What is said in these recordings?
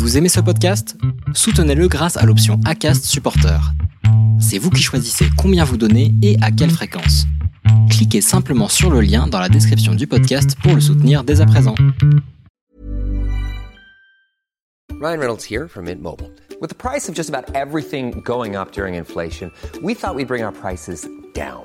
Vous aimez ce podcast? Soutenez-le grâce à l'option ACAST Supporter. C'est vous qui choisissez combien vous donnez et à quelle fréquence. Cliquez simplement sur le lien dans la description du podcast pour le soutenir dès à présent. Ryan Reynolds here from Mint Mobile. With the price of just about everything going up during inflation, we thought we'd bring our prices down.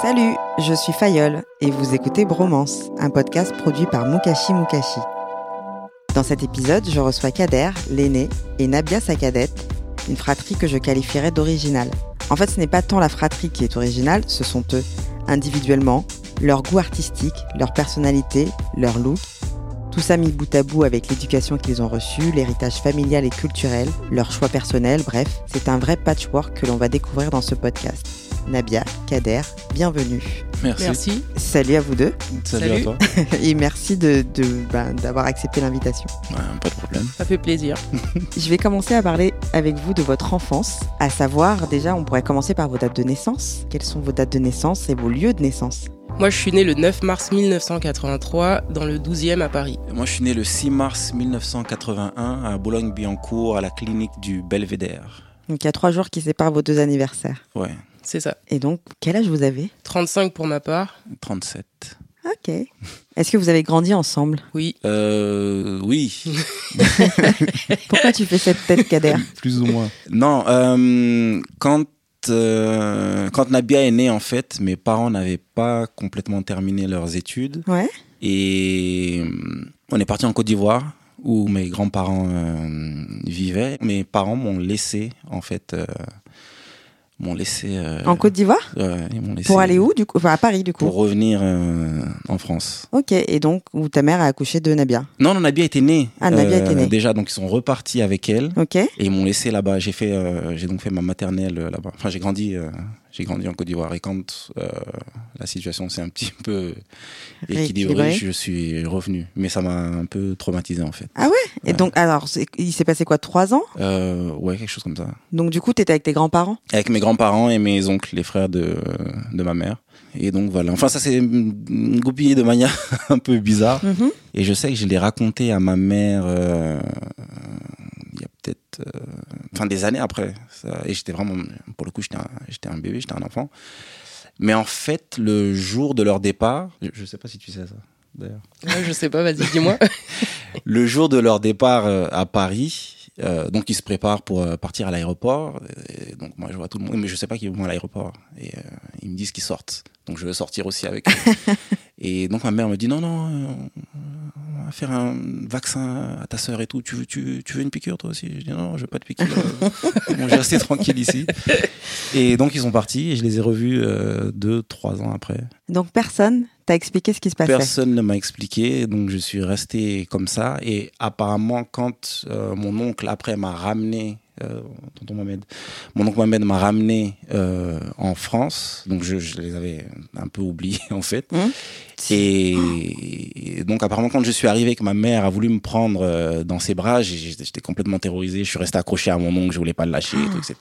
Salut, je suis Fayol et vous écoutez Bromance, un podcast produit par Mukashi Mukashi. Dans cet épisode, je reçois Kader, l'aîné, et Nabia, sa cadette, une fratrie que je qualifierais d'originale. En fait, ce n'est pas tant la fratrie qui est originale, ce sont eux, individuellement, leur goût artistique, leur personnalité, leur look. Tout ça mis bout à bout avec l'éducation qu'ils ont reçue, l'héritage familial et culturel, leurs choix personnels, bref, c'est un vrai patchwork que l'on va découvrir dans ce podcast. Nabia, Kader, bienvenue. Merci. Salut à vous deux Salut, Salut. à toi. et merci de, de- ben, d'avoir accepté l'invitation. Ouais, pas de problème. Ça fait plaisir. Je vais commencer à parler avec vous de votre enfance, à savoir déjà on pourrait commencer par vos dates de naissance. Quelles sont vos dates de naissance et vos lieux de naissance? Moi, je suis né le 9 mars 1983 dans le 12e à Paris. Moi, je suis né le 6 mars 1981 à Boulogne-Billancourt, à la clinique du Belvédère. Donc il y a trois jours qui séparent vos deux anniversaires. Ouais, C'est ça. Et donc quel âge vous avez? 35 pour ma part. 37. Ok. Est-ce que vous avez grandi ensemble? Oui. Euh, oui, Pourquoi tu fais cette tête Kader? Plus ou moins. Non, euh, quand, euh, quand Nabia est née, en fait, mes parents n'avaient pas complètement terminé leurs études. Ouais. Et on est parti en Côte d'Ivoire où mes grands-parents euh, vivaient. Mes parents m'ont laissé, en fait, euh, m'ont laissé. euh, En Côte d'Ivoire Pour aller où du coup? Enfin à Paris du coup? Pour revenir euh, en France. Ok. Et donc où ta mère a accouché de Nabia? Non, non, Nabia était née. Ah, Nabia était née. Déjà, donc ils sont repartis avec elle. Ok. Et ils m'ont laissé là-bas. J'ai fait, euh, j'ai donc fait ma maternelle euh, là-bas. Enfin, j'ai grandi, euh, j'ai grandi en Côte d'Ivoire. Et quand euh, la situation s'est un petit peu équilibrée, je suis revenu. Mais ça m'a un peu traumatisé en fait. Ah ouais? Et donc alors il s'est passé quoi Trois ans? Euh, ouais, quelque chose comme ça. Donc du coup t'étais avec tes grands-parents? Avec mes grands-parents et mes oncles, les frères de, de ma mère. Et donc voilà. Enfin, ça s'est goupillé de manière un peu bizarre. Mhm. Et je sais que je l'ai raconté à ma mère euh, peut-être, euh, enfin des années après. Ça, et j'étais vraiment, pour le coup, j'étais un, un bébé, j'étais un enfant. Mais en fait, le jour de leur départ, je, je sais pas si tu sais ça, d'ailleurs. Ouais, je sais pas, vas-y, dis-moi. Le jour de leur départ euh, à Paris, euh, donc ils se préparent pour partir à l'aéroport. Donc moi, je vois tout le monde, mais je sais pas qu'ils vont à l'aéroport. Et euh, ils me disent qu'ils sortent. Donc je veux sortir aussi avec eux. et donc ma mère me dit non, non, on va faire un vaccin à ta sœur et tout. Tu veux, tu, tu veux une piqûre toi aussi? Je dis non, je veux pas de piqûre. bon, je vais rester tranquille ici. Et donc ils sont partis et je les ai revus euh, deux, trois ans après. Donc personne t'a expliqué ce qui se passait? Personne ne m'a expliqué, donc je suis resté comme ça. Et apparemment, quand euh, mon oncle après m'a ramené, euh, tonton Mohamed, mon oncle Mohamed m'a ramené euh, en France, donc je, je les avais un peu oubliés en fait. Mmh. Et, et donc apparemment, quand je suis arrivé, que ma mère a voulu me prendre euh, dans ses bras, j'étais complètement terrorisé. Je suis resté accroché à mon oncle, je voulais pas le lâcher, tout, etc.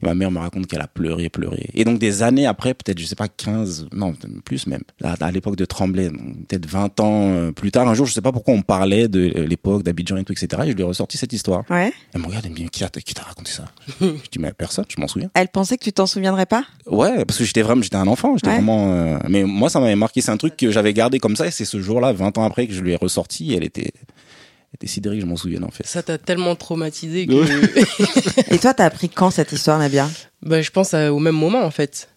Et ma mère me raconte qu'elle a pleuré, pleuré. Et donc des années après, peut-être, je sais pas, 15, non, plus même, à, à l'époque de Tremblay, peut-être 20 ans plus tard, un jour, je sais pas pourquoi on parlait de l'époque d'Abidjan et tout, etc. Et je lui ai ressorti cette histoire. Ouais. Elle me regarde, elle me dit, qui t'a qui raconté ça? Je dis, mais personne, je m'en souviens. Elle pensait que tu t'en souviendrais pas? Ouais, parce que j'étais vraiment, j'étais un enfant, j'étais Ouais. vraiment. euh, Mais moi, ça m'avait marqué. C'est un truc que j'avais gardé comme ça, et c'est ce jour-là, 20 ans après, que je lui ai ressorti. Et elle était, était sidérée que je m'en souvienne en fait. Ça t'a tellement traumatisé que. Et toi t'as appris quand cette histoire Nabia? Bah, je pense à- au même moment, en fait.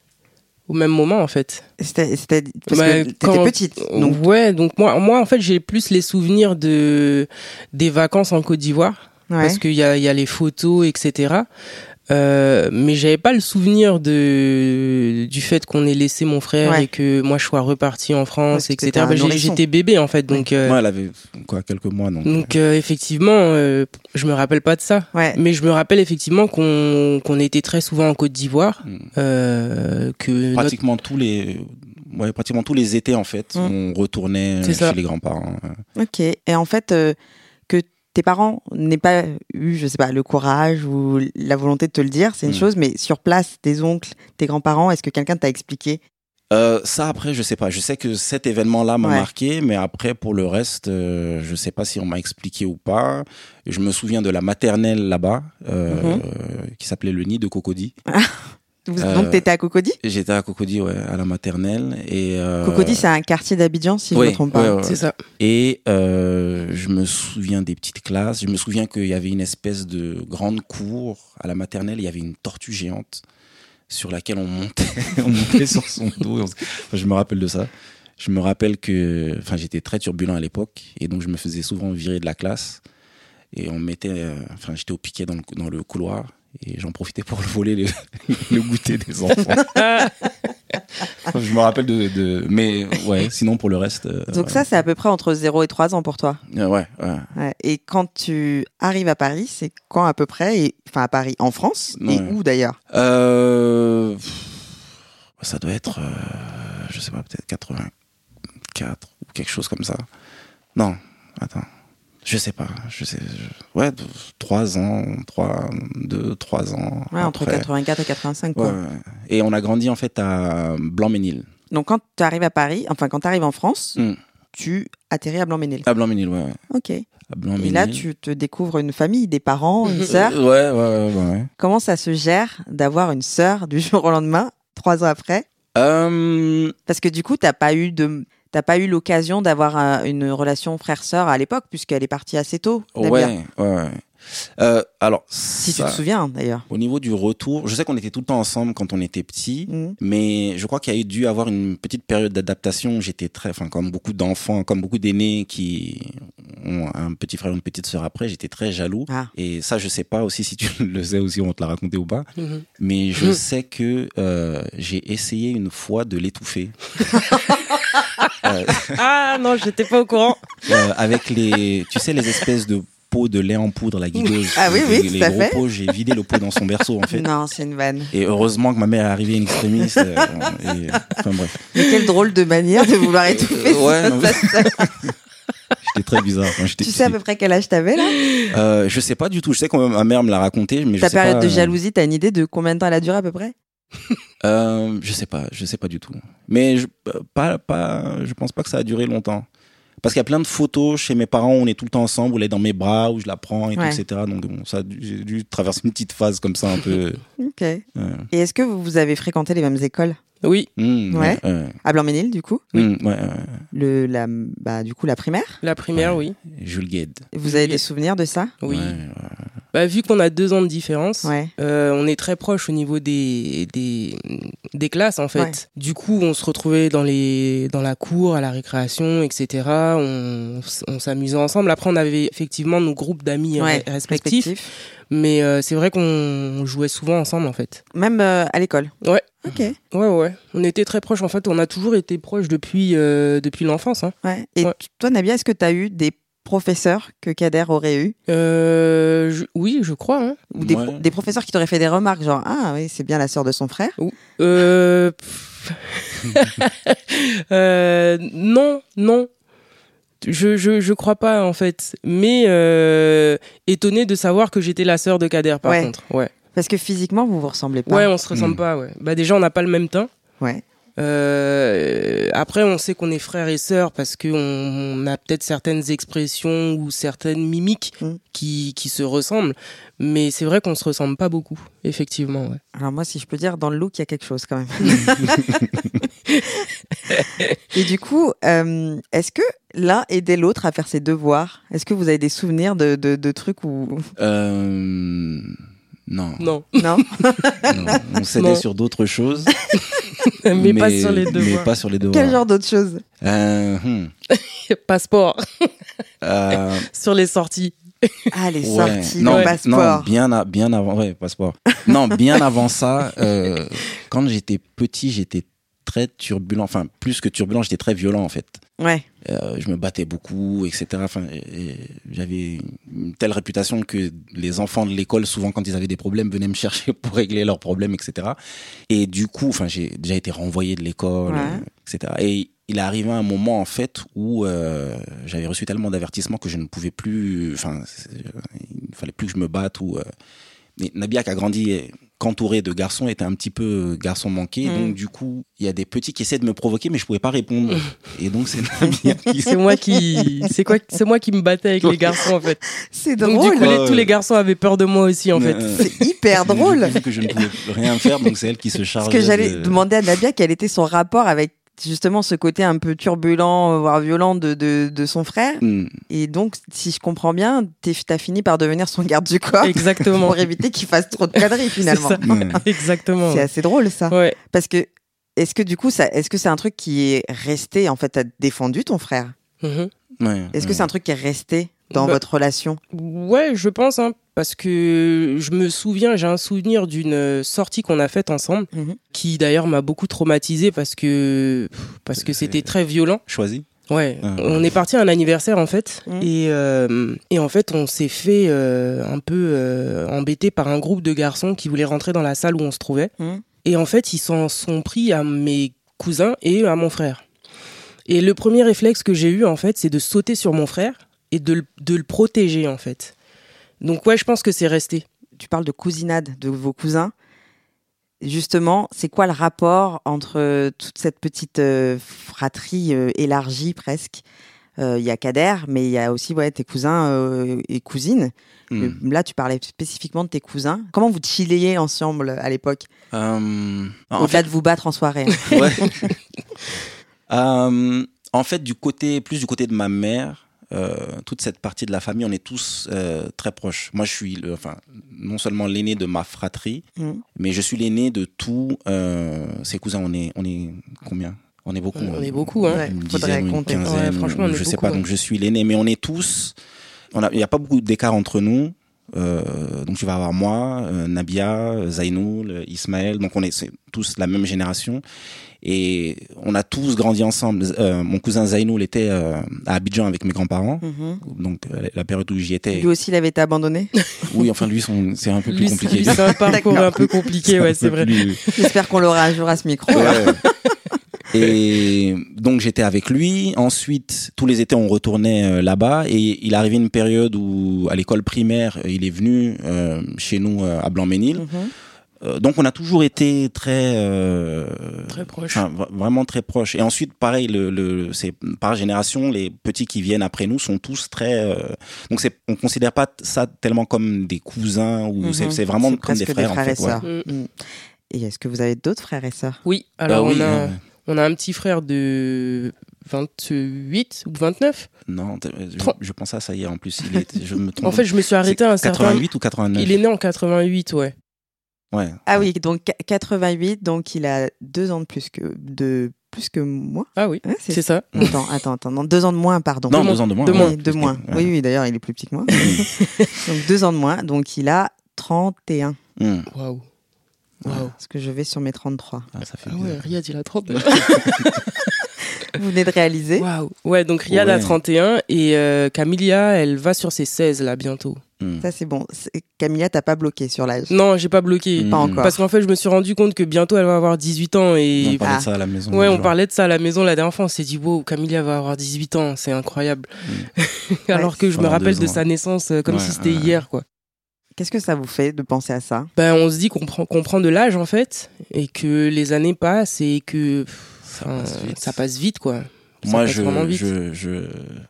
Au même moment, en fait. C'était c'était- parce Bah, que t'étais quand- petite. Donc Ouais, donc moi, moi, en fait, j'ai plus les souvenirs de des vacances en Côte d'Ivoire. Ouais. parce qu'il y a, il y a les photos, etc. Euh, mais j'avais pas le souvenir de du fait qu'on ait laissé mon frère Ouais. et que moi je sois reparti en France, Ouais, etc. Bah. J'étais bébé en fait, donc euh, Moi, elle avait quoi quelques mois, donc. donc euh, effectivement, euh, je me rappelle pas de ça. Ouais. Mais je me rappelle effectivement qu'on qu'on était très souvent en Côte d'Ivoire, Mm. euh, que notre- pratiquement tous les ouais pratiquement tous les étés en fait Mm. on retournait chez ça. les grands-parents euh. Ok. Et en fait, euh, tes parents n'aient pas eu, je sais pas, le courage ou la volonté de te le dire, c'est une Mm. chose, mais sur place, tes oncles, tes grands-parents, est-ce que quelqu'un t'a expliqué? Euh, ça après je sais pas je sais que cet événement là m'a Ouais. marqué mais après pour le reste euh, je sais pas si on m'a expliqué ou pas je me souviens de la maternelle là-bas euh, Mhm. qui s'appelait le nid de Cocody Vous- Euh, Donc, t'étais à Cocody j'étais à Cocody ouais à la maternelle et euh, Cocody, c'est un quartier d'Abidjan, si je ne me trompe pas. ouais, ouais. c'est ça. Et euh, je me souviens des petites classes. Je me souviens qu'il y avait une espèce de grande cour à la maternelle. Il y avait une tortue géante sur laquelle on montait, on montait sur son dos. Enfin, je me rappelle de ça. Je me rappelle que, enfin, j'étais très turbulent à l'époque et donc je me faisais souvent virer de la classe et on me mettait, euh, enfin, j'étais au piquet dans le, dans le couloir et j'en profitais pour voler le, le goûter des enfants. je me rappelle de, de, mais ouais, sinon pour le reste. euh, Donc ça, c'est à peu près entre 0 et 3 ans pour toi. euh, ouais, ouais. Ouais. Et quand tu arrives à Paris, c'est quand à peu près et, Enfin, à Paris, en France Et Ouais. où d'ailleurs? Euh, ça doit être, je sais pas, peut-être 84 ou quelque chose comme ça. Non, attends. Je sais pas. Je sais. je- Ouais, 3 ans, 3, 2, 3 ans. Ouais, entre après. 84 et 85, quoi. Ouais, ouais. Et on a grandi en fait à Blanc-Ménil. Donc quand tu arrives à Paris, enfin quand tu arrives en France, Mm. tu atterris à Blanc-Ménil. À Blanc-Ménil, ouais. ouais. Ok. À Et Blanc-Ménil. là, tu te découvres une famille, des parents, une sœur. Euh, ouais, ouais, ouais, ouais. Comment ça se gère d'avoir une sœur du jour au lendemain, trois ans après? Euh, Parce que du coup, t'as pas eu de, t'as pas eu l'occasion d'avoir un- une relation frère-sœur à l'époque, puisqu'elle est partie assez tôt. Ouais, ouais, ouais. Euh, alors, Si ça- tu te souviens, d'ailleurs. Au niveau du retour, je sais qu'on était tout le temps ensemble quand on était petits, Mhm. mais je crois qu'il y a dû avoir une petite période d'adaptation. où J'étais très, enfin, comme beaucoup d'enfants, comme beaucoup d'aînés qui ont un petit frère ou une petite sœur après, j'étais très jaloux. Ah. Et ça, je sais pas aussi si tu le sais aussi, on te l'a raconté ou pas, Mhm. mais je Mhm. sais que euh, j'ai essayé une fois de l'étouffer. Euh, Ah non, j'étais pas au courant. euh, avec les, tu sais, les espèces de pots de lait en poudre, la guideuse. Ah oui, oui, les, gros fait. pots, j'ai vidé le pot dans son berceau en fait. Non, c'est une vanne. Et heureusement que ma mère est arrivée in extremis. euh, et- enfin bref. Mais quelle drôle de manière de vouloir étouffer Euh, ouais, sa- non. J'étais très bizarre quand j'étais Tu sais à peu près quel âge t'avais là? Euh, je sais pas du tout. Je sais que ma mère me l'a raconté, mais je Ta sais période pas, de euh, jalousie, t'as une idée de combien de temps elle a duré à peu près? Euh, je sais pas, je sais pas du tout. Mais je, euh, pas, pas, je pense pas que ça a duré longtemps. Parce qu'il y a plein de photos chez mes parents où on est tout le temps ensemble, où elle est dans mes bras, où je la prends et Ouais. tout, etc. Donc bon, ça, j'ai dû traverser une petite phase comme ça un peu. Ok. euh, Et est-ce que vous avez fréquenté les mêmes écoles? Oui, hmm, Ouais. À Blanc-Ménil, du coup ouais, ouais. le, la, bah, Du coup, la primaire la primaire, oui. Jules Gued. Vous avez Oui. des souvenirs de ça? Oui. Ouais, ouais. Bah, vu qu'on a deux ans de différence, Ouais. euh, on est très proche au niveau des, des, des classes, en fait. Ouais. Du coup, on se retrouvait dans, les, dans la cour, à la récréation, etc. On, on s'amusait ensemble. Après, on avait effectivement nos groupes d'amis respectifs. respectif. Mais euh, c'est vrai qu'on jouait souvent ensemble, en fait. Même euh, à l'école Ouais. Ok. Ouais, ouais. On était très proches. En fait, on a toujours été proches depuis, euh, depuis l'enfance. Hein. Ouais. Et Ouais. toi, Nabia, est-ce que tu as eu des professeurs que Kader aurait eu? Euh, je- oui, je crois. Hein. ou des, Ouais. pro- des professeurs qui t'auraient fait des remarques genre ah oui c'est bien la sœur de son frère? Euh... pff. Euh, non, non. Je, je, je crois pas en fait. Mais euh, étonné de savoir que j'étais la sœur de Kader par Ouais. contre. Ouais. parce que physiquement vous vous ressemblez pas Ouais, on se ressemble Hmm. pas. Ouais. Bah déjà on n'a pas le même teint. ouais Euh, après, on sait qu'on est frères et sœurs parce qu'on on a peut-être certaines expressions ou certaines mimiques Mm. qui, qui se ressemblent. Mais c'est vrai qu'on se ressemble pas beaucoup, effectivement. Ouais. alors moi si je peux dire dans le look il y a quelque chose quand même et du coup euh, est-ce que l'un aidait l'autre à faire ses devoirs? Est-ce que vous avez des souvenirs de, de, de trucs où Euh, non. Non, non? Non. On s'aidait sur d'autres choses. mais, pas sur les Mais devoirs. pas sur les devoirs. quel genre d'autres choses Euh, hmm. Passeport Euh, sur les sorties. Ah, les Ouais. sorties, non, le non, passeport. bien, a- bien avant, ouais, passeport. non, bien avant ça, euh, quand j'étais petit, j'étais très turbulent. Enfin, plus que turbulent, j'étais très violent en fait. Ouais. Euh, je me battais beaucoup, etc. Enfin, et- et j'avais une telle réputation que les enfants de l'école, souvent quand ils avaient des problèmes, venaient me chercher pour régler leurs problèmes, etc. Et du coup, enfin, j'ai déjà été renvoyé de l'école, Ouais. euh, etc. Et il est arrivé un moment en fait où euh, j'avais reçu tellement d'avertissements que je ne pouvais plus. Enfin, il fallait plus que je me batte ou. mais Nabia qui a grandi qu'entouré de garçons était un petit peu garçon manqué. Mm. Donc du coup, il y a des petits qui essaient de me provoquer, mais je pouvais pas répondre. Et donc c'est Nabia qui C'est moi qui, c'est quoi, c'est moi qui me battais avec les garçons en fait. C'est Donc drôle. du coup, les- tous les garçons avaient peur de moi aussi en fait. Euh, C'est hyper drôle. Vu que je ne pouvais rien faire, donc c'est elle qui se charge. Parce que j'allais demander à Nabia quel était son rapport avec justement ce côté un peu turbulent, voire violent de, de, de son frère. Hmm. Et donc, si je comprends bien, t'as fini par devenir son garde du corps Exactement. pour éviter qu'il fasse trop de conneries finalement. C'est ça. Ouais. Exactement. C'est assez drôle ça. Ouais. Parce que, est-ce que du coup, ça, est-ce que c'est un truc qui est resté En fait, t'as défendu ton frère? Mhm. Ouais, Est-ce que c'est un truc qui est resté? Dans Bah, votre relation? Ouais, je pense, hein, parce que je me souviens, j'ai un souvenir d'une euh, sortie qu'on a faite ensemble, Mhm. qui d'ailleurs m'a beaucoup traumatisé parce que parce que c'était très violent. choisi Ouais, Ah. on est parti à un anniversaire en fait, Mhm. et euh, et en fait on s'est fait euh, un peu euh, embêter par un groupe de garçons qui voulaient rentrer dans la salle où on se trouvait, Mhm. et en fait ils s'en sont pris à mes cousins et à mon frère. Et le premier réflexe que j'ai eu en fait, c'est de sauter sur mon frère et de le, de le protéger en fait. Donc ouais, je pense que c'est resté. Tu parles de cousinade de vos cousins. Justement, c'est quoi le rapport entre euh, toute cette petite euh, fratrie euh, élargie presque? Euh, Il y a Kader, mais il y a aussi ouais, tes cousins euh, et cousines. Hmm. Là, tu parlais spécifiquement de tes cousins. Comment vous chilliez ensemble à l'époque? Euh, en Au-delà de vous battre en soirée. hein. Ouais. Euh, en fait, du côté, plus du côté de ma mère, toute cette partie de la famille, on est tous euh, très proches. Moi, je suis, le, enfin, non seulement l'aîné de ma fratrie, Mhm. mais je suis l'aîné de tous euh, ses cousins. On est, on est combien? On est beaucoup. On est beaucoup, hein. Ouais, Une faudrait dizaine, une quinzaine, Ouais, franchement, on est je sais beaucoup, pas. hein. Donc, je suis l'aîné, mais on est tous. Il n'y a pas beaucoup d'écart entre nous. Euh, donc tu vas avoir moi, euh, Nabia, Zainoul, Ismaël, donc on est c'est tous la même génération et on a tous grandi ensemble. Euh, mon cousin Zainoul était euh, à Abidjan avec mes grands-parents, Mhm. donc euh, la période où j'y étais. Lui aussi, il avait été abandonné. Oui, enfin lui, c'est un peu plus Lui, compliqué. c'est un parcours un peu compliqué, ouais, c'est vrai. plus- J'espère qu'on l'aura un jour à ce micro. Ouais. Et donc j'étais avec lui. Ensuite, tous les étés, on retournait là-bas. Et il arrivé une période où, à l'école primaire, il est venu euh, chez nous à Blanc-Ménil. Mhm. Euh, donc on a toujours été très euh, Très proche. vraiment très proches et ensuite pareil le, le c'est par génération les petits qui viennent après nous sont tous très euh, donc c'est on considère pas ça tellement comme des cousins ou Mhm. c'est c'est vraiment comme presque des frères, en et fait, sœurs. ouais. Mm. Et est-ce que vous avez d'autres frères et sœurs? Oui, alors Bah oui, on, a, ouais. on a un petit frère de 28 ou 29. non t- je, je pense à ça hier en plus il est, je me trompe En fait, je me suis arrêté à un certain... 88 ou 89 Il est né en 88, ouais. Ouais Ah oui, donc qu- 88, donc il a deux ans de plus que, de plus que moi. Ah oui, Hein, c'est ça. Attends, attends, attends. Non, deux ans de moins, pardon. non moins. deux ans de moins De ouais, moins. Oui, deux que- moins. ouais. Oui, oui, d'ailleurs, il est plus petit que moi. donc deux ans de moins. Donc il a 31. Hum. Waouh. Parce que je vais sur mes 33. Ah, ça fait Ah ouais, Riyad, il a 30. Vous venez de réaliser. Waouh. Ouais, donc Riyad a Ouais. 31 et euh, Camilla, elle va sur ses 16 là bientôt. Hum. Ça, c'est bon. Camilla, t'as pas bloqué sur l'âge. Non, j'ai pas bloqué. Hum. Pas encore. Parce qu'en fait, je me suis rendu compte que bientôt elle va avoir 18 ans on et parlait Ah. de ça à la maison Ouais, on genre. parlait de ça à la maison la dernière fois. On s'est dit, wow, Camilla va avoir 18 ans, c'est incroyable. Alors que je me rappelle de sa naissance euh, comme Ouais, si c'était ouais. hier, quoi. Qu'est-ce que ça vous fait de penser à ça? Ben, on se dit qu'on prend, qu'on prend de l'âge, en fait, et que les années passent et que ça passe vite. ça passe vite, quoi. Ça moi passe je, vite. je je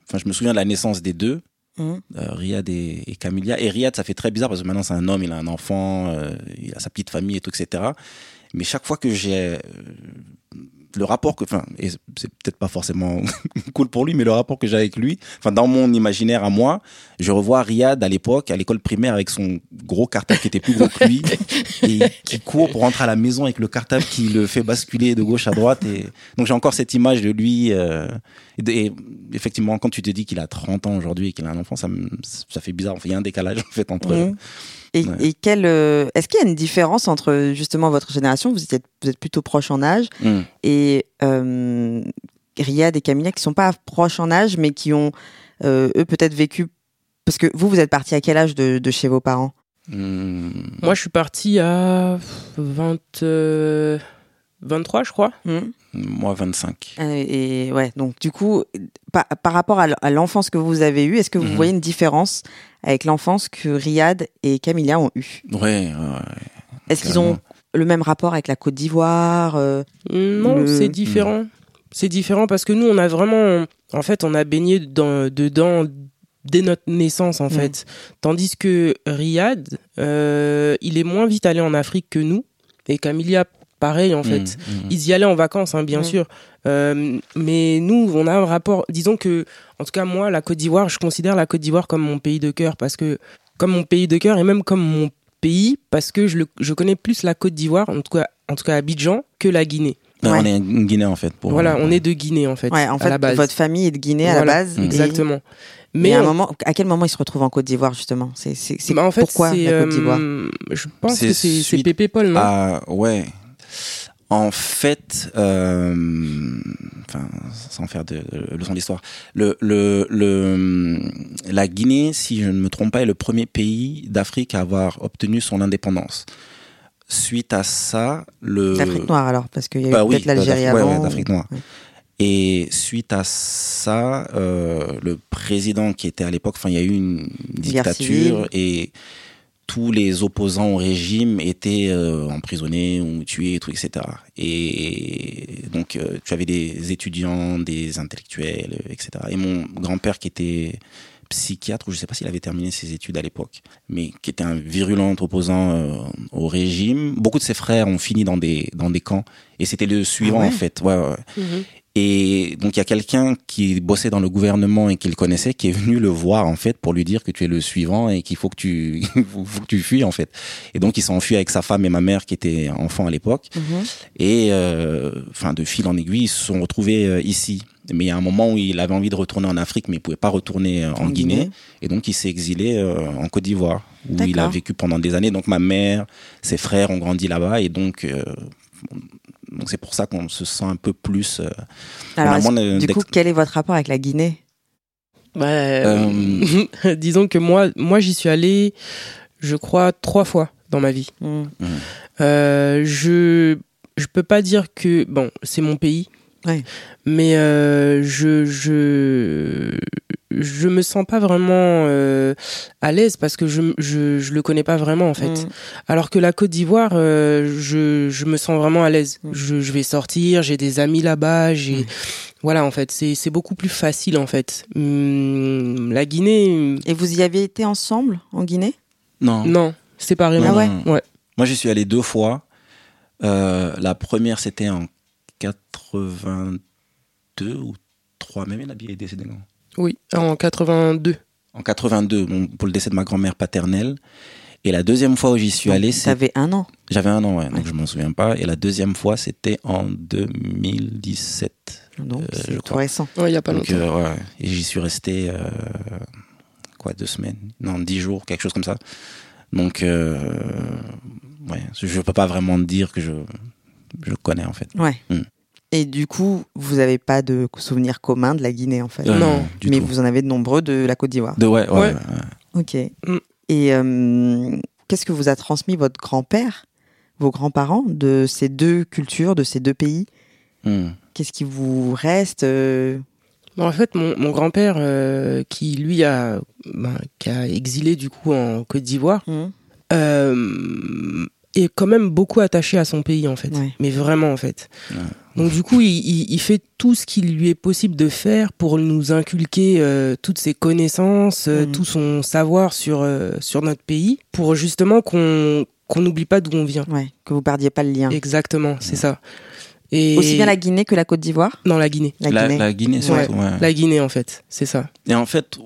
enfin je me souviens de la naissance des deux Mhm. euh, Riyad et, et Camilla. Et Riyad, ça fait très bizarre parce que maintenant c'est un homme, il a un enfant, euh, il a sa petite famille et tout, etc. Mais chaque fois que j'ai, euh, le rapport que, enfin, et c'est peut-être pas forcément cool pour lui, mais le rapport que j'ai avec lui, enfin, dans mon imaginaire à moi, je revois Riyad à l'époque, à l'école primaire, avec son gros cartable qui était plus gros que lui, et qui court pour rentrer à la maison avec le cartable qui le fait basculer de gauche à droite. Et donc j'ai encore cette image de lui. Euh, et, et effectivement, quand tu te dis qu'il a 30 ans aujourd'hui et qu'il a un enfant, ça, me- ça fait bizarre. Enfin, il y a un décalage en fait entre. Mhm. Et, Ouais. et quelle, euh, est-ce qu'il y a une différence entre justement votre génération, vous êtes, vous êtes plutôt proches en âge, Hmm. et euh, Riyad et Camilla qui sont pas proches en âge, mais qui ont euh, eux peut-être vécu. Parce que vous, vous êtes parti à quel âge de, de chez vos parents? Hmm. Moi, je suis parti à 20, euh, 23, je crois. Moi, 25. Euh, Et ouais, donc du coup, par, par rapport à l'enfance que vous avez eue, est-ce que vous Mhm. voyez une différence avec l'enfance que Riyad et Camilla ont eue? Ouais, ouais. Est-ce qu'ils ont le même rapport avec la Côte d'Ivoire euh, Non, Le- c'est différent. C'est différent parce que nous, on a vraiment, en fait, on a baigné dans, dedans dès notre naissance, en Mm. fait. Tandis que Riyad, euh, il est moins vite allé en Afrique que nous. Et Camilla, pareil, en fait. Hmm, hmm. Ils y allaient en vacances, hein, bien Mm. sûr. Euh, mais nous, on a un rapport. Disons que, en tout cas, moi, la Côte d'Ivoire, je considère la Côte d'Ivoire comme mon pays de cœur parce que, comme mon pays de cœur et même comme mon pays, parce que je, le- je connais plus la Côte d'Ivoire, en tout cas, en tout cas Abidjan, que la Guinée. Ben, Ouais. On est une Guinée en fait. Pour, Voilà, on est de Guinée en fait. Ouais, en à fait, la base. votre famille est de Guinée à la base. et- Exactement. Mais Mais à, un on- moment, à quel moment ils se retrouvent en Côte d'Ivoire justement? C'est bah, en fait, pourquoi c'est, la Côte d'Ivoire? euh, Je pense que c'est Pépé Paul, non? Ah ouais. En fait, euh, enfin, sans faire de, de leçon d'histoire, le, le, le, la Guinée, si je ne me trompe pas, est le premier pays d'Afrique à avoir obtenu son indépendance. Suite à ça, le L'Afrique noire alors, parce qu'il y a eu Bah oui, peut-être l'Algérie d'Afrique- ouais, avant. ouais, d'Afrique noire. Ouais. Et suite à ça, euh, le président qui était à l'époque, enfin, il y a eu une dictature et tous les opposants au régime étaient euh, emprisonnés ou tués, et tout, etc. Et donc, euh, tu avais des étudiants, des intellectuels, etc. Et mon grand-père qui était psychiatre, ou je sais pas s'il avait terminé ses études à l'époque, mais qui était un virulent opposant euh, au régime. Beaucoup de ses frères ont fini dans des dans des camps, et c'était le suivant Ah ouais en fait. Ouais, ouais. Mhm. Et donc il y a quelqu'un qui bossait dans le gouvernement et qui le connaissait, qui est venu le voir en fait pour lui dire que tu es le suivant et qu'il faut que tu faut que tu fuis en fait. Et donc il s'est enfui avec sa femme et ma mère qui étaient enfants à l'époque. Mhm. Et euh, enfin de fil en aiguille, ils se sont retrouvés euh, ici. Mais il y a un moment où il avait envie de retourner en Afrique, mais il pouvait pas retourner euh, en, En Guinée. Guinée. Et donc il s'est exilé euh, en Côte d'Ivoire, où il a vécu pendant des années. Donc ma mère, ses frères ont grandi là-bas, et donc euh, donc c'est pour ça qu'on se sent un peu plus. euh, Alors, du coup, quel est votre rapport avec la Guinée? Bah, Euh, disons que moi, moi j'y suis allé, je crois, trois fois dans ma vie. Mhm. Euh, je je peux pas dire que bon, c'est mon pays. Ouais. Mais euh, je je je me sens pas vraiment euh, à l'aise parce que je, je je le connais pas vraiment en fait. Mhm. Alors que la Côte d'Ivoire, euh, je je me sens vraiment à l'aise. Mm. Je je vais sortir, j'ai des amis là-bas, j'ai Ouais. voilà en fait, c'est c'est beaucoup plus facile en fait. Hum, la Guinée, Et vous y avez été ensemble en Guinée? Non. non, séparément. Ah ouais. Ouais. Moi, j'y suis allé deux fois. Euh, la première, c'était en 82 ou 3, même Nabi est décédé quand Oui, en 82. En 82, bon, pour le décès de ma grand-mère paternelle. Et la deuxième fois où j'y suis allé, c'est T'avais un an. j'avais un an, ouais, donc je m'en souviens pas. Et la deuxième fois, c'était en 2017. Donc, Euh, c'est je tout crois. récent. Ouais, il y a pas Donc, longtemps. euh, ouais. Et j'y suis resté, euh, quoi, deux semaines Non, dix jours, quelque chose comme ça. Donc, euh, ouais, je peux pas vraiment dire que je, je connais, en fait. Ouais. Mm. Et du coup, vous n'avez pas de souvenirs communs de la Guinée, en fait. Euh, Non, du Mais tout. vous en avez de nombreux de la Côte d'Ivoire. De, ouais, ouais. Ok. Mm. Et euh, qu'est-ce que vous a transmis votre grand-père, vos grands-parents, de ces deux cultures, de ces deux pays? Hmm. Qu'est-ce qui vous reste euh, Bon, en fait, mon, mon grand-père, euh, qui lui a, ben, qui a exilé du coup en Côte d'Ivoire, hmm euh, est quand même beaucoup attaché à son pays en fait. Ouais. Mais vraiment en fait. Ouais. Donc du coup, il, il- il fait tout ce qu'il lui est possible de faire pour nous inculquer euh, toutes ses connaissances, euh, Mhm. tout son savoir sur euh, sur notre pays, pour justement qu'on qu'on n'oublie pas d'où on vient. Ouais, que vous perdiez pas le lien. Exactement, c'est ça. Et Aussi bien la Guinée que la Côte d'Ivoire? Non, la Guinée. La La, Guinée. la Guinée, surtout. ouais. La Guinée, en fait, c'est ça. Et en fait,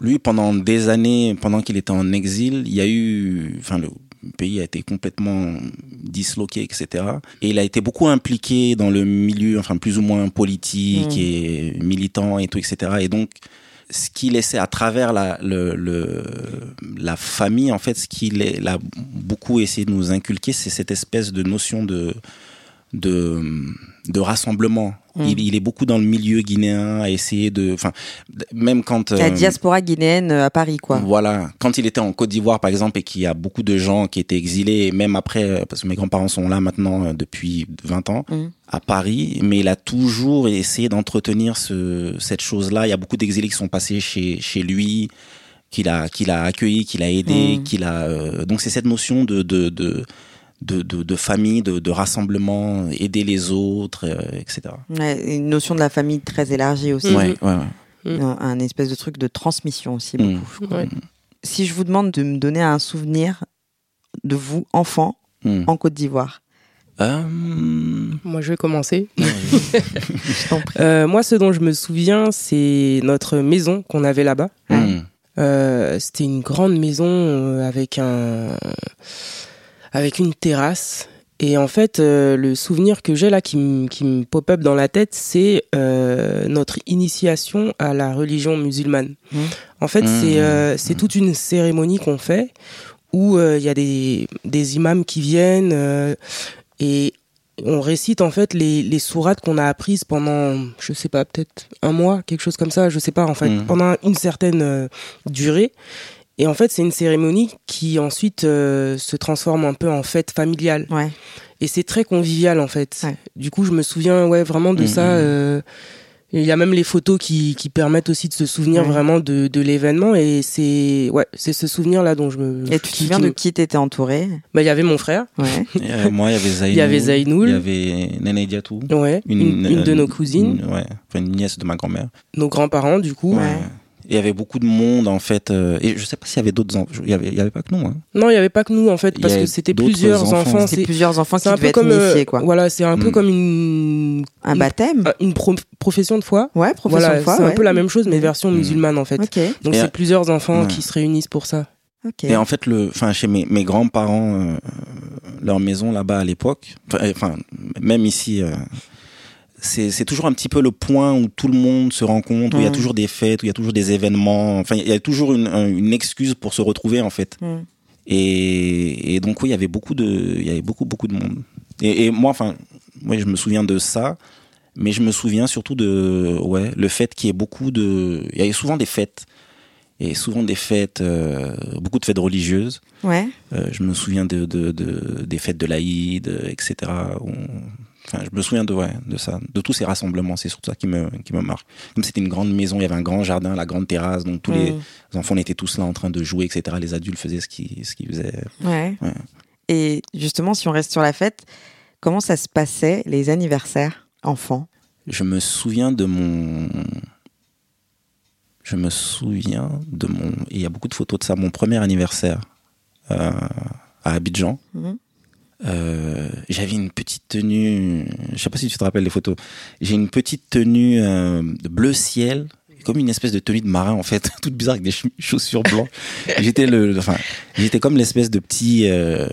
lui, pendant des années, pendant qu'il était en exil, il y a eu, enfin, le pays a été complètement disloqué, etc. Et il a été beaucoup impliqué dans le milieu, enfin, plus ou moins politique Mm. et militant et tout, etc. Et donc, ce qu'il laissait à travers la, le, le- la famille, en fait, ce qu'il a beaucoup essayé de nous inculquer, c'est cette espèce de notion de, de, de rassemblement. Mm. Il, il est beaucoup dans le milieu guinéen à essayer de, enfin, même quand La euh, diaspora guinéenne euh, à Paris, quoi. voilà, quand il était en Côte d'Ivoire par exemple et qu'il y a beaucoup de gens qui étaient exilés, et même après, euh, parce que mes grands-parents sont là maintenant depuis 20 ans Mm. à Paris, mais il a toujours essayé d'entretenir ce, cette chose-là. Il y a beaucoup d'exilés qui sont passés chez, chez lui, qu'il a, qu'il a accueilli, qu'il a aidé, Mm. qu'il a. euh, donc c'est cette notion de de de de, de, de famille, de, de rassemblement, aider les autres, euh, etc. Ouais, une notion de la famille très élargie aussi. Ouais, ouais, ouais. Mm. Un, un espèce de truc de transmission aussi. Mm. beaucoup. Ouais. Si je vous demande de me donner un souvenir de vous, enfant, Mm. en Côte d'Ivoire, Euh, Moi, je vais commencer. je t'en prie. Euh, moi, ce dont je me souviens, c'est notre maison qu'on avait là-bas. C'était une grande maison avec un avec une terrasse. Et en fait, euh, le souvenir que j'ai là qui me pop up dans la tête, c'est euh, notre initiation à la religion musulmane. Mhm. En fait, c'est euh, c'est toute une cérémonie qu'on fait où il y a des des imams qui viennent et on récite en fait les, les sourates qu'on a apprises pendant, je sais pas, peut-être un mois, quelque chose comme ça, je sais pas, en fait, pendant une certaine euh, durée. Et en fait, c'est une cérémonie qui ensuite euh, se transforme un peu en fête familiale. Ouais. Et c'est très convivial en fait. Ouais. Du coup, je me souviens ouais vraiment de Mhm. ça. euh, et Il y a même les photos qui, qui permettent aussi de se souvenir Ouais. vraiment de, de l'événement. Et c'est ouais, c'est ce souvenir là dont je me. Et tu te souviens de qui t'étais entouré? Bah, il y avait mon frère. Ouais. Et, euh, moi, il y avait Zainoul. Il y avait Zainoul. Il y avait Nene Diatou. Ouais. Une, une de euh, nos cousines, une- ouais, enfin une nièce de ma grand-mère. nos grands-parents du coup. Ouais. Il y avait beaucoup de monde en fait. euh, et je sais pas s'il y avait d'autres enfants. Il y avait, il y avait pas que nous. Hein. Non, il y avait pas que nous en fait, parce que c'était plusieurs enfants. enfants. C'était C'est plusieurs enfants qui c'est un devaient peu être comme euh, initiés, quoi. voilà, c'est un peu Mm. comme une Un baptême une pro- profession de foi. Ouais, profession Voilà, de foi. c'est un peu la même chose mais version Mm. musulmane en fait. Ok, Donc c'est plusieurs enfants Ouais. qui se réunissent pour ça. ok. Et en fait, le, enfin chez mes, mes grands-parents, euh, leur maison là-bas à l'époque, enfin, enfin, même ici. euh, c'est c'est toujours un petit peu le point où tout le monde se rencontre, où il y a Mm. toujours des fêtes, où il y a toujours des événements. Enfin, il y a toujours une, un- une excuse pour se retrouver en fait. Mm. Et, et donc oui, il y avait beaucoup de, il y avait beaucoup beaucoup de monde. Et, et moi, enfin, ouais, je me souviens de ça, mais je me souviens surtout de, ouais, le fait qu'il y ait beaucoup de, il y avait souvent des fêtes, et souvent des fêtes, euh, beaucoup de fêtes religieuses. Ouais. Euh, je me souviens de, de, de des fêtes de l'Aïd, etc. où on- Enfin, je me souviens de ouais, de ça, de tous ces rassemblements. C'est surtout ça qui me qui me marque. Comme c'était une grande maison, il y avait un grand jardin, la grande terrasse, donc tous les Mm. enfants on était tous là en train de jouer, etc. Les adultes faisaient ce qu'ils ce qu'ils faisaient. Ouais. Ouais. Et justement, si on reste sur la fête, comment ça se passait les anniversaires enfants? Je me souviens de mon. Je me souviens de mon. Il y a beaucoup de photos de ça. Mon premier anniversaire euh, à Abidjan. Mhm. Euh, j'avais une petite tenue. Je sais pas si tu te rappelles les photos. J'ai une petite tenue euh, bleu ciel, comme une espèce de tenue de marin en fait, toute bizarre avec des ch- chaussures blanches. j'étais le, enfin, j'étais comme l'espèce de petit, euh,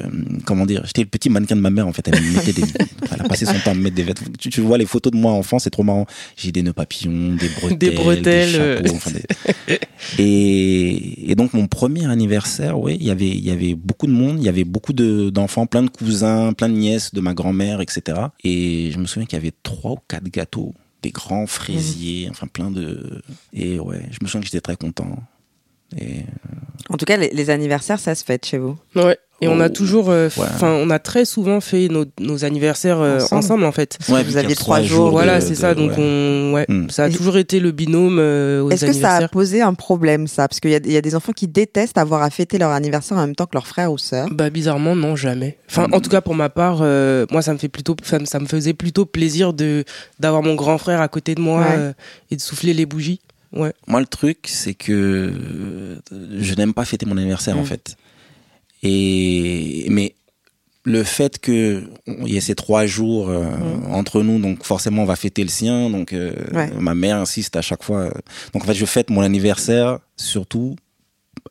comment dire, j'étais le petit mannequin de ma mère en fait. Elle me mettait des, elle a passé son temps à me mettre des vêtements. Tu, tu vois les photos de moi enfant, c'est trop marrant. J'ai des nœuds papillons, des bretelles, Des bretelles, chapeaux, euh. enfin, des- et, et donc mon premier anniversaire, ouais, il y avait, il y avait beaucoup de monde, il y avait beaucoup de d'enfants, plein de cousins, plein de nièces de ma grand-mère, etc. Et je me souviens qu'il y avait trois ou quatre gâteaux, des grands fraisiers, enfin plein de. Et ouais, je me souviens que j'étais très content. Et En tout cas, les, les anniversaires, ça se fête chez vous. Ouais. Et on a toujours, euh, ouais. enfin, on a très souvent fait nos, nos anniversaires euh, Ensemble. ensemble. en fait. vous aviez trois jours, Voilà, de- c'est de- ça. Donc ouais. on, ouais, Mm. ça a Et- toujours été le binôme euh, aux Est-ce que ça a posé un problème, ça? Parce qu'il y, a- il y a des enfants qui détestent avoir à fêter leur anniversaire en même temps que leur frère ou sœur. Bah bizarrement non jamais. Enfin en tout cas pour ma part, euh, moi ça me fait plutôt, ça me, ça me faisait plutôt plaisir de d'avoir mon grand frère à côté de moi Ouais. euh, et de souffler les bougies. Ouais. Moi, le truc, c'est que je n'aime pas fêter mon anniversaire, en Mm. fait. Et mais le fait que il y ait ces trois jours euh, entre nous, donc forcément on va fêter le sien. Donc euh, Ouais. ma mère insiste à chaque fois. Donc en fait, je fête mon anniversaire surtout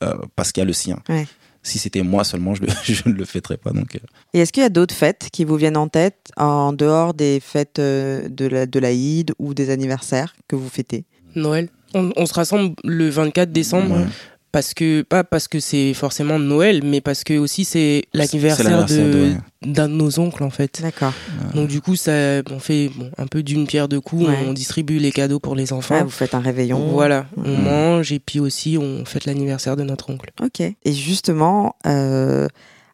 euh, parce qu'il y a le sien. Ouais. Si c'était moi seulement, je, le- je ne le fêterais pas. Donc euh, Et est-ce qu'il y a d'autres fêtes qui vous viennent en tête en dehors des fêtes euh, de la de l'Aïd ou des anniversaires que vous fêtez? Noël. On, on se rassemble le 24 décembre Ouais. Parce que pas parce que c'est forcément Noël, mais parce que aussi c'est l'anniversaire de d'un de nos oncles en fait. D'accord. Donc du coup, ça, on fait bon, un peu d'une pierre deux coups. Ouais. On distribue les cadeaux pour les enfants. Ouais, vous faites un réveillon. Voilà, on Mhm. mange et puis aussi on fête l'anniversaire de notre oncle. Ok. Et justement, euh,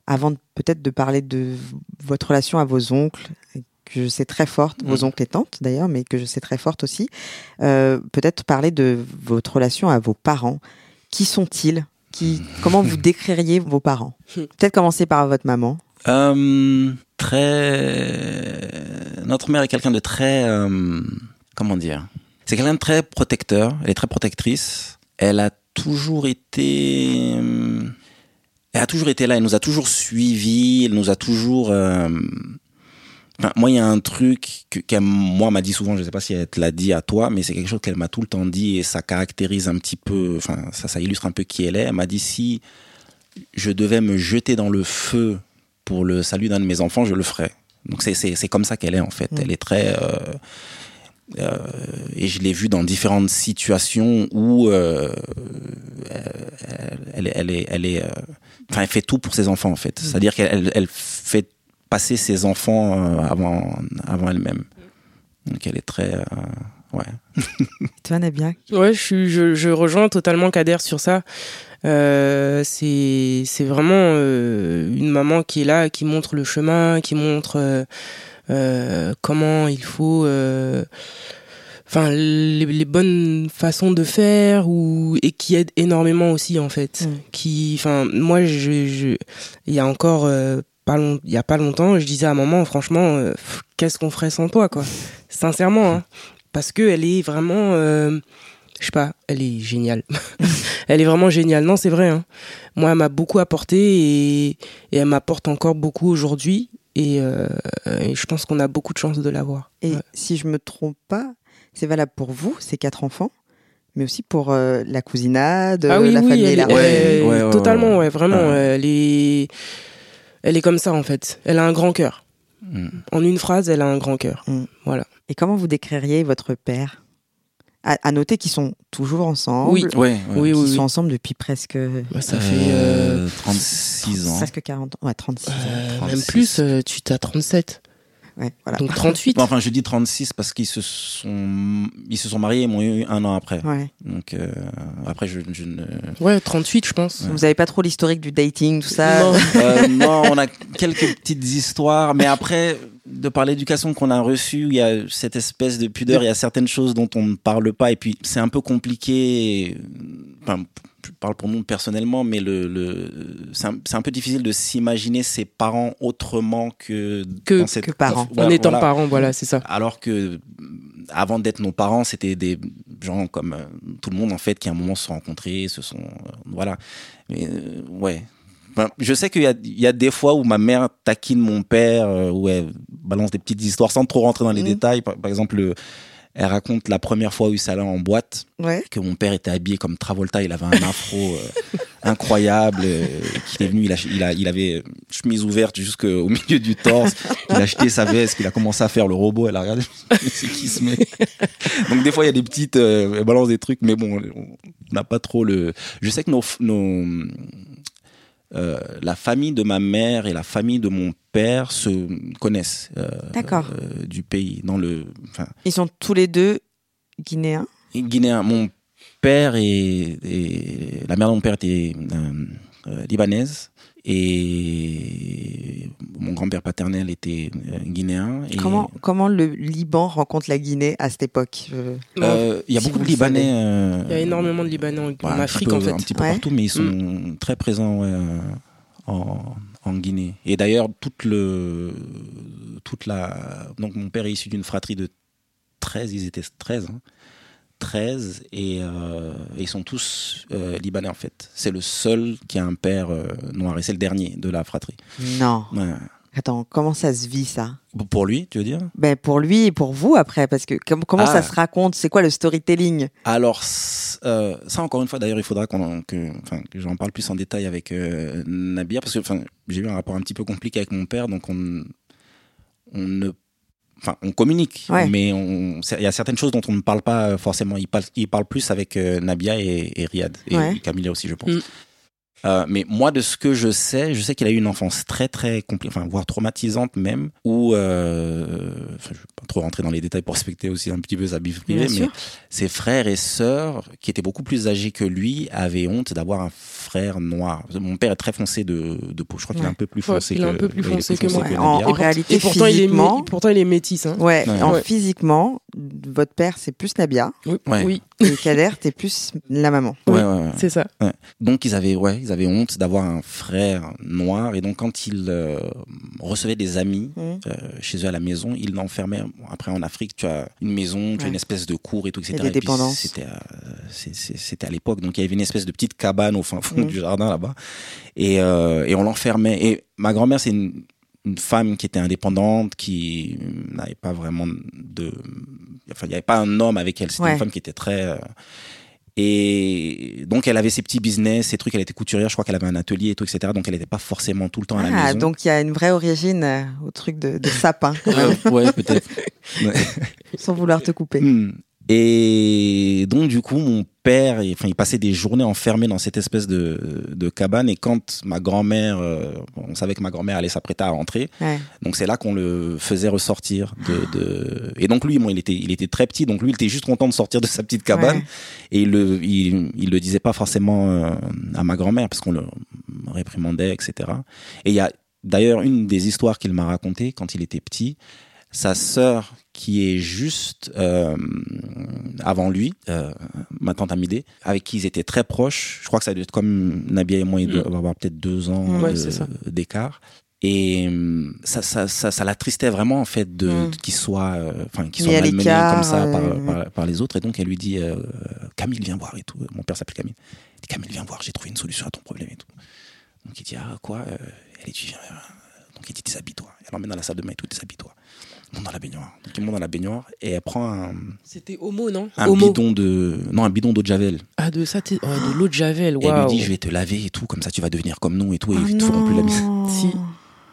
avant peut-être de parler de votre relation à vos oncles, que je sais très forte, vos Mm. oncles et tantes d'ailleurs, mais que je sais très forte aussi, euh, peut-être parler de votre relation à vos parents. Qui sont-ils Qui, Comment vous décririez vos parents Peut-être commencer par votre maman. Euh, très. Notre mère est quelqu'un de très. euh, Comment dire? C'est quelqu'un de très protecteur. Elle est très protectrice. Elle a toujours été. euh, Elle a toujours été là. Elle nous a toujours suivis. Elle nous a toujours. euh, Enfin, moi, il y a un truc que, qu'elle, moi, m'a dit souvent, je sais pas si elle te l'a dit à toi, mais c'est quelque chose qu'elle m'a tout le temps dit et ça caractérise un petit peu, enfin, ça, ça illustre un peu qui elle est. Elle m'a dit si je devais me jeter dans le feu pour le salut d'un de mes enfants, je le ferais. Donc c'est, c'est, c'est comme ça qu'elle est, en fait. Mm. Elle est très, euh, euh, et je l'ai vu dans différentes situations où euh, elle, elle, est- elle est, elle est, euh, enfin, elle fait tout pour ses enfants en fait. C'est-à-dire qu'elle elle, elle fait passer ses enfants euh, avant, avant elle-même. Donc elle est très, euh, ouais. Toi, Nabia? Ouais, je, suis, je, je rejoins totalement Kader sur ça. Euh, c'est c'est vraiment euh, une maman qui est là, qui montre le chemin, qui montre euh, euh, comment il faut, euh, enfin les, les bonnes façons de faire ou et qui aide énormément aussi en fait. Mm. Qui, enfin moi je, je il y a encore euh, il y a pas longtemps, je disais à maman franchement euh, qu'est-ce qu'on ferait sans toi quoi. Sincèrement hein, parce que elle est vraiment euh, je sais pas, elle est géniale. elle est vraiment géniale. Non, c'est vrai. Hein. Moi, elle m'a beaucoup apporté et, et elle m'apporte encore beaucoup aujourd'hui. Et, euh, et je pense qu'on a beaucoup de chance de l'avoir. Et Ouais. si je me trompe pas, c'est valable pour vous, ces quatre enfants, mais aussi pour euh, la cousinade, ah oui, la oui, famille elle, est- Ouais, ouais, ouais, totalement, ouais. ouais, vraiment. Ouais. Elle est, comme ça en fait. Elle a un grand cœur. Mm. En une phrase, elle a un grand cœur. Mm. Voilà. Et comment vous décririez votre père? À, à noter qu'ils sont toujours ensemble. Oui. Ouais, ouais. Oui, oui, sont oui. ensemble depuis presque, Bah, ça fait euh, Euh, 36 ans. presque 40 ans. Ouais, 36 ans. euh, 36. même plus. euh, tu t'as 37, Ouais, voilà. donc 38. Bon, enfin, je dis 36 parce qu'ils se sont, ils se sont mariés et m'ont eu un an après. Ouais. Donc, euh, après, je, je ne. Ouais, 38, je pense. Vous avez pas trop l'historique du dating, tout ça Non. Euh, non, on a quelques petites histoires, mais après, de par l'éducation qu'on a reçue, il y a cette espèce de pudeur, il y a certaines choses dont on ne parle pas, et puis c'est un peu compliqué. Enfin, je parle pour nous personnellement, mais le, le c'est un, peu difficile de s'imaginer ses parents autrement que Que- cette- que parents. en étant voilà. parent, voilà, c'est ça. Alors que avant d'être nos parents, c'était des gens comme euh, tout le monde en fait qui à un moment se sont rencontrés, se sont euh, voilà. Mais euh, ouais. Je sais qu'il y a, il y a des fois où ma mère taquine mon père, euh, où elle balance des petites histoires sans trop rentrer dans les Mhm. détails. Par, par exemple, le- elle raconte la première fois où il s'allait en boîte, Ouais. que mon père était habillé comme Travolta, il avait un afro euh, incroyable, euh, qu'il est venu, il, a, il, a, il avait chemise ouverte jusqu'au milieu du torse, il a acheté sa veste, qu'il a commencé à faire le robot, elle a regardé, c'est qui se met. Donc des fois il y a des petites, euh, elle balance des trucs, mais bon, on n'a pas trop le. Je sais que nos, nos euh, la famille de ma mère et la famille de mon père se connaissent euh, D'accord. euh, du pays dans le, Ils sont tous les deux guinéens? guinéen. Mon père et, et la mère de mon père était euh, euh, libanaise et mon grand-père paternel était euh, guinéen. Et, Comment, comment le Liban rencontre la Guinée à cette époque? Euh, Il y a Si beaucoup de Libanais. euh, Il y a énormément de Libanais en, en Ouais, un Afrique peu- en fait. Un petit peu Ouais. partout, mais ils sont très présents ouais, en, en Guinée. Et d'ailleurs, toute le, toute la, donc mon père est issu d'une fratrie de 13, ils étaient 13, hein, 13, et, euh, et ils sont tous euh, libanais en fait. C'est le seul qui a un père euh, noir, et c'est le dernier de la fratrie. Non. Ouais. Attends, comment ça se vit ça? Pour lui, tu veux dire? Ben pour lui et pour vous après, parce que com- comment Ah. ça se raconte? C'est quoi le storytelling? Alors, euh, ça encore une fois, d'ailleurs, il faudra que, j'en parle plus en détail avec euh, Nabia, parce que j'ai eu un rapport un petit peu compliqué avec mon père, donc on, on ne, enfin, on communique, Ouais. mais il y a certaines choses dont on ne parle pas forcément. Il parle, il parle plus avec euh, Nabia et, et Riyad et Ouais. Camilla aussi, je pense. Mm. Euh, mais moi, de ce que je sais, je sais qu'il a eu une enfance très très compliquée, enfin voire traumatisante même, où, euh, enfin, je vais pas trop rentrer dans les détails pour respecter aussi un petit peu sa vie privée, Bien mais sûr. ses frères et sœurs, qui étaient beaucoup plus âgés que lui, avaient honte d'avoir un frère noir. Mon père est très foncé de, de peau. Je crois qu'il est un peu plus Ouais, foncé il est que un peu plus foncé que moi. En- réalité, et pourtant, il est, physiquement- pourtant, il est métis. Hein. Ouais, Ouais. en Ouais. physiquement, votre père c'est plus Nabia Oui, Ouais. oui, et Kader t'es plus la maman. Ouais, Oui. ouais, ouais. c'est ça. Donc ils avaient, ouais, ils avaient honte d'avoir un frère noir et donc quand ils euh, recevaient des amis Mhm. euh, chez eux à la maison, ils l'enfermaient. Bon, Après en Afrique, tu as une maison, tu as une espèce de cour et tout, etc. Des Et puis, dépendances. C'était, euh, c'était à l'époque, donc il y avait une espèce de petite cabane au fin fond Mhm. du jardin là-bas et, euh, et on l'enfermait. Et ma grand-mère, c'est une, une femme qui était indépendante, qui n'avait pas vraiment de, enfin il n'y avait pas un homme avec elle. C'était Ouais. une femme qui était très euh, et donc, elle avait ses petits business, ses trucs. Elle était couturière, je crois qu'elle avait un atelier et tout, etc. Donc, elle n'était pas forcément tout le temps à la Ah, maison. donc il y a une vraie origine euh, au truc de, de sapin, quand même, ouais, peut-être. sans vouloir te couper. Et donc, du coup, mon père, il, enfin, il passait des journées enfermé dans cette espèce de, de cabane. Et quand ma grand-mère, euh, on savait que ma grand-mère allait s'apprêter à rentrer, Ouais. donc c'est là qu'on le faisait ressortir. De, de... Et donc, lui, bon, il était, il était très petit, donc lui, il était juste content de sortir de sa petite cabane. Ouais. Et il le, il, il le disait pas forcément euh, à ma grand-mère parce qu'on le réprimandait, etc. Et il y a d'ailleurs une des histoires qu'il m'a racontées quand il était petit. Sa sœur, qui est juste euh, avant lui, euh, ma tante Amidé, avec qui ils étaient très proches. Je crois que ça doit être comme Nabia et moi, ils Mm. doivent avoir peut-être deux ans Ouais, ça. d'écart. Et hum, ça, ça, ça, ça l'attristait vraiment en fait de Mm. qu'il soit, euh, enfin qu'il Mis soit malmené comme ça par, euh, par, par les autres. Et donc elle lui dit euh, Camille viens voir et tout. Mon père s'appelle Camille. Il dit Camille viens voir, j'ai trouvé une solution à ton problème et tout. Donc il dit ah quoi Euh, Elle dit viens. euh, Donc il dit déshabille-toi. Elle l'emmène dans la salle de bain et tout déshabille-toi. Monte dans la baignoire. Donc il monte dans la baignoire et elle prend un, C'était homo, non? un Homo. bidon de non un bidon d'eau de javel. Ah, de ça, t'es- oh, de l'eau de Javel, Et elle waouh. lui dit je vais te laver et tout comme ça tu vas devenir comme nous et tout et ils te feront plus la misère. non. Si.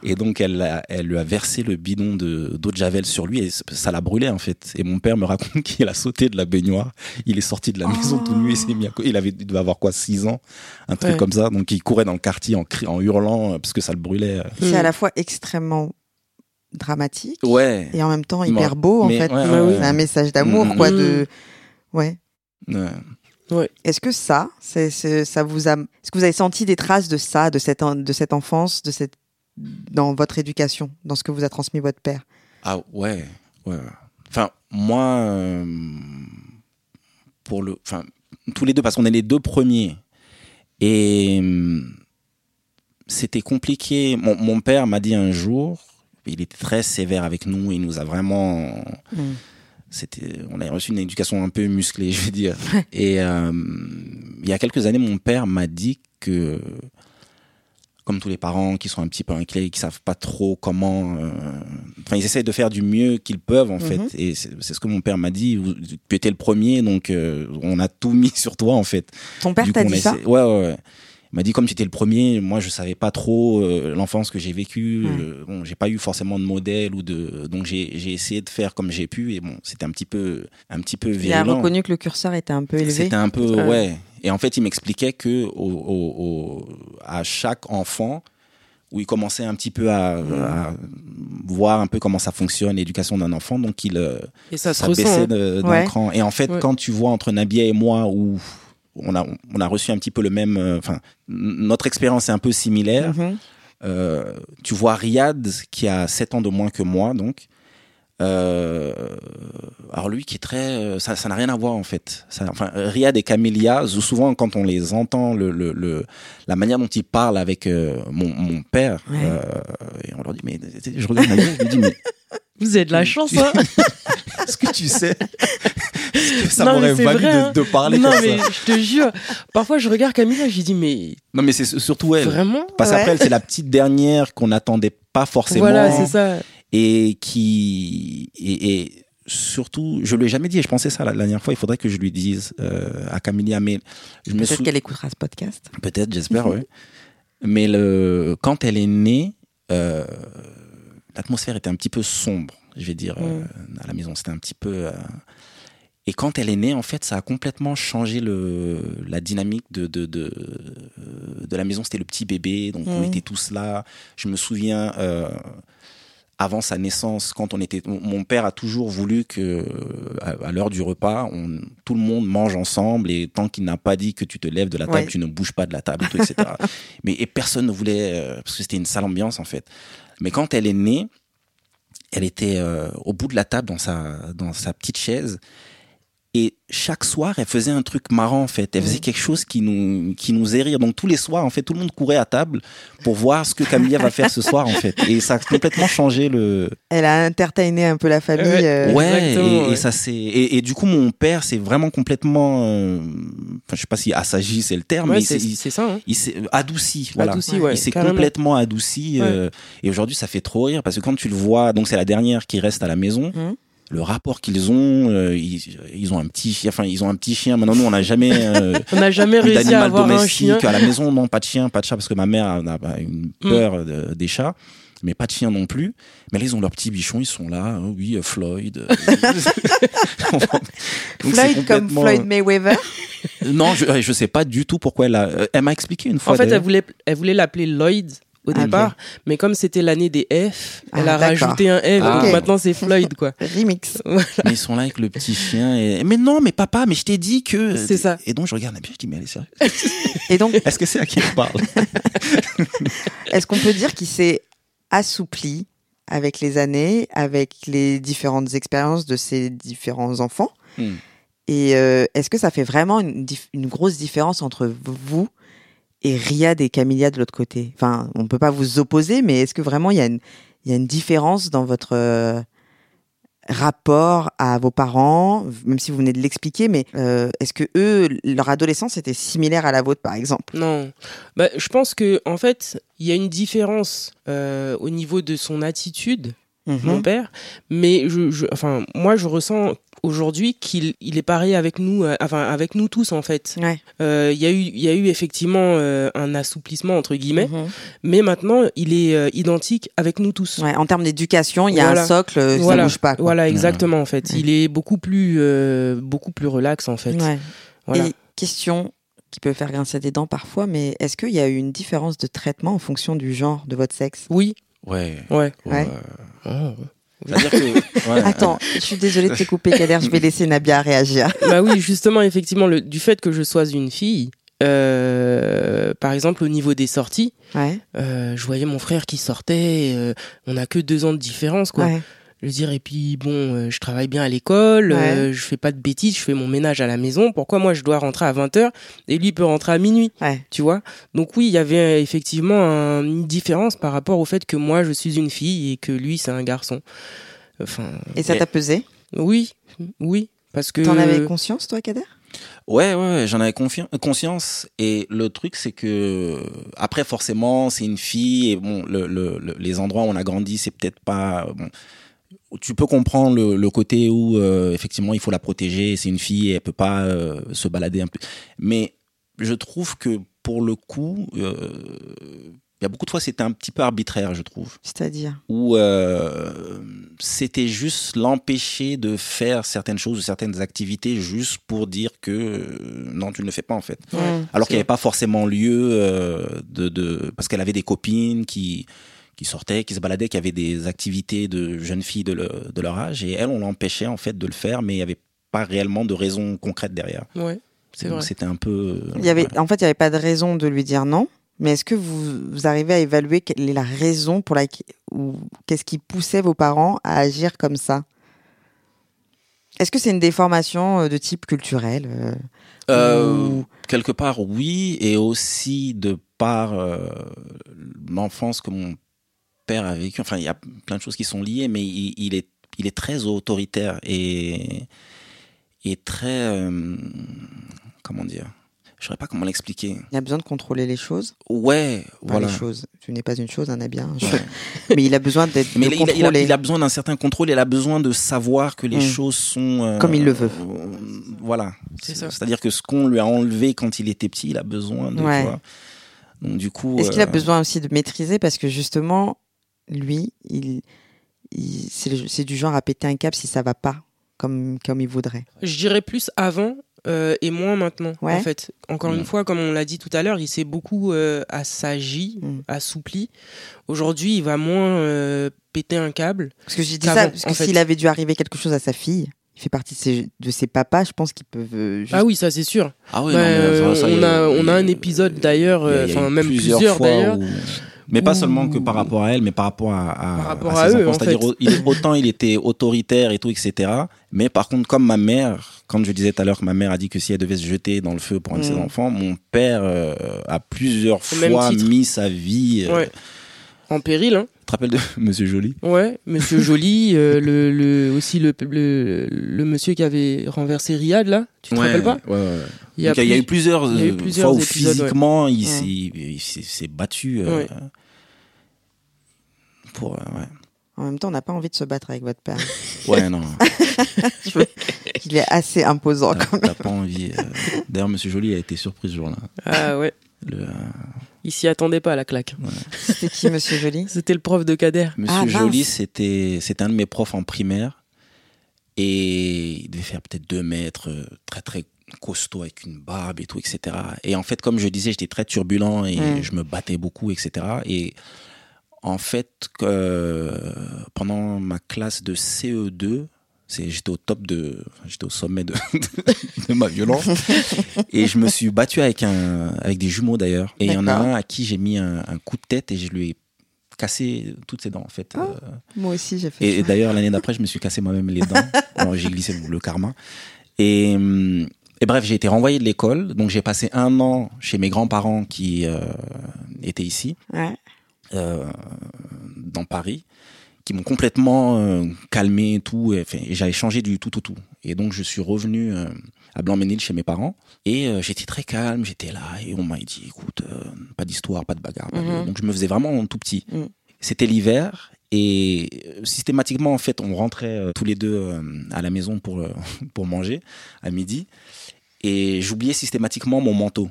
Et donc, elle, a- elle lui a versé le bidon de- d'eau de Javel sur lui et c- ça l'a brûlé en fait. Et mon père me raconte qu'il a sauté de la baignoire. Il est sorti de la maison tout nu et s'est mis à co- Il avait, il devait avoir quoi, 6 ans, un truc Ouais. comme ça. Donc, il courait dans le quartier en, cri- en hurlant euh, parce que ça le brûlait. C'est Mm. à la fois extrêmement dramatique Ouais. et en même temps hyper beau en Mais- fait. ouais, ouais, ouais. C'est un message d'amour Mm. quoi. Mm. De ouais. Ouais. Est-ce que ça, c'est, ça vous a, est-ce que vous avez senti des traces de ça, de cette, de cette enfance, de cette, dans votre éducation, dans ce que vous a transmis votre père? Ah ouais, ouais. Enfin, moi, euh, pour le, enfin, tous les deux, parce qu'on est les deux premiers, et hum, c'était compliqué. Mon, mon père m'a dit un jour, il était très sévère avec nous, il nous a vraiment, c'était, on a reçu une éducation un peu musclée, je veux dire. Et euh, il y a quelques années, mon père m'a dit que, comme tous les parents qui sont un petit peu inquiets, qui savent pas trop comment, euh, enfin, ils essayent de faire du mieux qu'ils peuvent en fait. Et c'est c'est ce que mon père m'a dit. Tu étais le premier, donc euh, on a tout mis sur toi en fait. Ton père t'a dit ça Ouais, ouais, ouais. Il m'a dit comme tu étais le premier, moi je savais pas trop euh, l'enfance que j'ai vécue. Euh, bon, j'ai pas eu forcément de modèle ou de, donc j'ai essayé de faire comme j'ai pu et bon, c'était un petit peu, un petit peu Il a virulent. reconnu que le curseur était un peu élevé. C'était un peu, Ah. ouais. Et en fait, il m'expliquait que au, au- au- à chaque enfant, où il commençait un petit peu à, à voir un peu comment ça fonctionne, l'éducation d'un enfant, donc il euh, Et ça se ça baissait hein. d'un Ouais. cran. Et en fait, Ouais. quand tu vois entre Nabia et moi, où on a, on a reçu un petit peu le même, euh, enfin, notre expérience est un peu similaire. Mhm. Euh, tu vois Riyad qui a 7 ans de moins que moi, donc. Euh, alors lui qui est très, ça, ça n'a rien à voir en fait. Ça, enfin, Riyad et Camélia, souvent quand on les entend, le, le, le- la manière dont ils parlent avec euh, mon, mon père, Ouais. euh, et on leur dit mais je regarde Nabia, je lui dis mais Vous avez de la chance, hein Est-ce que tu sais? Que ça Non, m'aurait valu vrai, hein. de, de parler Non, comme mais ça? je te jure, parfois je regarde Camilla, je dis, mais Non, mais c'est surtout elle. vraiment? Parce Ouais. qu'après, elle, c'est la petite dernière qu'on n'attendait pas forcément. Voilà, c'est ça. et qui et, et surtout je lui ai jamais dit et je pensais ça la, la dernière fois il faudrait que je lui dise euh, à Camilla mais je me Peut-être sou- qu'elle écoutera ce podcast. peut-être j'espère ouais mais le quand elle est née euh, l'atmosphère était un petit peu sombre je vais dire euh, à la maison c'était un petit peu euh, et quand elle est née, en fait, ça a complètement changé le, la dynamique de, de, de, de la maison. C'était le petit bébé, donc on Mhm. était tous là. Je me souviens, euh, avant sa naissance, quand on était, mon- père a toujours voulu que, à, à l'heure du repas, on, tout le monde mange ensemble et tant qu'il n'a pas dit que tu te lèves de la table, Ouais. tu ne bouges pas de la table, et tout, etc. Mais et personne ne voulait, euh, parce que c'était une sale ambiance en fait. Mais quand elle est née, elle était euh, au bout de la table dans sa dans sa petite chaise et chaque soir elle faisait un truc marrant en fait elle faisait quelque chose qui nous qui nous faisait rire donc tous les soirs en fait tout le monde courait à table pour voir ce que Camilla va faire ce soir en fait et ça a complètement changé le Elle a entertainé un peu la famille. Ouais. euh, ouais et, ça c'est et, et du coup mon père c'est vraiment complètement euh, enfin, je sais pas si assagi c'est le terme Ouais, mais il c'est s'est- il- c'est ça. Hein. il s'est adouci voilà Adouci, ouais, il s'est complètement adouci euh, et aujourd'hui ça fait trop rire parce que quand tu le vois donc c'est la dernière qui reste à la maison Mhm. Le rapport qu'ils ont euh, ils, ils ont un petit chien enfin ils ont un petit chien. Maintenant nous on n'a jamais euh, On n'a jamais eu réussi à d'animal avoir un domestique chien. à la maison. Non pas de chien pas de chat parce que ma mère a, a une peur de- des chats mais pas de chien non plus. Mais là ils ont leurs petits bichons ils sont là. Oh oui euh, Floyd euh. Donc, Floyd comme Floyd Mayweather. non je, je sais pas du tout pourquoi elle a elle m'a expliqué une fois En fait, elle voulait, elle voulait l'appeler Lloyd au Ah, départ, mais comme c'était l'année des F, elle Ah, a d'accord. rajouté un F, Ah. donc maintenant c'est Floyd, quoi. Remix. Mais ils sont là avec le petit chien et mais non mais papa mais je t'ai dit que C'est ça. et donc je regarde Nabil je dis mais elle est sérieuse Et donc, est-ce que c'est à qui elle parle est-ce qu'on peut dire qu'il s'est assoupli avec les années, avec les différentes expériences de ses différents enfants? Hmm. Et euh, est-ce que ça fait vraiment une grosse différence entre vous et Riyad et Camilla de l'autre côté Enfin, on peut pas vous opposer, mais est-ce que vraiment il y a une, il y a une différence dans votre euh, rapport à vos parents, même si vous venez de l'expliquer, mais euh, est-ce que eux, leur adolescence était similaire à la vôtre, par exemple? Non. Bah, je pense que en fait, il y a une différence euh, au niveau de son attitude, mon Mhm. père. Mais je, je- enfin, moi, je ressens aujourd'hui qu'il il est pareil avec nous, euh, enfin avec nous tous en fait. Ouais. Euh, Il y a eu, il y a eu effectivement euh, un assouplissement entre guillemets, Mhm. mais maintenant il est euh, identique avec nous tous. Ouais, en termes d'éducation, il y a Voilà. un socle, euh, voilà, ça bouge pas. Quoi. voilà, exactement en fait. Ouais. Il est beaucoup plus, euh, beaucoup plus relax en fait. Ouais. Voilà. Et question qui peut faire grincer des dents parfois, mais est-ce qu'il y a eu une différence de traitement en fonction du genre de votre sexe? Oui, ouais ouais. Ouais. Oh. C'est-à-dire que ouais, Attends, je suis désolée de te couper, Kader, je vais laisser Nabia réagir. bah oui, justement, effectivement, le, du fait que je sois une fille, euh, par exemple au niveau des sorties, Ouais, euh, je voyais mon frère qui sortait, euh, on a que deux ans de différence, quoi. ouais. Je veux dire, et puis bon, euh, je travaille bien à l'école, euh, je fais pas de bêtises, je fais mon ménage à la maison. Pourquoi moi je dois rentrer à 20h et lui il peut rentrer à minuit, ouais. tu vois? Donc oui, il y avait euh, effectivement un- une différence par rapport au fait que moi je suis une fille et que lui c'est un garçon. Enfin, Et ça t'a pesé? Oui, oui, parce que T'en avais conscience, toi, Kader? Ouais, ouais, ouais, j'en avais confi- conscience. Et le truc, c'est que après, forcément, c'est une fille. Et bon, le, le, le- les endroits où on a grandi, c'est peut-être pas. Bon, tu peux comprendre le, le côté où euh, effectivement, il faut la protéger. C'est une fille, et elle peut pas euh, se balader un peu. Mais je trouve que pour le coup, euh, il y a beaucoup de fois, c'était un petit peu arbitraire, je trouve C'est-à-dire? Où c'était juste l'empêcher de faire certaines choses ou certaines activités juste pour dire que non, tu ne le fais pas en fait. Ouais, Alors qu'il n'y avait pas forcément lieu de, de... Parce qu'elle avait des copines qui, qui sortaient, qui se baladaient, qui avaient des activités de jeunes filles de, le- de leur âge. Et elle, on l'empêchait en fait de le faire, mais il n'y avait pas réellement de raison concrète derrière. Ouais, c'est Donc vrai. Il c'était un peu... y avait, voilà. En fait, il n'y avait pas de raison de lui dire non. Mais est-ce que vous, vous arrivez à évaluer quelle est la raison pour laquelle ou qu'est-ce qui poussait vos parents à agir comme ça? Est-ce que c'est une déformation euh, de type culturel euh, Euh, ou- quelque part, oui, et aussi de par euh, l'enfance que mon père a vécu. Enfin, il y a plein de choses qui sont liées, mais il, il est, il est très autoritaire et, et très. euh, comment dire Je ne saurais pas comment l'expliquer. Il a besoin de contrôler les choses. Ouais, Enfin, voilà. les choses. Tu n'es pas une chose, un habit. hein, Ouais. Mais il a besoin d'être Mais de il, a- il a, contrôler. il a besoin d'un certain contrôle, il a besoin de savoir que les Mm. choses sont. euh, Comme il le veut. euh, voilà. C'est ça. C'est-à-dire que ce qu'on lui a enlevé quand il était petit, il a besoin de. Ouais. Donc, du coup. Est-ce qu'il a besoin aussi de maîtriser parce que justement, lui, il, il- c'est du genre à péter un câble si ça va pas comme comme il voudrait. Je dirais plus avant euh, et moins maintenant. Ouais. En fait, encore Mm. une fois, comme on l'a dit tout à l'heure, il s'est beaucoup euh, assagi, Mm. assoupli. Aujourd'hui, il va moins euh, péter un câble. Parce que j'ai dit ça parce que fait. s'il avait dû arriver quelque chose à sa fille, il fait partie de ses, de ses papas. Je pense qu'ils peuvent euh, juste- Ah oui, ça c'est sûr. Ah oui, Bah, non, mais, enfin, ça, il on a on a un épisode d'ailleurs, euh, enfin même plusieurs, d'ailleurs. où- Mais pas seulement que par rapport à elle, mais par rapport à, à, Par rapport à à ses eux, enfants. en C'est-à-dire, autant il était autoritaire et tout, etc. Mais par contre, comme ma mère, quand je disais tout à l'heure que ma mère a dit que si elle devait se jeter dans le feu pour un de ses Mm. enfants, mon père euh, a plusieurs Au fois mis sa vie. euh, Ouais. En péril, hein. Tu te rappelles de Monsieur Joly? Ouais, Monsieur Joly, euh, le, le aussi le, le le monsieur qui avait renversé Riyad là. Tu te rappelles pas? ouais, ouais, ouais. Il y a, Donc, il y a eu plus- plusieurs, il y a eu euh, plusieurs fois où épisodes, physiquement il Ouais. s'est- il s'est s'est battu. euh, Ouais. Pour, euh, ouais. En même temps, on n'a pas envie de se battre avec votre père. ouais, non. il est assez imposant T'as quand t'as même. pas envie. euh. D'ailleurs, Monsieur Joly a été surpris ce jour-là. Ah ouais. Le, euh, Il s'y attendait pas à la claque. C'était qui, Monsieur Joly C'était le prof de Kader. Monsieur Ah. Joly, c'était c'était un de mes profs en primaire. Et il devait faire peut-être deux mètres, euh, très très costaud avec une barbe et tout, etc. Et en fait, comme je disais, j'étais très turbulent et je me battais beaucoup, etc. Et en fait, euh, pendant ma classe de CE2, c'est- j'étais au top de, j'étais au sommet de, de ma violence. et je me suis battu avec un, avec des jumeaux d'ailleurs. Et il y en a un à qui j'ai mis un, un coup de tête et je lui ai cassé toutes ses dents en fait. Ah. Euh, Moi aussi, j'ai fait et, et d'ailleurs, l'année d'après, je me suis cassé moi-même les dents. Alors, j'ai glissé le karma. Et, hum, et bref, j'ai été renvoyé de l'école. Donc, j'ai passé un an chez mes grands-parents qui euh, étaient ici, Ouais. euh, dans Paris, qui m'ont complètement euh, calmé et tout. Et, j'avais changé du tout, tout, tout. Et donc, je suis revenu euh, à Blanc-Ménil chez mes parents. Et euh, j'étais très calme, j'étais là. Et on m'a dit, écoute, pas d'histoire, pas de bagarre. pas de- Mhm. Donc, je me faisais vraiment tout petit. Mhm. C'était l'hiver. Et systématiquement, en fait, on rentrait tous les deux à la maison pour, pour manger à midi. Et j'oubliais systématiquement mon manteau.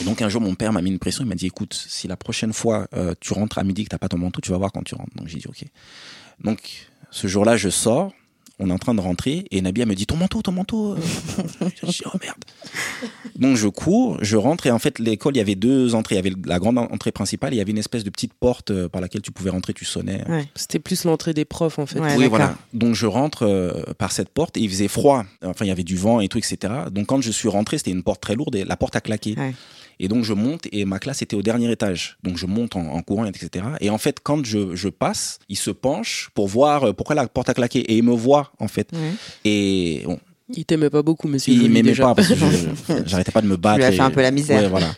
Et donc un jour, mon père m'a mis une pression. Il m'a dit, écoute, si la prochaine fois euh, tu rentres à midi que t'as pas ton manteau, tu vas voir quand tu rentres. Donc j'ai dit, ok. Donc ce jour-là, je sors. On est en train de rentrer et Nabia me dit ton manteau, ton manteau. euh. je dis oh merde. Donc je cours, je rentre et en fait l'école il y avait deux entrées. Il y avait la grande entrée principale, et il y avait une espèce de petite porte euh, par laquelle tu pouvais rentrer, tu sonnais. Ouais. C'était plus l'entrée des profs en fait. Ouais. Oui, voilà. Donc je rentre euh, par cette porte et il faisait froid. Enfin, il y avait du vent et tout, etc. Donc quand je suis rentré, c'était une porte très lourde et la porte a claqué. Ouais. Et donc je monte et ma classe était au dernier étage. Donc je monte en, en courant, etc. Et en fait, quand je, je passe, il se penche pour voir euh, pourquoi la porte a claqué et il me voit en fait. Ouais. Et bon, Il t'aimait pas beaucoup, monsieur. il m'aimait pas parce que je- j'arrêtais pas de me battre. lui as et- fait un peu la misère. Ouais, voilà.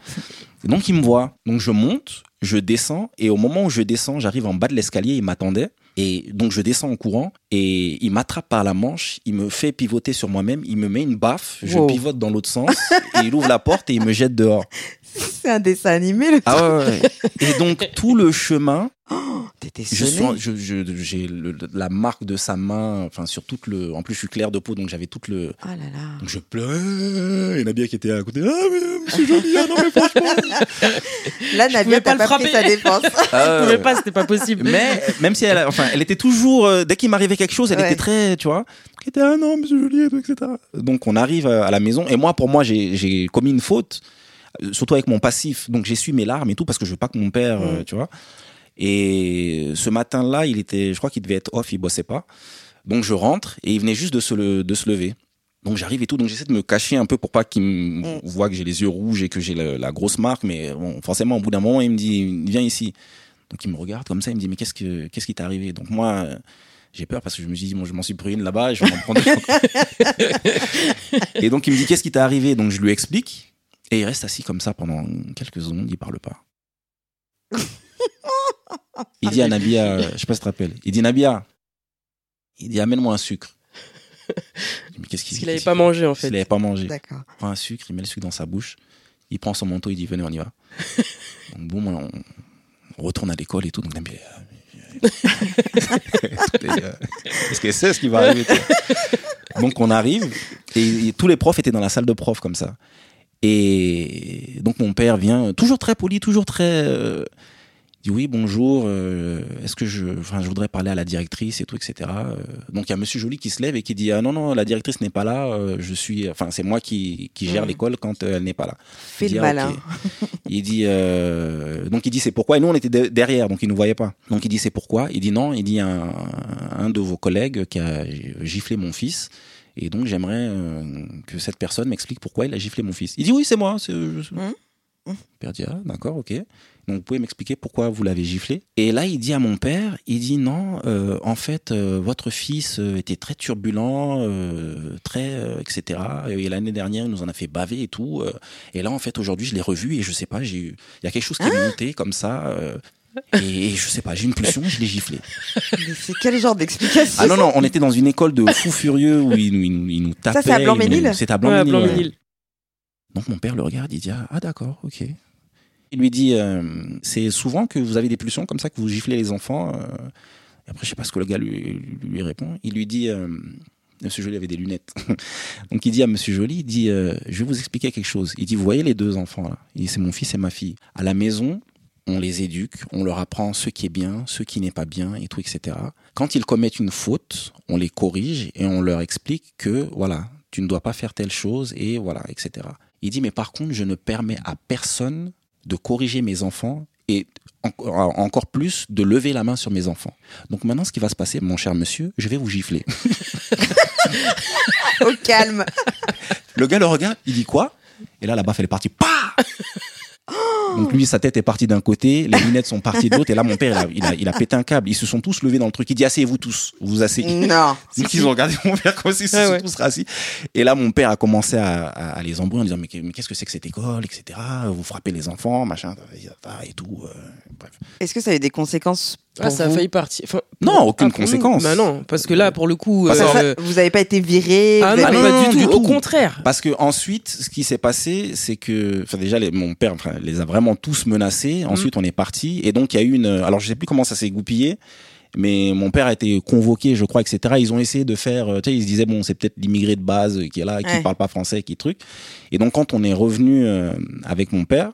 Et donc il me voit. Donc je monte, je descends et au moment où je descends, j'arrive en bas de l'escalier, il m'attendait. Et donc je descends en courant et il m'attrape par la manche, il me fait pivoter sur moi-même, il me met une baffe, je Wow. pivote dans l'autre sens et il ouvre la porte et il me jette dehors. C'est un dessin animé, le Ah ouais, ouais, ouais. Et donc tout le chemin, T'étais je, je- j'ai la marque de sa main, enfin sur toute le, en plus je suis clair de peau donc j'avais toute le, Oh là là. donc je pleurais et Nabia qui était à côté, ah mais monsieur Joly, ah non mais franchement. Là, Nadia, pouvais t'as pas pas, le pris frapper. sa défense. Ah, Je pouvais pas, c'était pas possible. Mais même si elle, a- enfin, elle était toujours, euh, dès qu'il m'arrivait quelque chose, elle Ouais. était très, tu vois, elle était ah non monsieur tout, etc. Donc on arrive à la maison et moi pour moi j'ai j'ai commis une faute, euh, surtout avec mon passif. Donc j'essuie mes larmes et tout parce que je veux pas que mon père, euh, tu vois. Et ce matin-là, il était, je crois qu'il devait être off, il bossait pas. Donc je rentre et il venait juste de se le, de se lever. Donc j'arrive et tout, donc j'essaie de me cacher un peu pour pas qu'il me voit que j'ai les yeux rouges et que j'ai la, la grosse marque. Mais bon, forcément, au bout d'un moment, il me dit, viens ici. Donc il me regarde comme ça, il me dit, mais qu'est-ce que, qu'est-ce qui t'est arrivé? Donc moi, j'ai peur parce que je me suis dit, bon, je m'en suis pris une là-bas, je vais en prendre et donc il me dit, qu'est-ce qui t'est arrivé? Donc je lui explique et il reste assis comme ça pendant quelques secondes, il parle pas. Il dit à Nabia, euh, je sais pas si tu te rappelles, il dit Nabia, il dit amène-moi un sucre. Je dis, Mais qu'est-ce Parce qu'il qu'il avait qu'est-ce pas mangé en fait. Il avait pas mangé. D'accord. Il prend un sucre, il met le sucre dans sa bouche, il prend son manteau, il dit venez, on y va. donc bon, on, on retourne à l'école et tout. Donc Nabia, euh, euh, Est-ce que c'est ce qui va arriver Donc on arrive et, et tous les profs étaient dans la salle de profs comme ça. Et donc mon père vient, toujours très poli, toujours très. euh, dit oui bonjour. euh, Est-ce que je, enfin je voudrais parler à la directrice et tout etc. Euh, donc il y a Monsieur Joly qui se lève et qui dit ah non non la directrice n'est pas là. euh, je suis, enfin c'est moi qui qui gère Mm. l'école quand euh, elle n'est pas là. Fais Il le dit, ah, malin. Il dit euh, donc il dit c'est pourquoi? Et nous on était de- derrière donc il nous voyait pas. Donc il dit c'est pourquoi? Il dit non. Il dit un, un de vos collègues qui a giflé mon fils et donc j'aimerais euh, que cette personne m'explique pourquoi il a giflé mon fils. Il dit oui c'est moi. C'est, je- Mhm. Père dit ah d'accord ok. Donc vous pouvez m'expliquer pourquoi vous l'avez giflé. Et là il dit à mon père il dit non euh, en fait euh, votre fils euh, était très turbulent euh, très euh, etc. Et l'année dernière il nous en a fait baver et tout. euh, et là, en fait, aujourd'hui, je l'ai revu et je sais pas, j'ai eu, il y a quelque chose qui est monté comme ça. euh, et je sais pas, j'ai une pulsion, je l'ai giflé. Mais c'est quel genre d'explication Ah non, non, on était dans une école de fous furieux où ils nous, ils nous, ils nous tapaient. c'est à Blanc-Ménil C'est à ouais. Blanc-Ménil. Donc mon père le regarde, il dit ah, ah, d'accord, ok. Il lui dit euh, c'est souvent que vous avez des pulsions comme ça que vous giflez les enfants. euh. Et après je sais pas ce que le gars lui, répond. Il lui dit euh, Monsieur Joly avait des lunettes. Donc il dit à Monsieur Joly, il dit euh, je vais vous expliquer quelque chose. Il dit vous voyez les deux enfants là. C'est mon fils et ma fille. À la maison on les éduque, on leur apprend ce qui est bien, ce qui n'est pas bien et tout, etc. Quand ils commettent une faute, on les corrige et on leur explique que voilà, tu ne dois pas faire telle chose et voilà, etc. Il dit mais par contre, je ne permets à personne de corriger mes enfants et en- encore plus de lever la main sur mes enfants. Donc maintenant, ce qui va se passer, mon cher monsieur, je vais vous gifler. Au calme. Le gars le regarde, il dit quoi? Et là, la baffe, elle est partie. Pas Donc lui, sa tête est partie d'un côté, les lunettes sont parties de l'autre, et là, mon père, il a, il, a, il a pété un câble. Ils se sont tous levés dans le truc. Il dit, asseyez-vous tous, vous vous asseyez. Non. Donc ils ont regardé mon père comme s'ils se sont ouais. tous rassis. Et là, mon père a commencé à, à, à les embrouiller en disant, mais, que- mais qu'est-ce que c'est que cette école, etc. Vous frappez les enfants, machin, et tout. euh, bref. Est-ce que ça a eu des conséquences Ah, ça a failli partir. Enfin, Non, aucune ah, conséquence. Bah non, parce que là, pour le coup. Euh, Vous n'avez pas été viré Ah non, avez- non, pas non, du, du tout. tout. Au contraire. Parce que ensuite, ce qui s'est passé, c'est que, enfin déjà, les- mon père enfin, les a vraiment tous menacés. Ensuite, on est parti, et donc il y a eu une. Alors, je sais plus comment ça s'est goupillé, mais mon père a été convoqué, je crois, etc. Ils ont essayé de faire, euh, tu sais, ils se disaient bon, c'est peut-être l'immigré de base qui est là, qui Ouais. parle pas français, qui truc. Et donc, quand on est revenu euh, avec mon père.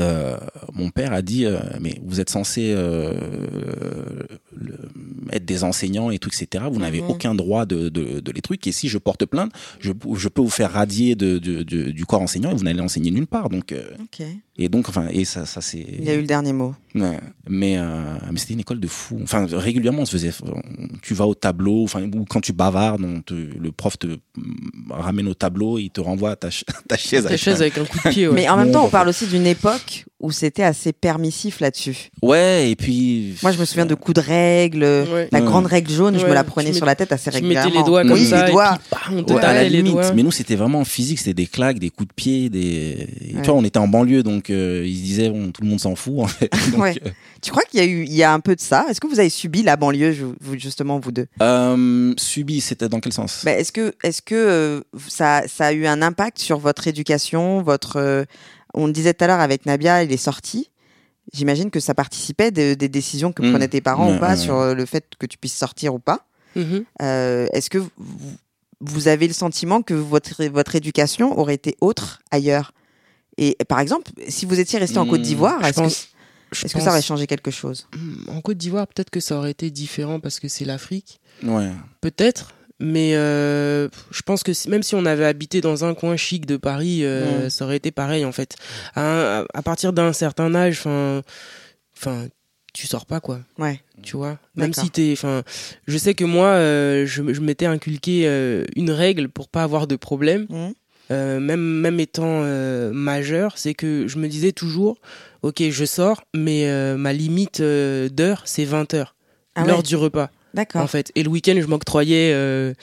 Euh, mon père a dit euh, mais vous êtes censé euh, le- être des enseignants et tout etc vous n'avez Mhm. aucun droit de, de, de les trucs et si je porte plainte je, je peux vous faire radier de, du corps enseignant et vous n'allez enseigner nulle part donc. Et donc enfin et ça ça c'est Il y a eu le dernier mot. Ouais. mais euh, mais c'était une école de fou enfin régulièrement on se faisait tu vas au tableau enfin ou quand tu bavardes on te, le prof te ramène au tableau et il te renvoie à ta, ch- ta chaise Ta avec chaise un- avec un coup de pied. ouais. Mais en même temps, on bah, parle aussi d'une époque où c'était assez permissif là-dessus. ouais et puis Moi, je me souviens de coups de règle, Ouais. la Ouais. grande règle jaune, je me la prenais mets- sur la tête assez Tu régulièrement. mettais les doigts comme oui, ça. les et doigts. puis, bam, on te Ouais, à la limite, doigts. mais nous c'était vraiment physique, c'était des claques, des coups de pied, des. Tu vois, on était en banlieue, donc euh, ils se disaient bon, tout le monde s'en fout en fait. Donc, Ouais. Tu crois qu'il y a eu, il y a un peu de ça? Est-ce que vous avez subi la banlieue, je- vous, justement, vous deux? Euh, subi, c'était dans quel sens? Ben, Est-ce que, est-ce que euh, ça, ça a eu un impact sur votre éducation, votre euh, On le disait tout à l'heure avec Nabia, il est sorti. J'imagine que ça participait de- des décisions que Mm. prenaient tes parents ou pas ouais, sur euh, le fait que tu puisses sortir ou pas. Mhm. Euh, Est-ce que vous, vous avez le sentiment que votre, votre éducation aurait été autre ailleurs? Et par exemple, si vous étiez resté en Côte Mm, d'Ivoire, est-ce que, pense- Je est-ce que ça aurait changé quelque chose? Hmm, En Côte d'Ivoire, peut-être que ça aurait été différent parce que c'est l'Afrique. Ouais. Peut-être. Mais euh, je pense que même si on avait habité dans un coin chic de Paris, euh, ça aurait été pareil en fait. À, un- à partir d'un certain âge, enfin, enfin, tu sors pas quoi. Ouais. Tu vois? Même si t'es, enfin, je sais que moi, euh, je, je m'étais inculqué une règle pour pas avoir de problème. Mm. Euh, même même étant euh, majeur, c'est que je me disais toujours, ok, je sors, mais euh, ma limite d'heure, c'est 20 heures, Ah l'heure ouais, du repas D'accord. en fait. Et le week-end, je m'octroyais euh,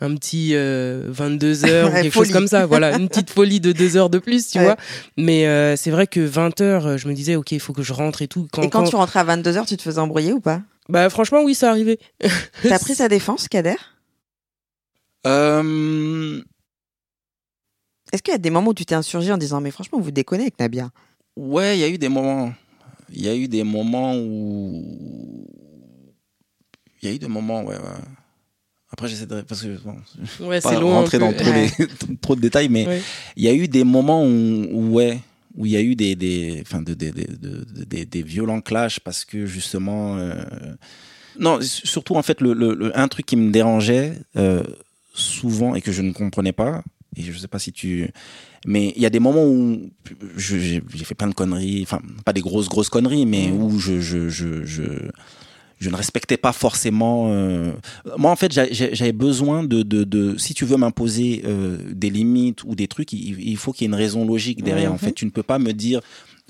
un petit 22 heures ou Ouais, quelque folie. chose comme ça. Voilà, une petite folie de deux heures de plus, tu Ouais. vois. Mais euh, c'est vrai que 20 heures, euh, je me disais, ok, il faut que je rentre et tout. Quand, Et quand, quand- tu rentrais à 22h, tu te faisais embrouiller ou pas? Bah franchement, oui, ça arrivait. T'as pris sa défense, Kader? Euh, Est-ce qu'il y a des moments où tu t'es insurgé en disant mais franchement vous déconnez avec Nabia? Ouais, il y a eu des moments. Il y a eu des moments où. Il y a eu des moments, ouais, ouais. Après, j'essaie de. Parce que, bon, Ouais, pas rentrer dans trop, Ouais. les- trop de détails, mais Ouais. il y a eu des moments où, où, ouais, où il y a eu des, des, enfin, de, des- des- de- de- des, des violents clashs parce que justement. euh, Non, surtout, en fait, le, le- le- un truc qui me dérangeait euh, souvent et que je ne comprenais pas, et je sais pas si tu. Mais il y a des moments où j'ai fait plein de conneries, enfin, pas des grosses, grosses conneries, mais où je, je, je, je, je ne respectais pas forcément. euh, Moi, en fait, j'a- j'a- j'avais besoin de, de, de. Si tu veux m'imposer euh, des limites ou des trucs, il, il faut qu'il y ait une raison logique derrière. En Mhm. fait, tu ne peux pas me dire.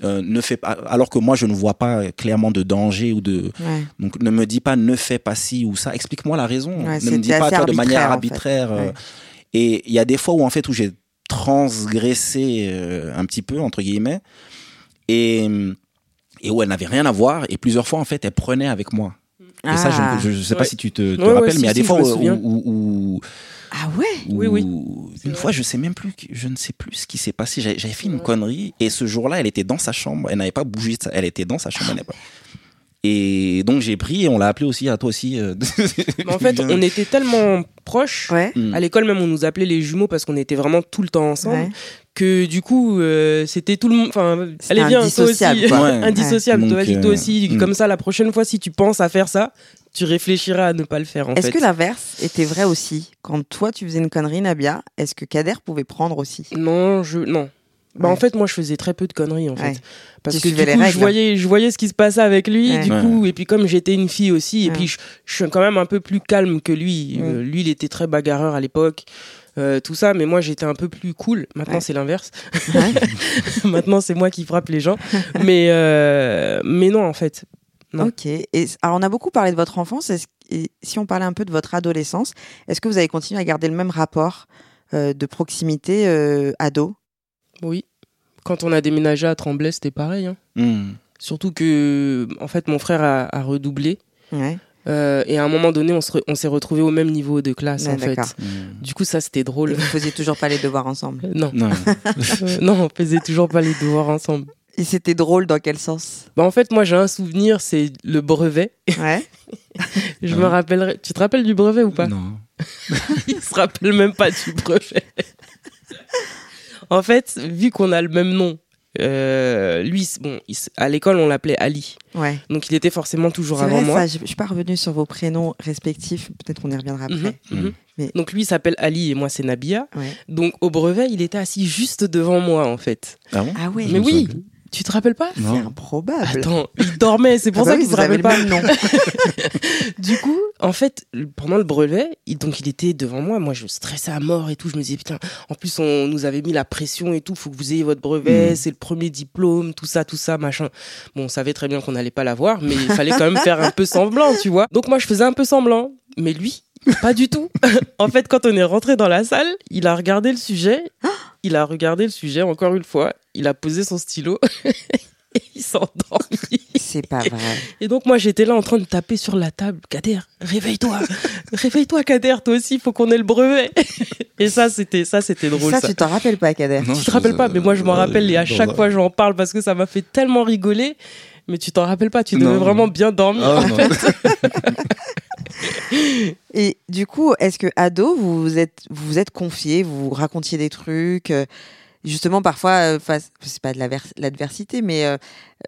euh, ne fais pas alors que moi je ne vois pas clairement de danger ou de Ouais. donc ne me dis pas ne fais pas ci ou ça explique-moi la raison Ouais, ne me dis pas toi de manière arbitraire, en fait. arbitraire euh, Ouais. et il y a des fois où en fait où j'ai transgressé euh, un petit peu entre guillemets et et où elle n'avait rien à voir et plusieurs fois en fait elle prenait avec moi et ça je, Ah. ne- je sais pas Ouais. si tu te, te Ouais, ouais, rappelles mais il y a des fois où, où, où- Ah ouais? Oui, oui. où- une vrai. fois je sais même plus je ne sais plus ce qui s'est passé j'avais fait une connerie et ce jour-là elle était dans sa chambre elle n'avait pas bougé elle était dans sa chambre elle n'avait pas et donc j'ai pris et on l'a appelé aussi à toi aussi euh, Mais en fait, on était tellement proches. Ouais. Mm. À l'école même, on nous appelait les jumeaux parce qu'on était vraiment tout le temps ensemble. Que du coup, euh, c'était tout le monde. Enfin, C'était allez viens, toi aussi. indissociable, quoi. Ouais. Indissociable. Ouais. Toi, Donc, toi euh, aussi. mm. Comme ça, la prochaine fois, si tu penses à faire ça, tu réfléchiras à ne pas le faire. En Est-ce fait. que l'inverse était vrai aussi Quand toi tu faisais une connerie, Nabia, est-ce que Kader pouvait prendre aussi? Non, je non. Bah Ouais. en fait moi je faisais très peu de conneries en fait Ouais. parce Tu que du coup je voyais je voyais ce qui se passait avec lui Ouais. du Ouais. coup et puis comme j'étais une fille aussi et Ouais. puis je, je suis quand même un peu plus calme que lui Euh, lui il était très bagarreur à l'époque euh, tout ça mais moi j'étais un peu plus cool maintenant Ouais. c'est l'inverse Ouais. maintenant c'est moi qui frappe les gens mais euh, mais non en fait Non. Ok. Et alors on a beaucoup parlé de votre enfance. Est-ce- et si on parlait un peu de votre adolescence, est-ce que vous avez continué à garder le même rapport euh, de proximité euh, ado? Oui quand on a déménagé à Tremblay c'était pareil hein. Hmm. surtout que en fait mon frère a, a redoublé Ouais. Euh, et à un moment donné on se re- on s'est retrouvé au même niveau de classe Ouais, en fait. Hmm. Du coup, ça, c'était Et drôle. vous faisiez toujours pas les devoirs ensemble. Non, Non. Euh, non, on faisait toujours pas les devoirs ensemble. Et c'était drôle dans quel sens Bah, en fait, moi, j'ai un souvenir, c'est le brevet. Ouais. Je Ah me rappellerai. Tu te rappelles du brevet ou pas Non. Il se rappelle même pas du brevet. en fait, vu qu'on a le même nom, euh, lui, bon, il à l'école, on l'appelait Ali. Ouais. Donc, il était forcément toujours avant vrai moi. ça. Je, je suis pas revenue sur vos prénoms respectifs. Peut-être qu'on y reviendra après. Mhm, mhm. Mais- Donc, lui, il s'appelle Ali et moi, c'est Nabia. Ouais. Donc, au brevet, il était assis juste devant moi, en fait. Ah bon? Ah ouais. Mais oui, tu te rappelles pas C'est Non. improbable. Attends, il dormait, c'est pour Ah bah ça oui, qu'il se rappelle le pas. nom. Du coup, en fait, pendant le brevet, il, donc il était devant moi. Moi, je stressais à mort et tout. Je me disais, putain, en plus, on nous avait mis la pression et tout. Faut que vous ayez votre brevet, Mm. c'est le premier diplôme, tout ça, tout ça, machin. Bon, on savait très bien qu'on n'allait pas l'avoir, mais il fallait quand même faire un peu semblant, tu vois. Donc, moi, je faisais un peu semblant. Mais lui, pas du tout. en fait, quand on est rentré dans la salle, il a regardé le sujet. Il a regardé le sujet encore une fois. Il a posé son stylo. et il s'est endormi. C'est pas vrai. Et donc moi j'étais là en train de taper sur la table. Kader, réveille-toi, réveille-toi Kader, toi aussi, il faut qu'on ait le brevet. Et ça c'était ça c'était drôle ça, ça. tu t'en rappelles pas, Kader Non, Tu te rappelles pas, mais moi je m'en euh, rappelle et à chaque fois j'en parle parce que ça m'a fait tellement rigoler. Mais tu t'en rappelles pas, tu devais Non. vraiment bien dormir. Ah, en non. fait. Et du coup, est-ce que ado, vous vous êtes, vous vous êtes confié, vous vous racontiez des trucs, euh, justement parfois, euh, face, c'est pas de l'adver- l'adversité, mais euh,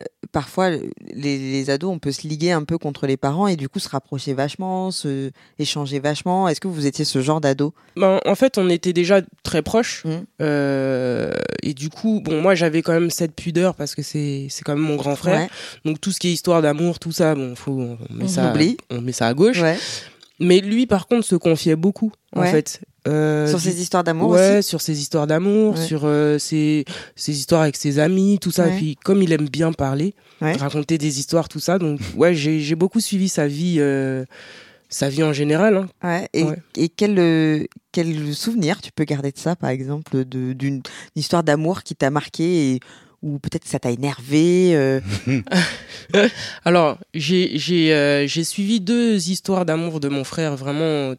euh, parfois les, les ados, on peut se liguer un peu contre les parents et du coup se rapprocher vachement, se échanger vachement. Est-ce que vous étiez ce genre d'ado? Ben, en fait, on était déjà très proches. Euh, et du coup, bon, moi, j'avais quand même cette pudeur parce que c'est, c'est quand même mon grand frère. Ouais. Donc, tout ce qui est histoire d'amour, tout ça, bon, faut, on met On ça, oublie. on met ça à gauche. Ouais. Mais lui, par contre, se confiait beaucoup, en fait. Euh, Sur ces histoires d'amour ouais, aussi. sur ses histoires d'amour, Ouais. sur euh, ses, ses histoires avec ses amis, tout ça. Ouais. Et puis, comme il aime bien parler, raconter des histoires, tout ça. Donc, ouais, j'ai j'ai beaucoup suivi sa vie, euh, Sa vie en général. hein. Ouais. Et, quel, euh, quel souvenir tu peux garder de ça, par exemple, de- d'une histoire d'amour qui t'a marqué et ou peut-être ça t'a énervé euh, Alors, j'ai j'ai euh, j'ai suivi deux histoires d'amour de mon frère vraiment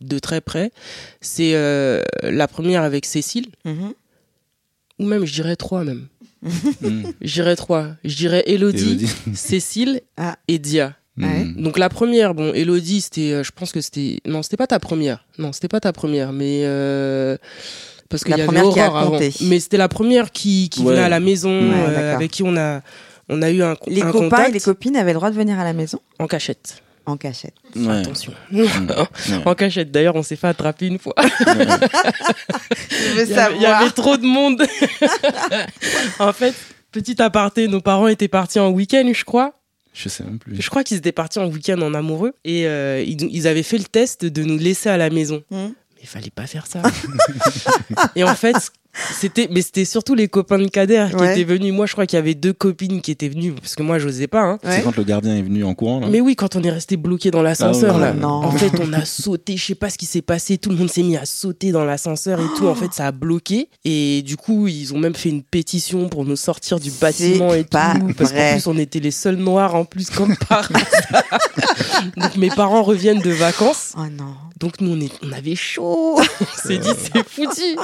de très près. C'est euh, la première avec Cécile, mhm. ou même je dirais trois même. Mm. Je dirais trois. Je dirais Elodie, Élodie. Cécile Ah. et Dia. Mm. Donc la première, bon, Elodie, c'était, euh, je pense que c'était, non, c'était pas ta première, non, c'était pas ta première, mais euh, parce qu'il La y avait première qui a Aurore avant. mais c'était la première qui, qui Ouais. venait à la maison, Ouais, euh, avec qui on a, on a eu un, Les un copains contact et les copines avaient le droit de venir à la maison? En cachette. En cachette. Ouais. Attention, Mm. Ouais. en cachette. D'ailleurs, on s'est fait attraper une fois. Je veux Il y, avait, il y avait trop de monde. en fait, petit aparté, nos parents étaient partis en week-end, je crois. Je sais même plus. Je crois qu'ils étaient partis en week-end en amoureux et euh, ils, ils avaient fait le test de nous laisser à la maison. Mhm. Mais il fallait pas faire ça. et en fait, c'était, mais c'était surtout les copains de Kader qui Ouais. étaient venus. Moi, je crois qu'il y avait deux copines qui étaient venues parce que moi, j'osais pas. Hein. Ouais. C'est quand le gardien est venu en courant. Là. Mais oui, quand on est resté bloqué dans l'ascenseur Ah là, non. en fait, on a sauté. Je sais pas ce qui s'est passé. Tout le monde s'est mis à sauter dans l'ascenseur et tout. En fait, ça a bloqué. Et du coup, ils ont même fait une pétition pour nous sortir du bâtiment et pas tout. Parce qu'en plus, on était les seuls noirs en plus comme par. Donc mes parents reviennent de vacances. Oh non. Donc nous, on, est, on avait chaud. on s'est dit, c'est foutu.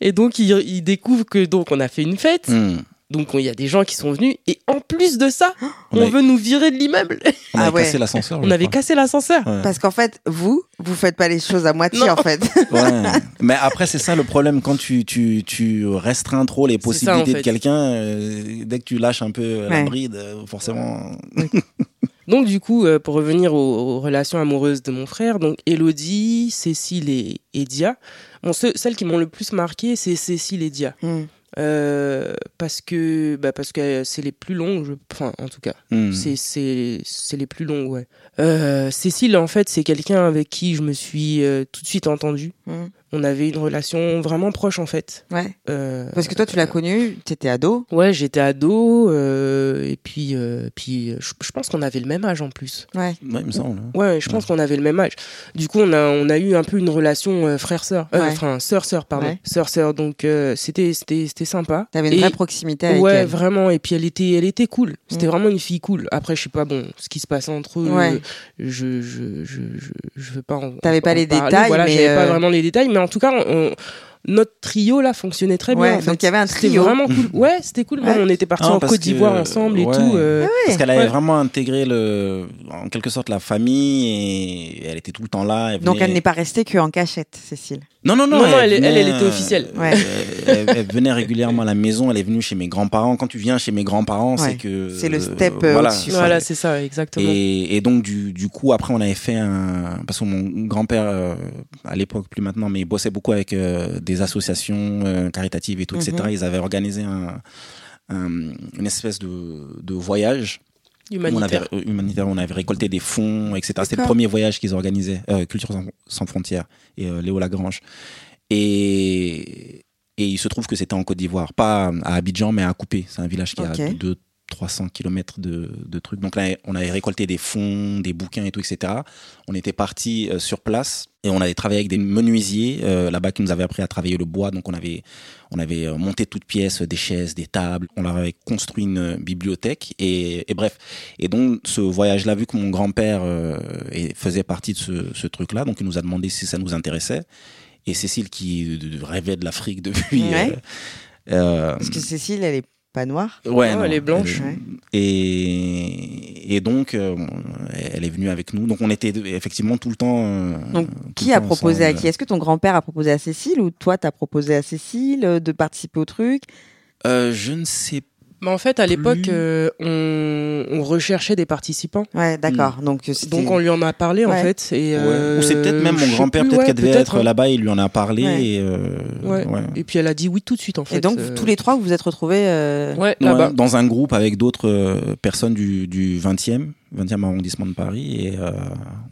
Et donc, ils, ils découvrent que donc on a fait une fête. Mm. Donc, il y a des gens qui sont venus. Et en plus de ça, On on avait- veut nous virer de l'immeuble. On Ah avait ouais. cassé l'ascenseur. On avait crois. cassé l'ascenseur. Ouais. Parce qu'en fait, vous, vous faites pas les choses à moitié Non. en fait. Ouais. Mais après, c'est ça le problème quand tu, tu, tu restreins trop les ça, possibilités en fait. de quelqu'un. euh, dès que tu lâches un peu la bride, euh, forcément. Donc, du coup, euh, pour revenir aux, aux relations amoureuses de mon frère, donc Elodie, Cécile et, et Dia. Bon, ce- celles qui m'ont le plus marqué, c'est Cécile et Dia. Hmm. Euh, parce que bah parce que c'est les plus longues je... enfin en tout cas Mm. c'est c'est c'est les plus longues ouais euh, Cécile en fait c'est quelqu'un avec qui je me suis euh, tout de suite entendue Hmm. On avait une relation vraiment proche en fait Ouais. Euh, Parce que toi, tu l'as connu, t'étais ado. ouais j'étais ado euh, et puis euh, puis je, pense qu'on avait le même âge en plus Ouais. Ouais, il me semble. hein. Ouais, je pense qu'on avait le même âge. Du coup, on a, on a eu un peu une relation euh, frère-sœur. Euh, Ouais. Enfin, sœur-sœur, pardon. Ouais. Sœur-sœur. Donc, euh, c'était, c'était, c'était sympa. T'avais une Et- vraie proximité avec ouais, elle. vraiment. Et puis, elle était, elle était cool. C'était Mm. vraiment une fille cool. Après, je sais pas, bon, ce qui se passe entre eux, Ouais. je, je, je, je, je veux pas en. T'avais pas en les parler. détails, Voilà, mais, j'avais pas vraiment les détails. Mais en tout cas, on- notre trio là fonctionnait très bien. Ouais, en fait. donc il y avait un C'était trio. vraiment cool. Ouais, c'était cool. Ouais. on était partis en Côte d'Ivoire que- ensemble et ouais. tout. euh, Parce qu'elle avait Ouais. vraiment intégré le, en quelque sorte la famille et elle était tout le temps là. Donc venait- elle n'est pas restée que en cachette, Cécile. Non, non, non. Non, non, elle- venait, elle, elle était euh, officielle. Ouais. Elle, elle venait régulièrement à la maison. Elle est venue chez mes grands-parents. Quand tu viens chez mes grands-parents, Ouais. c'est que C'est le step, euh, voilà. au-dessus. Voilà, c'est ça, exactement. Et, et donc du, du coup après on avait fait un parce que mon grand-père euh, à l'époque plus maintenant mais il bossait beaucoup avec euh, des associations euh, caritatives et tout etc. Mhm. Ils avaient organisé un, un- une espèce de, de voyage où on avait Humanitaire. euh, humanitaire on avait récolté des fonds etc. C'était le premier voyage qu'ils organisaient euh, Culture sans, sans frontières et euh, Léo Lagrange et et il se trouve que c'était en Côte d'Ivoire, pas à Abidjan, mais à Coupé. C'est un village qui Ok. a 2 300 km de, de trucs. Donc là, on avait récolté des fonds, des bouquins et tout, etc. On était parti sur place et on avait travaillé avec des menuisiers euh, là-bas qui nous avaient appris à travailler le bois. Donc on avait, on avait euh, monté toutes pièces, des chaises, des tables. On leur avait construit une bibliothèque et, et bref. Et donc ce voyage-là, vu que mon grand-père euh, faisait partie de ce, ce truc-là, donc il nous a demandé si ça nous intéressait. Et Cécile qui euh, rêvait de l'Afrique depuis. Ouais. euh, euh, Parce que Cécile, elle est pas noire? Ouais, Oh, non, elle est blanche. Ouais. Et, et donc, euh, elle est venue avec nous. Donc, on était effectivement tout le temps. euh, Donc, qui a proposé à qui? Est-ce que ton grand-père a proposé à Cécile ou toi, t'as proposé à Cécile euh, de participer au truc? Euh, Je ne sais Mais en fait, à l'époque, Plus. euh, on, on recherchait des participants. Ouais, d'accord. Donc, euh, c'était- Donc on lui en a parlé en fait. Et, euh, Ou c'est peut-être même mon grand-père, peut-être ouais, qu'elle devait être hein. là-bas, il lui en a parlé. Ouais. Et, euh, Ouais. ouais. Et puis elle a dit oui tout de suite en fait. Et donc, euh, tous les trois, vous vous êtes retrouvés. euh, Ouais, Ouais, là-bas. dans un groupe avec d'autres euh, personnes du, du 20e, 20e arrondissement de Paris. Et euh,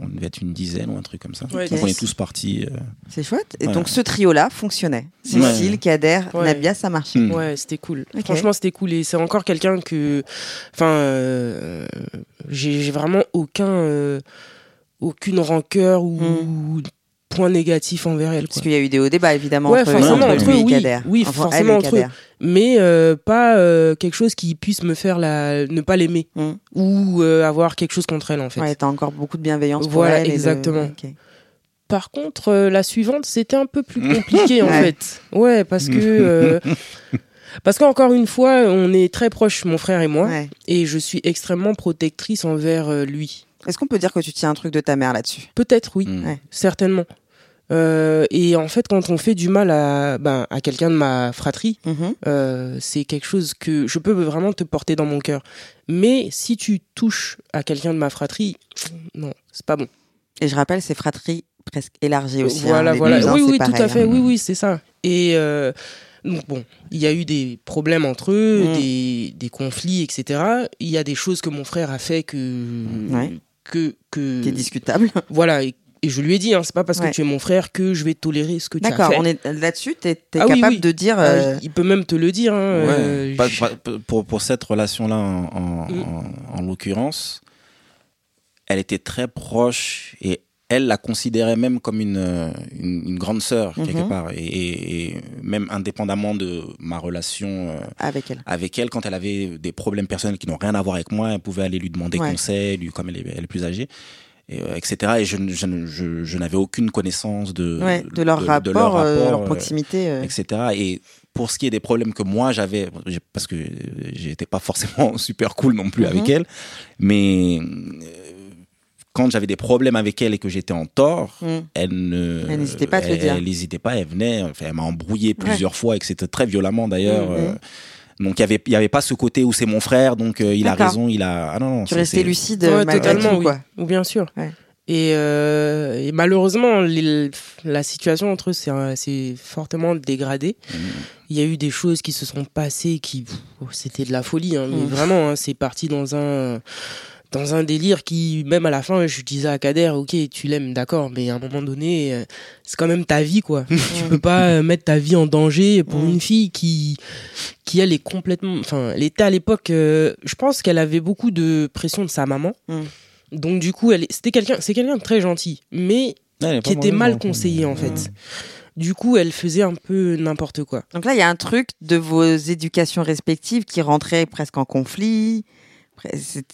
on devait être une dizaine ou un truc comme ça. Ouais, Donc, on est tous partis. euh, C'est chouette. Et Ouais. donc, ce trio-là fonctionnait. Cécile, Ouais. Kader, Ouais. Nabia, ça marchait. hmm. Ouais, c'était cool. Franchement, c'était cool. Et c'est encore quelqu'un que. Enfin, euh, j'ai vraiment aucun. euh, aucune rancœur ou Mm. Point négatif envers elle. Parce qu'il y a eu des hauts débats, évidemment, Ouais, entre, forcément, entre eux, oui. Oui, Enfin, forcément, elle entre eux. Mais euh, pas euh, quelque chose qui puisse me faire la... ne pas l'aimer Mm. ou euh, avoir quelque chose contre elle en fait. Ouais, t'as encore beaucoup de bienveillance pour Voilà, elle. et de- exactement. Par contre, euh, la suivante, c'était un peu plus compliqué en Ouais. fait. Ouais, parce que euh, parce qu'encore une fois, on est très proches, mon frère et moi, Ouais. et je suis extrêmement protectrice envers euh, lui. Est-ce qu'on peut dire que tu tiens un truc de ta mère là-dessus? Peut-être, oui, Mm. Ouais. certainement. Euh, et en fait, quand on fait du mal à, ben, à quelqu'un de ma fratrie, Mhm. euh, c'est quelque chose que je peux vraiment te porter dans mon cœur. Mais si tu touches à quelqu'un de ma fratrie, non, c'est pas bon. Et je rappelle, c'est fratrie presque élargie aussi. hein, voilà, voilà. cousins, oui, oui, tout pareil, à fait. hein. Oui, oui, c'est ça. Et euh, donc bon, il y a eu des problèmes entre eux, Mm. des, des conflits, etc. Il y a des choses que mon frère a fait que Ouais. Que que Qui est discutable. voilà. Et, et je lui ai dit, hein, c'est pas parce Ouais. que tu es mon frère que je vais tolérer ce que tu as D'accord, fait. on est là-dessus, t'es t'es Ah capable oui. de dire. Euh, euh, il peut même te le dire. Hein, Ouais, euh, pas- je- pas- pour, pour cette relation-là, en, en, Mm. en- en l'occurrence, elle était très proche et elle la considérait même comme une, euh, une, une grande sœur, quelque Mhm. part. Et, et- et même indépendamment de ma relation euh, avec elle. avec elle, quand elle avait des problèmes personnels qui n'ont rien à voir avec moi, elle pouvait aller lui demander Ouais. conseil, lui, comme elle est, elle est plus âgée. Et, euh, etc. Et je, je, je, je n'avais aucune connaissance de, Ouais, de leur rapport, de leur, euh, rapport, leur euh, proximité. euh. etc. Et pour ce qui est des problèmes que moi j'avais, parce que j'étais pas forcément super cool non plus Mhm. avec elle, mais euh, quand j'avais des problèmes avec elle et que j'étais en tort, Mm. elle ne, Elle n'hésitait pas à te le elle- dire. Elle n'hésitait pas, elle venait, enfin, elle m'a embrouillé plusieurs fois et que c'était très violemment d'ailleurs. Mhm. euh, donc il y avait il y avait pas ce côté où c'est mon frère donc euh, il a raison il a ah non non Tu restais lucide Ouais, totalement, tout, oui. quoi. Ou bien sûr. Ouais. Et, euh, et malheureusement, les- la situation entre eux s'est fortement dégradée. Il y a eu des choses qui se sont passées qui, oh, c'était de la folie. hein, mais vraiment, hein, c'est parti dans un dans un délire qui, même à la fin, je disais à Kader, ok, tu l'aimes, d'accord, mais à un moment donné, euh, c'est quand même ta vie, quoi. tu peux pas euh, mettre ta vie en danger pour une fille qui, qui elle est complètement, enfin, elle était à l'époque, euh, je pense qu'elle avait beaucoup de pression de sa maman. Mhm. Donc du coup, elle, c'était quelqu'un, c'est quelqu'un de très gentil, mais elle qui était mal hein, conseillé en ouais. fait. Du coup, elle faisait un peu n'importe quoi. Donc là, il y a un truc de vos éducations respectives qui rentrait presque en conflit.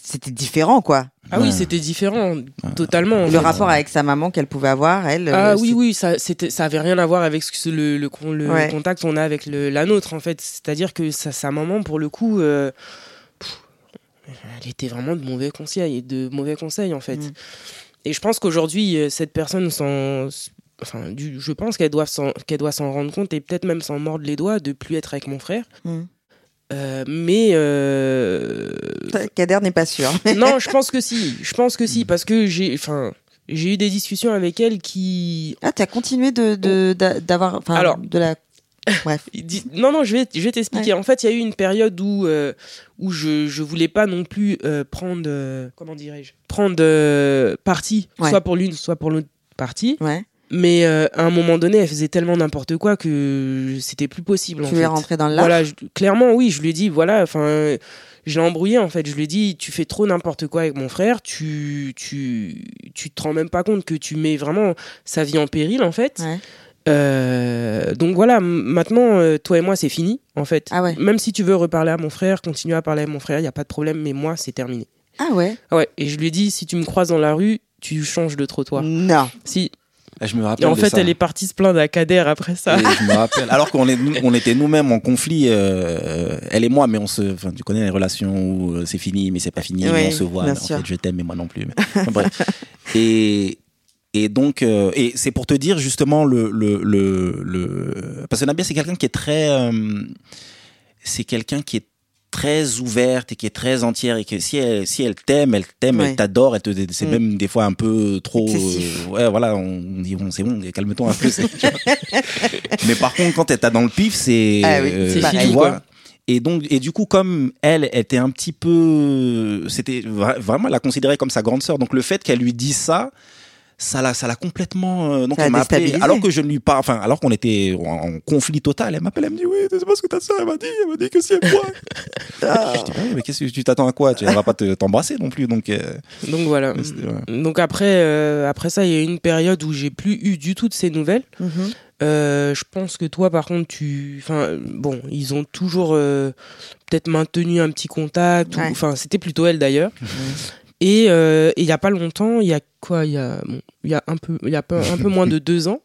C'était différent, quoi. Ah oui, c'était différent, totalement. en Le fait. rapport avec sa maman qu'elle pouvait avoir, elle. Ah euh, oui, oui, ça, c'était, ça avait rien à voir avec ce le, le, con- le Ouais. contact qu'on a avec le, la nôtre, en fait. C'est-à-dire que sa, sa maman, pour le coup, euh, pff, elle était vraiment de mauvais conseils, de mauvais conseils, en fait. Mm. Et je pense qu'aujourd'hui, euh, cette personne s'en, enfin, du, je pense qu'elle doit s'en, qu'elle doit s'en rendre compte et peut-être même s'en mordre les doigts de plus être avec mon frère. Mm. Euh, mais euh, Kader n'est pas sûr. non, je pense que si. Je pense que si parce que j'ai, enfin, j'ai eu des discussions avec elle qui. Ah, t'as continué de de- d'a- d'avoir, enfin, Alors. de la. Bref. Non, non, je vais, je vais t'expliquer. En fait, il y a eu une période où euh, où je je voulais pas non plus euh, prendre, comment dirais-je, prendre parti, Ouais. soit pour l'une, soit pour l'autre partie. Ouais. Mais euh, à un moment donné, elle faisait tellement n'importe quoi que c'était plus possible. en Tu es rentré dans le Voilà, je- clairement, oui, je lui ai dit, voilà, enfin, je l'ai embrouillé en fait. Je lui ai dit, tu fais trop n'importe quoi avec mon frère, tu, tu, tu te rends même pas compte que tu mets vraiment sa vie en péril en fait. Ouais. Euh, donc voilà, maintenant, euh, toi et moi, c'est fini en fait. Ah ouais. Même si tu veux reparler à mon frère, continuer à parler à mon frère, il y a pas de problème, mais moi, c'est terminé. Ah ouais. Ah ouais, et je lui ai dit, si tu me croises dans la rue, tu changes de trottoir. Non. Si. Je me Et rappelle en de fait, ça. elle est partie se plaindre à Kader après ça. Et je me rappelle. Alors qu'on est, nous- on était nous-mêmes en conflit, euh, elle et moi, mais on se, enfin, tu connais les relations où euh, c'est fini, mais c'est pas fini, Oui, mais on se voit. bien mais en fait, je t'aime, mais moi non plus. Mais- enfin, bref. Et, et donc, euh, et c'est pour te dire justement le, le, le, le- parce que Nabia, c'est quelqu'un qui est très, euh, c'est quelqu'un qui est très ouverte et qui est très entière et que si elle si elle t'aime elle t'aime Ouais. elle t'adore elle te c'est Mm. même des fois un peu trop euh, ouais voilà on dit bon c'est bon calme-toi un peu mais par contre quand elle t'a dans le pif c'est Ah oui, euh, tu pareil, vois. quoi. et donc et du coup comme elle était un petit peu c'était vra- vraiment elle la considérait comme sa grande sœur donc le fait qu'elle lui dise ça ça l'a ça l'a complètement euh, donc Ça elle m'a appelé alors que je ne lui parle enfin alors qu'on était en, en conflit total elle m'appelle elle me dit oui c'est pas ce que ta soeur elle m'a dit elle m'a dit que si elle moi je dis ouais, mais qu'est-ce que tu t'attends à quoi? Tu elle va pas te- t'embrasser non plus donc euh, Donc voilà. ouais. Donc après, euh, après ça, il y a eu une période où j'ai plus eu du tout de ces nouvelles. Mhm. Euh, je pense que toi, par contre, tu, enfin, bon, ils ont toujours euh, peut-être maintenu un petit contact. Ouais. Enfin, c'était plutôt elle d'ailleurs. Et euh, il y a pas longtemps, il y a quoi Il y a, bon, il y a un peu, il y a un peu moins de deux ans.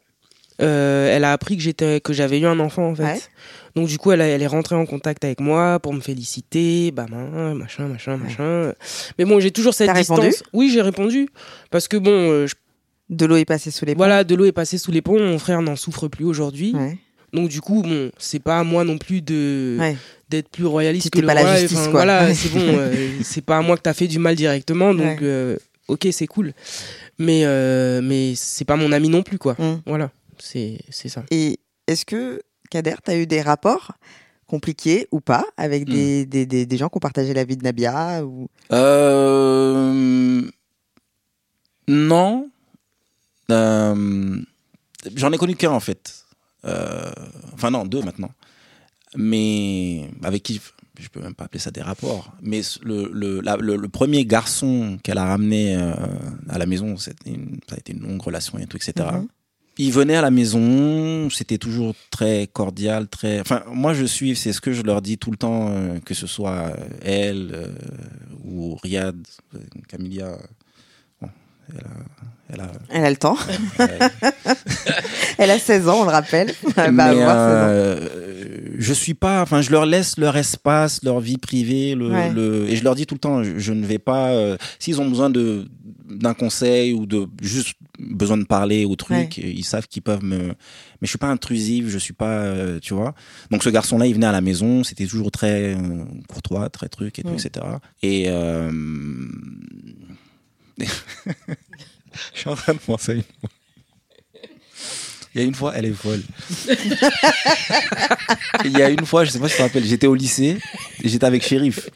euh, elle a appris que j'étais, que j'avais eu un enfant en fait. Ouais. Donc du coup, elle, a- elle est rentrée en contact avec moi pour me féliciter, bah ben, machin, machin, machin. Mais bon, j'ai toujours cette distance. répondu oui, j'ai répondu parce que bon, euh, je- De l'eau est passée sous les ponts. voilà, de l'eau est passée sous les ponts. Mon frère n'en souffre plus aujourd'hui. Ouais. Donc du coup, bon, c'est pas à moi non plus de. D'être plus royaliste C'était que le pas la roi. justice, Enfin, quoi. Voilà, Ouais. c'est bon. euh, c'est pas à moi que t'as fait du mal directement. Donc Ouais. euh, ok, c'est cool. Mais euh, mais c'est pas mon ami non plus, quoi. Mm. Voilà, c'est c'est ça. Et est-ce que, Kader, tu as eu des rapports compliqués ou pas avec des, des, des, des gens qui ont partagé la vie de Nabia ou... Non. J'en ai connu qu'un en fait. Enfin non, deux maintenant. Mais avec qui je peux même pas appeler ça des rapports. Mais le, le, la- le, le premier garçon qu'elle a ramené euh, à la maison, une- ça a été une longue relation et tout, etc. Mhm. Il venait à la maison, c'était toujours très cordial, très. Enfin, moi je suis, c'est ce que je leur dis tout le temps, euh, que ce soit elle euh, ou Riyad, Camilia. Elle a, elle a, Elle a le temps. elle- a 16 ans, on le rappelle. Elle va mais avoir 16 ans. euh, je suis pas, enfin, je leur laisse leur espace, leur vie privée, le, Ouais. le- et je leur dis tout le temps, je, je ne vais pas, euh, s'ils ont besoin de d'un conseil ou de juste besoin de parler ou truc, ils savent qu'ils peuvent me, mais je suis pas intrusif, je suis pas, euh, tu vois. Donc ce garçon-là, il venait à la maison, c'était toujours très courtois, très truc et tout, etc. Et je suis en train de penser à une fois. Il y a une fois, elle est folle. Il y a une fois, je sais pas si tu te rappelles, j'étais au lycée, et j'étais avec Shérif.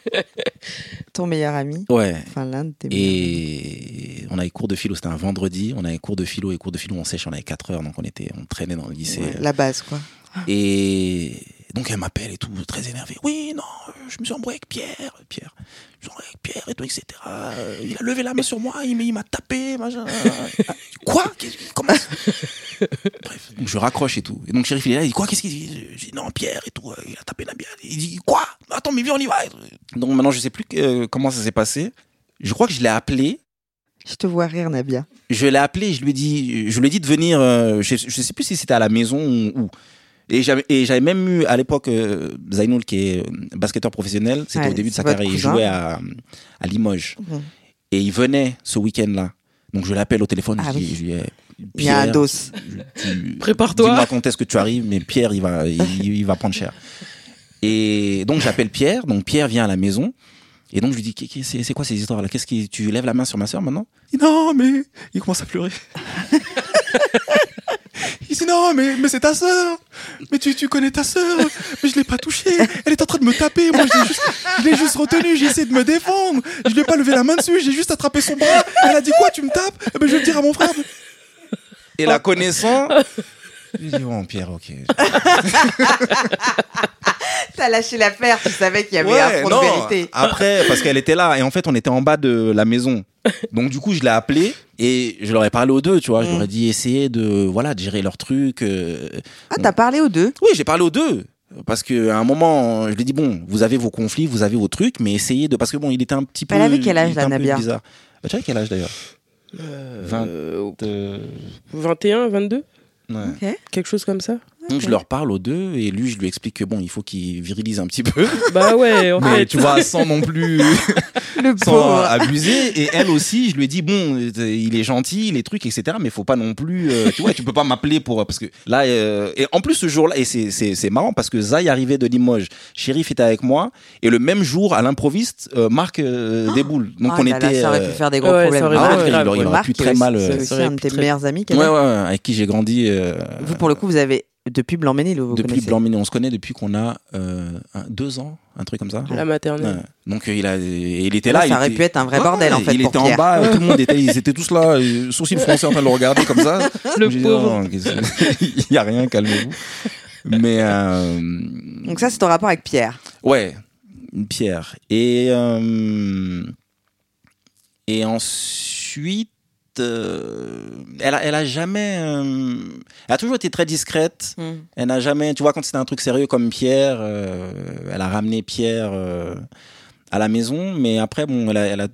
Ton meilleur ami. Ouais. Enfin, l'un de tes. Et on avait cours de philo, c'était un vendredi, on avait cours de philo et cours de philo, on sèche, on avait 4 heures, donc on était, on traînait dans le lycée. Ouais, la base, quoi. Et donc elle m'appelle et tout, très énervée. Oui, non, euh, je me suis embrouillé avec Pierre. Pierre, je me suis embrouillé avec Pierre et tout, etc. Euh, Il a levé la main sur moi, il, m'a- tapé, machin. Quoi? Comment? Bref, donc je raccroche et tout. Et donc shérif il est là, il dit quoi Qu'est-ce qu'il dit? J'ai dit non, Pierre et tout, euh, il a tapé Nabia. Il dit quoi? Attends, mais viens, on y va. Donc maintenant, je sais plus euh, comment ça s'est passé. Je crois que je l'ai appelé. Je te vois rire, Nabia. Je l'ai appelé, je lui ai dit, je lui ai dit de venir. euh, je, je sais plus si c'était à la maison ou. Et j'avais, et j'avais même eu à l'époque euh, Zainoul qui est euh, basketteur professionnel. C'était Ouais, au début de sa carrière. Il jouait à, à Limoges. Et il venait ce week-end-là. Donc je l'appelle au téléphone. Ah je, dis, oui. je lui dis, Il y a un Pierre, dos. tu- Prépare-toi. Dis-moi quand est-ce que tu arrives, mais Pierre, il va, il, il va prendre cher. Et donc j'appelle Pierre. Donc Pierre vient à la maison. Et donc je lui dis, Qu'est- qu'est- c'est c'est quoi ces histoires-là? Qu'est-ce qui, tu lèves la main sur ma soeur maintenant? Il dit, Non, mais il commence à pleurer. non, mais, mais c'est ta sœur. Mais tu, tu connais ta sœur. Mais je l'ai pas touchée. Elle est en train de me taper. Moi, je l'ai juste, je l'ai juste retenue. J'ai essayé de me défendre. Je lui ai pas levé la main dessus. J'ai juste attrapé son bras. Elle a dit quoi Tu me tapes? Eh ben, Je vais le dire à mon frère. Et la connaissant. Je dis, bon, Pierre, ok. T'as lâché l'affaire, tu savais qu'il y avait un Ouais, fond non. de vérité. Après, parce qu'elle était là et en fait, on était en bas de la maison. Donc du coup, je l'ai appelé et je leur ai parlé aux deux, tu vois. Je Mm. leur ai dit essayer de voilà de gérer leur truc. euh. Ah, t'as parlé aux deux? Oui, j'ai parlé aux deux. Parce que à un moment, je lui ai dit bon, vous avez vos conflits, vous avez vos trucs, mais essayez de parce que bon, il était un petit peu. Elle avait quel âge, la un Nabia bizarre. Bah, tu avais quel âge d'ailleurs? Euh, 20. euh, Euh, 21, 22 ouais. Quelque chose comme ça? Donc je leur parle aux deux et lui, je lui explique que bon, il faut qu'il virilise un petit peu, Bah ouais, en mais fait. tu vois, sans non plus. Le sans pauvre. abuser et elle aussi je lui ai dit bon euh, il est gentil les trucs etc mais faut pas non plus euh, tu vois tu peux pas m'appeler pour parce que là euh, et en plus ce jour-là et c'est c'est c'est marrant parce que Zay arrivait de Limoges Shérif était avec moi et le même jour à l'improviste euh, Marc euh, déboule donc Ah on là là, était ça aurait euh, pu faire des gros ouais, problèmes. ça aurait ah, grave, aurait, il aurait Marc, pu très mal C'est euh, un de tes très- meilleurs amis, ouais, ouais ouais avec qui j'ai grandi euh, Vous, pour le coup, vous avez depuis Blanc-Ménil, vous depuis Blanc-Ménil. On se connaît depuis qu'on a euh, un- deux ans, un truc comme ça. La maternelle. Ouais. Donc euh, il a, il était Là, là. ça il aurait était- pu être un vrai Ouais, bordel, en fait, Il pour était en bas, tout le monde était, ils étaient tous là, euh, sourcils froncés en train de le regarder comme ça. Le pauvre. qu'est-ce- il y a rien, calmez-vous. Mais euh, Donc ça, c'est ton rapport avec Pierre. ouais, pierre. Et euh, et ensuite, euh, elle a, elle a jamais, euh, elle a toujours été très discrète. Elle n'a jamais, tu vois, quand c'était un truc sérieux comme Pierre, euh, elle a ramené Pierre à la maison, mais après, bon, elle a, elle a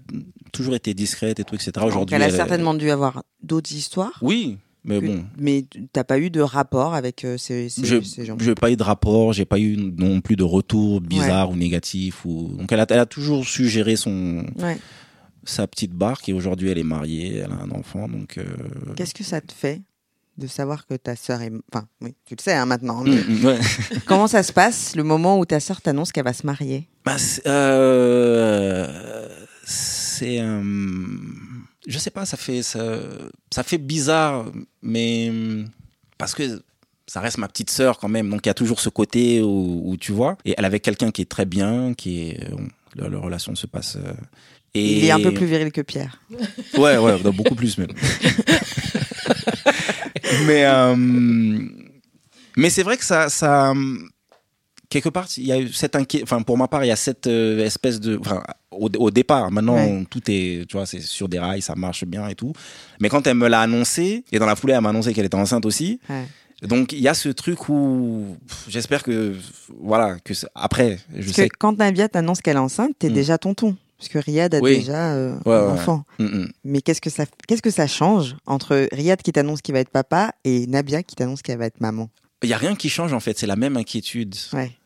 toujours été discrète et tout, etc. Aujourd'hui, elle a elle- certainement dû avoir d'autres histoires. Oui, mais que- bon, Mais t'as pas eu de rapport avec ces, ces, je ces gens. j'ai pas eu de rapport, j'ai pas eu non plus de retour bizarre ou négatif. Ou... Donc, elle a, elle a toujours su gérer son, Ouais. Sa petite barque et aujourd'hui, elle est mariée, elle a un enfant, donc. euh, Qu'est-ce que ça te fait de savoir que ta sœur est. Enfin, oui, tu le sais hein, maintenant. mais mm, mm, ouais. Comment ça se passe le moment où ta sœur t'annonce qu'elle va se marier? Bah, c'est, euh, c'est, euh, je sais pas, ça fait, ça, ça fait bizarre, mais parce que ça reste ma petite sœur quand même, donc il y a toujours ce côté où, où tu vois, et elle avait quelqu'un qui est très bien, qui est, leur relation se passe. Et Il est un peu plus viril que Pierre. Ouais, ouais, beaucoup plus même. mais euh, mais c'est vrai que ça, ça quelque part, il y a eu cette inquiétude. Enfin, pour ma part, il y a cette euh, espèce de. Enfin, au, au départ, maintenant, Ouais. tout est, tu vois, c'est sur des rails, ça marche bien et tout. Mais quand elle me l'a annoncé, et dans la foulée, elle m'a annoncé qu'elle était enceinte aussi. Ouais. Donc, il y a ce truc où j'espère que, voilà, que après, je Parce sais que quand Navia t'annonce qu'elle est enceinte, t'es Mm. déjà tonton. Parce que Riyad a Oui. déjà euh, Ouais, un ouais. enfant. Mm, mm. Mais qu'est-ce que ça, qu'est-ce que ça change entre Riyad qui t'annonce qu'il va être papa et Nabia qui t'annonce qu'elle va être maman? Il y a rien qui change en fait, c'est la même inquiétude.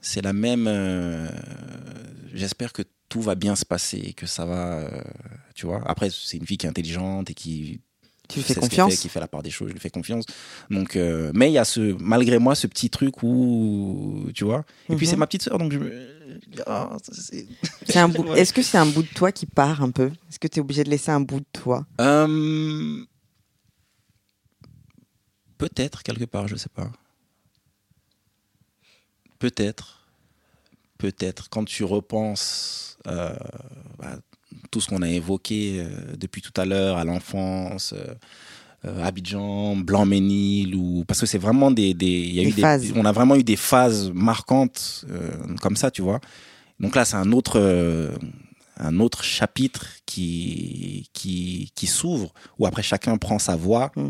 C'est la même. euh, J'espère que tout va bien se passer, et que ça va. euh, tu vois. Après, c'est une fille qui est intelligente et qui. Tu lui fais confiance fait, qui fait la part des choses, je lui fais confiance. Donc, euh, mais il y a ce, malgré moi, ce petit truc où, tu vois. Et puis Mhm. c'est ma petite sœur, donc je me. Bout- Ouais. Est-ce que c'est un bout de toi qui part un peu? Est-ce que tu es obligé de laisser un bout de toi? Euh, Peut-être quelque part, je sais pas. Peut-être, peut-être. Quand tu repenses euh, à tout ce qu'on a évoqué euh, depuis tout à l'heure, à l'enfance, euh, euh, Abidjan, Blanc-Ménil, ou parce que c'est vraiment des, des, il y a Des eu phases. on a vraiment eu des phases marquantes comme ça, tu vois. Donc là, c'est un autre. un autre chapitre qui, qui, qui s'ouvre, où après chacun prend sa voix. Mm.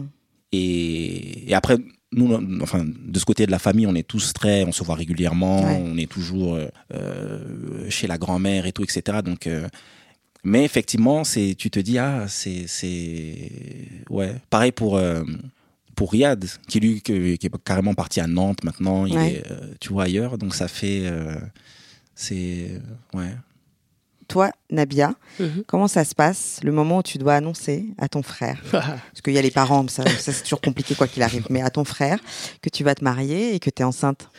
Et, et après, nous, no- enfin, de ce côté de la famille, on est tous très, on se voit régulièrement, Ouais. on est toujours euh, chez la grand-mère et tout, etc. Donc, euh, mais effectivement, c'est, tu te dis, ah, c'est, c'est, ouais. Pareil pour, euh, pour Riyad, qui lui, qui est carrément parti à Nantes maintenant, il Ouais. est, euh, tu vois, ailleurs. Donc ça fait, euh, c'est, ouais. Toi, Nabia, Mhm. comment ça se passe le moment où tu dois annoncer à ton frère? Parce qu'il y a les parents, ça, ça c'est toujours compliqué quoi qu'il arrive, mais à ton frère que tu vas te marier et que tu es enceinte?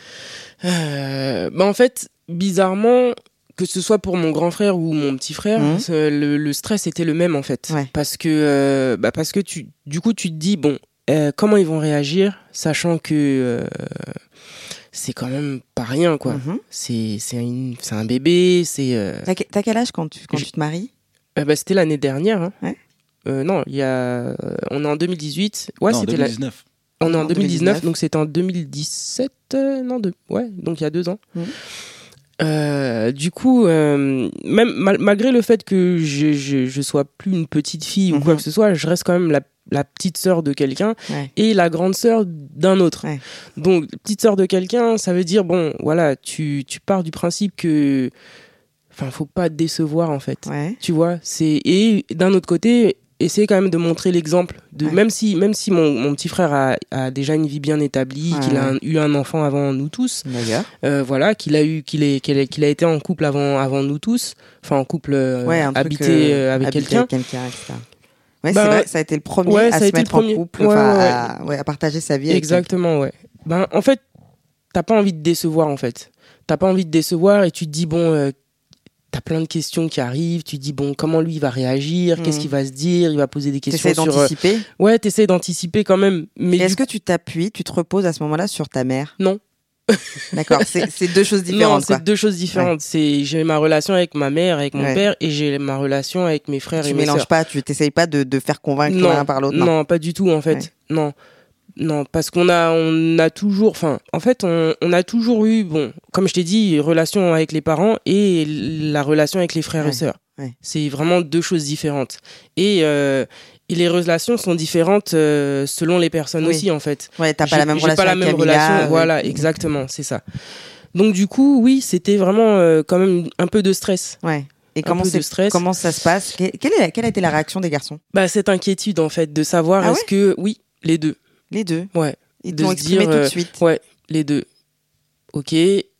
Euh, bah en fait, bizarrement, que ce soit pour mon grand frère ou mon petit frère, c'est- le, le stress était le même en fait. Ouais. Parce que, euh, bah parce que tu, du coup, tu te dis bon, euh, comment ils vont réagir, sachant que euh, c'est quand même pas rien quoi. Mhm. C'est c'est un bébé, c'est. euh, T'as que- T'as quel âge quand tu, quand tu te maries? Euh, bah, c'était l'année dernière. hein. Ouais. Euh, non, il y a, on est en 2018. Ouais, non, c'était la, 2019. on est en En 2019, 2019. donc c'était en 2017, euh, non, deux, ouais, donc il y a deux ans. Mhm. Euh, du coup, euh, même mal- malgré le fait que je, je, je sois plus une petite fille ou quoi Mhm. que ce soit, je reste quand même la, la petite sœur de quelqu'un Ouais. et la grande sœur d'un autre. Ouais. Donc, petite sœur de quelqu'un, ça veut dire, bon, voilà, tu, tu pars du principe que, enfin, faut pas te décevoir en fait. Ouais. Tu vois, c'est et d'un autre côté, essayer quand même de montrer l'exemple de Ouais. même si même si mon, mon petit frère a, a déjà une vie bien établie, Ouais, qu'il a un- eu un enfant avant nous tous, euh, voilà, qu'il a eu qu'il est qu'il a, qu'il a été en couple avant avant nous tous, enfin en couple euh, Ouais, habité euh, euh, avec quelqu'un. avec etc. Ouais, Bah, c'est vrai, ça a été le premier à se mettre premier. en couple, À, à partager sa vie. avec Exactement, ouais. Ben en fait, t'as pas envie de décevoir en fait. T'as pas envie de décevoir et tu te dis bon, euh, t'as plein de questions qui arrivent. Tu dis bon, comment lui il va réagir Qu'est-ce Mhm. qu'il va se dire Il va poser des questions T'essaies sur. euh, d'anticiper. Ouais, t'essaies d'anticiper quand même. Mais Est-ce du- que tu t'appuies, tu te reposes à ce moment-là sur ta mère? Non. D'accord, c'est c'est deux choses non, différentes. quoi. c'est deux choses différentes. C'est j'ai ma relation avec ma mère, avec mon Ouais. père, et j'ai ma relation avec mes frères Tu et mes mélanges sœurs. pas, tu t'essayes pas de, de faire convaincre non, l'un par l'autre. non, pas du tout en fait. Ouais. Non, non, parce qu'on a, on a toujours, enfin, en fait, on, on a toujours eu, bon, comme je t'ai dit, relation avec les parents et la relation avec les frères Ouais, et sœurs. ouais. C'est vraiment deux choses différentes. Et, euh, et les relations sont différentes euh, selon les personnes Oui. aussi en fait. Ouais, t'as pas la même relation pas la même Camilla, relation. euh, Voilà, oui. exactement, c'est ça. Donc du coup, oui, c'était vraiment euh, quand même un peu de stress. Ouais. Et comment, comment ça se passe? Que- quelle, est, quelle a été la réaction des garçons? Bah cette inquiétude en fait de savoir Ah est-ce que oui, les deux. Les deux. Ouais. Ils t'ont exprimé dire, tout de euh, suite. Ouais, les deux. Ok,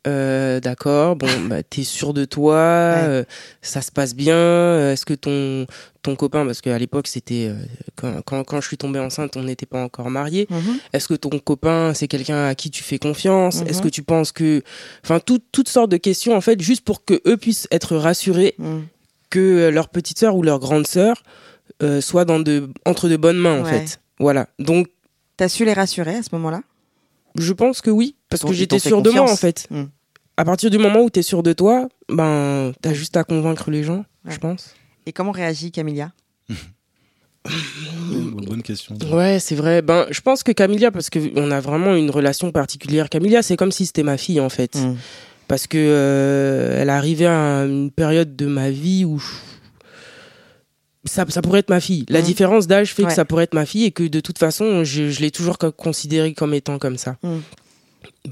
euh, d'accord. Bon, bah, t'es sûr de toi, euh, ça se passe bien. Est-ce que ton ton copain, parce qu'à l'époque c'était euh, quand, quand quand je suis tombée enceinte, on n'était pas encore mariés. Mhm. Est-ce que ton copain c'est quelqu'un à qui tu fais confiance? Est-ce que tu penses que, enfin, tout- toutes sortes de questions en fait, juste pour que eux puissent être rassurés Mhm. que leur petite sœur ou leur grande sœur soit dans de entre de bonnes mains en fait. Voilà. Donc T'as su les rassurer à ce moment-là? Je pense que oui, parce que j'étais t'ont fait sûr de moi en fait. Mm. À partir du moment où tu es sûr de toi, ben t'as juste à convaincre les gens, Ouais. je pense. Et comment réagit Camilla Bonne question. Ouais, c'est vrai. Ben je pense que Camilla, parce que on a vraiment une relation particulière. Camilla, c'est comme si c'était ma fille en fait, Mhm. parce que euh, elle arrivait à une période de ma vie où je- ça, ça pourrait être ma fille. La Mhm. différence d'âge fait Ouais. que ça pourrait être ma fille et que de toute façon, je, je l'ai toujours co- considérée comme étant comme ça.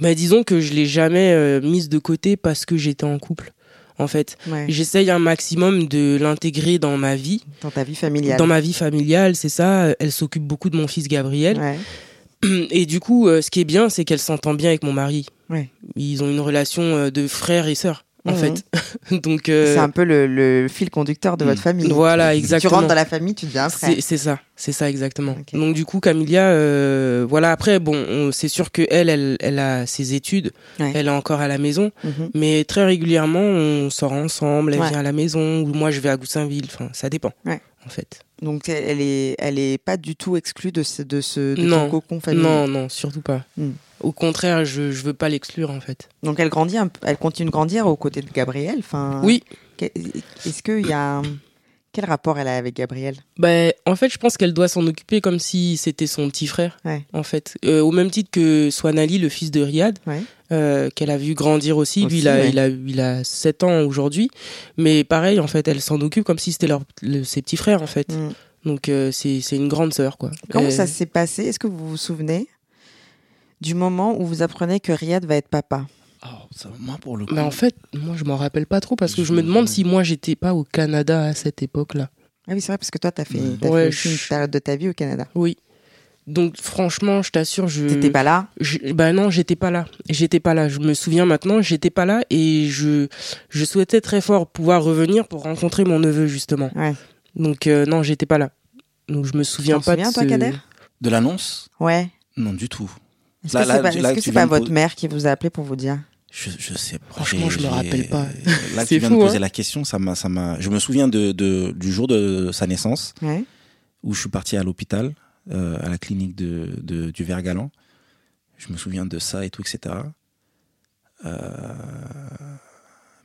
Mais disons que je l'ai jamais euh, mise de côté parce que j'étais en couple. En fait, Ouais. j'essaye un maximum de l'intégrer dans ma vie, Dans ta vie familiale. dans ma vie familiale, c'est ça. Elle s'occupe beaucoup de mon fils Gabriel. Ouais. Et du coup, euh, ce qui est bien, c'est qu'elle s'entend bien avec mon mari. Ils ont une relation euh, de frère et sœur, en Mhm. fait. Donc, euh, C'est un peu le, le fil conducteur de votre famille. voilà, Tu exactement. rentres dans la famille, tu deviens un frère. C'est ça, c'est ça exactement. Donc du coup, Camilla, euh, voilà. Après, bon, on- c'est sûr que elle, elle, elle a ses études, Ouais. elle est encore à la maison, Mhm. mais très régulièrement, on sort ensemble. Elle Ouais. vient à la maison ou moi je vais à Goussainville. Enfin, ça dépend. Ouais. En fait. Donc elle est, elle est pas du tout exclue de ce, de ce de Non. cocon familial. Non, non, surtout pas. Hmm. Au contraire, je je veux pas l'exclure en fait. Donc elle grandit, un elle continue de grandir aux côtés de Gabriel. Enfin, Oui. Est-ce qu'il y a quel rapport elle a avec Gabriel Ben, en fait, je pense qu'elle doit s'en occuper comme si c'était son petit frère. Ouais. En fait, Euh, au même titre que Swanali, le fils de Riyad, Ouais. euh, qu'elle a vu grandir aussi. Aussi, Lui, il a, ouais. il a, il a 7 ans aujourd'hui. Mais pareil, en fait, elle s'en occupe comme si c'était leur, le- ses petits frères, en fait. Mm. Donc, euh, c'est c'est une grande sœur, quoi. Comment ça s'est passé? Est-ce que vous vous souvenez du moment où vous apprenez que Riyad va être papa? Oh, ça, moi, pour le coup. Mais en fait, moi, je m'en rappelle pas trop parce que je me demande si moi, j'étais pas au Canada à cette époque-là. Ah oui, c'est vrai parce que toi, t'as fait, Ouais, fait une période de ta vie au Canada. Oui. Donc, franchement, je t'assure, je. T'étais pas là Je, bah non, j'étais pas là. J'étais pas là. Je me souviens maintenant, j'étais pas là et je, je souhaitais très fort pouvoir revenir pour rencontrer mon neveu justement. Ouais. Donc euh, non, j'étais pas là. Donc je me souviens pas souviens, de toi, ce- Kader? De l'annonce? Ouais. Non, du tout. Est-ce Là- que là, c'est pas, votre mère qui vous a appelé pour vous dire? Je, je sais pas. Franchement, je me rappelle pas. Là, tu viens fou, de poser hein. la question, ça m'a, ça m'a. Je me souviens de, de- du jour de sa naissance Ouais. où je suis parti à l'hôpital, euh, à la clinique de, de- du Vergalan. Je me souviens de ça et tout, etc. Euh,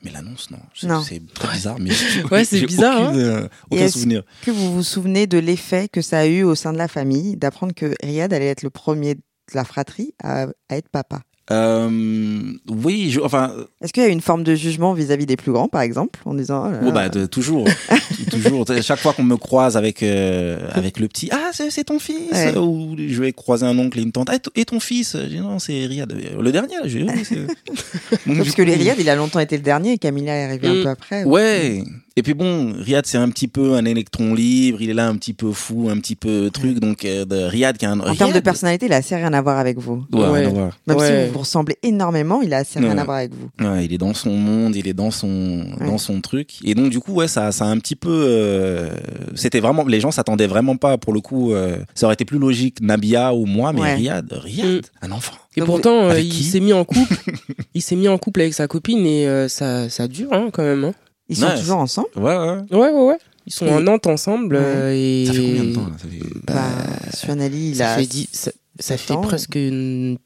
Mais l'annonce, non. C'est, très bizarre, mais Ouais, c'est bizarre, Aucune, euh, aucun est-ce souvenir. Que vous vous souvenez de l'effet que ça a eu au sein de la famille d'apprendre que Riyad allait être le premier de la fratrie à, à être papa? Euh, oui, je, enfin, Est-ce qu'il y a une forme de jugement vis-à-vis des plus grands, par exemple, en disant oh là bon, là, bah, de- toujours, toujours. Chaque fois qu'on me croise avec euh, avec le petit, ah c'est, ton fils, Ouais. ou je vais croiser un oncle et une tante, ah, et ton fils, je dis non c'est Riyad, le dernier. Je dis, oui, c'est... Donc, Parce que coup, les Riyad, il a longtemps été le dernier et Camilla est arrivée un peu après. Ouais. Et puis bon, Riyad c'est un petit peu un électron libre, il est là un petit peu fou, un petit peu truc. Donc euh, de Riyad qui a un En termes de personnalité, il a assez rien à voir avec vous. Ouais, Ouais. rien à voir. Même Ouais. si vous vous ressemblez énormément, il a assez rien à voir avec vous. Ouais, il est dans son monde, il est dans son dans son truc. Et donc du coup, ouais, ça ça a un petit peu. euh, C'était vraiment, les gens s'attendaient vraiment pas pour le coup. euh, ça aurait été plus logique Nabia ou moi, mais Ouais. Riyad, Riyad, un enfant. Et pourtant, euh, il s'est mis en couple. il s'est mis en couple avec sa copine et euh, ça, ça dure hein, quand même. hein. Ils sont toujours ensemble Ouais, ouais. Ouais, ouais, ouais. Ils sont Et- en Nantes ensemble. Ouais. euh, et... Ça fait combien de temps là Ça fait- bah, Sur Nali, il ça a. fait, dix- ça, ça sept fait ans. presque. une-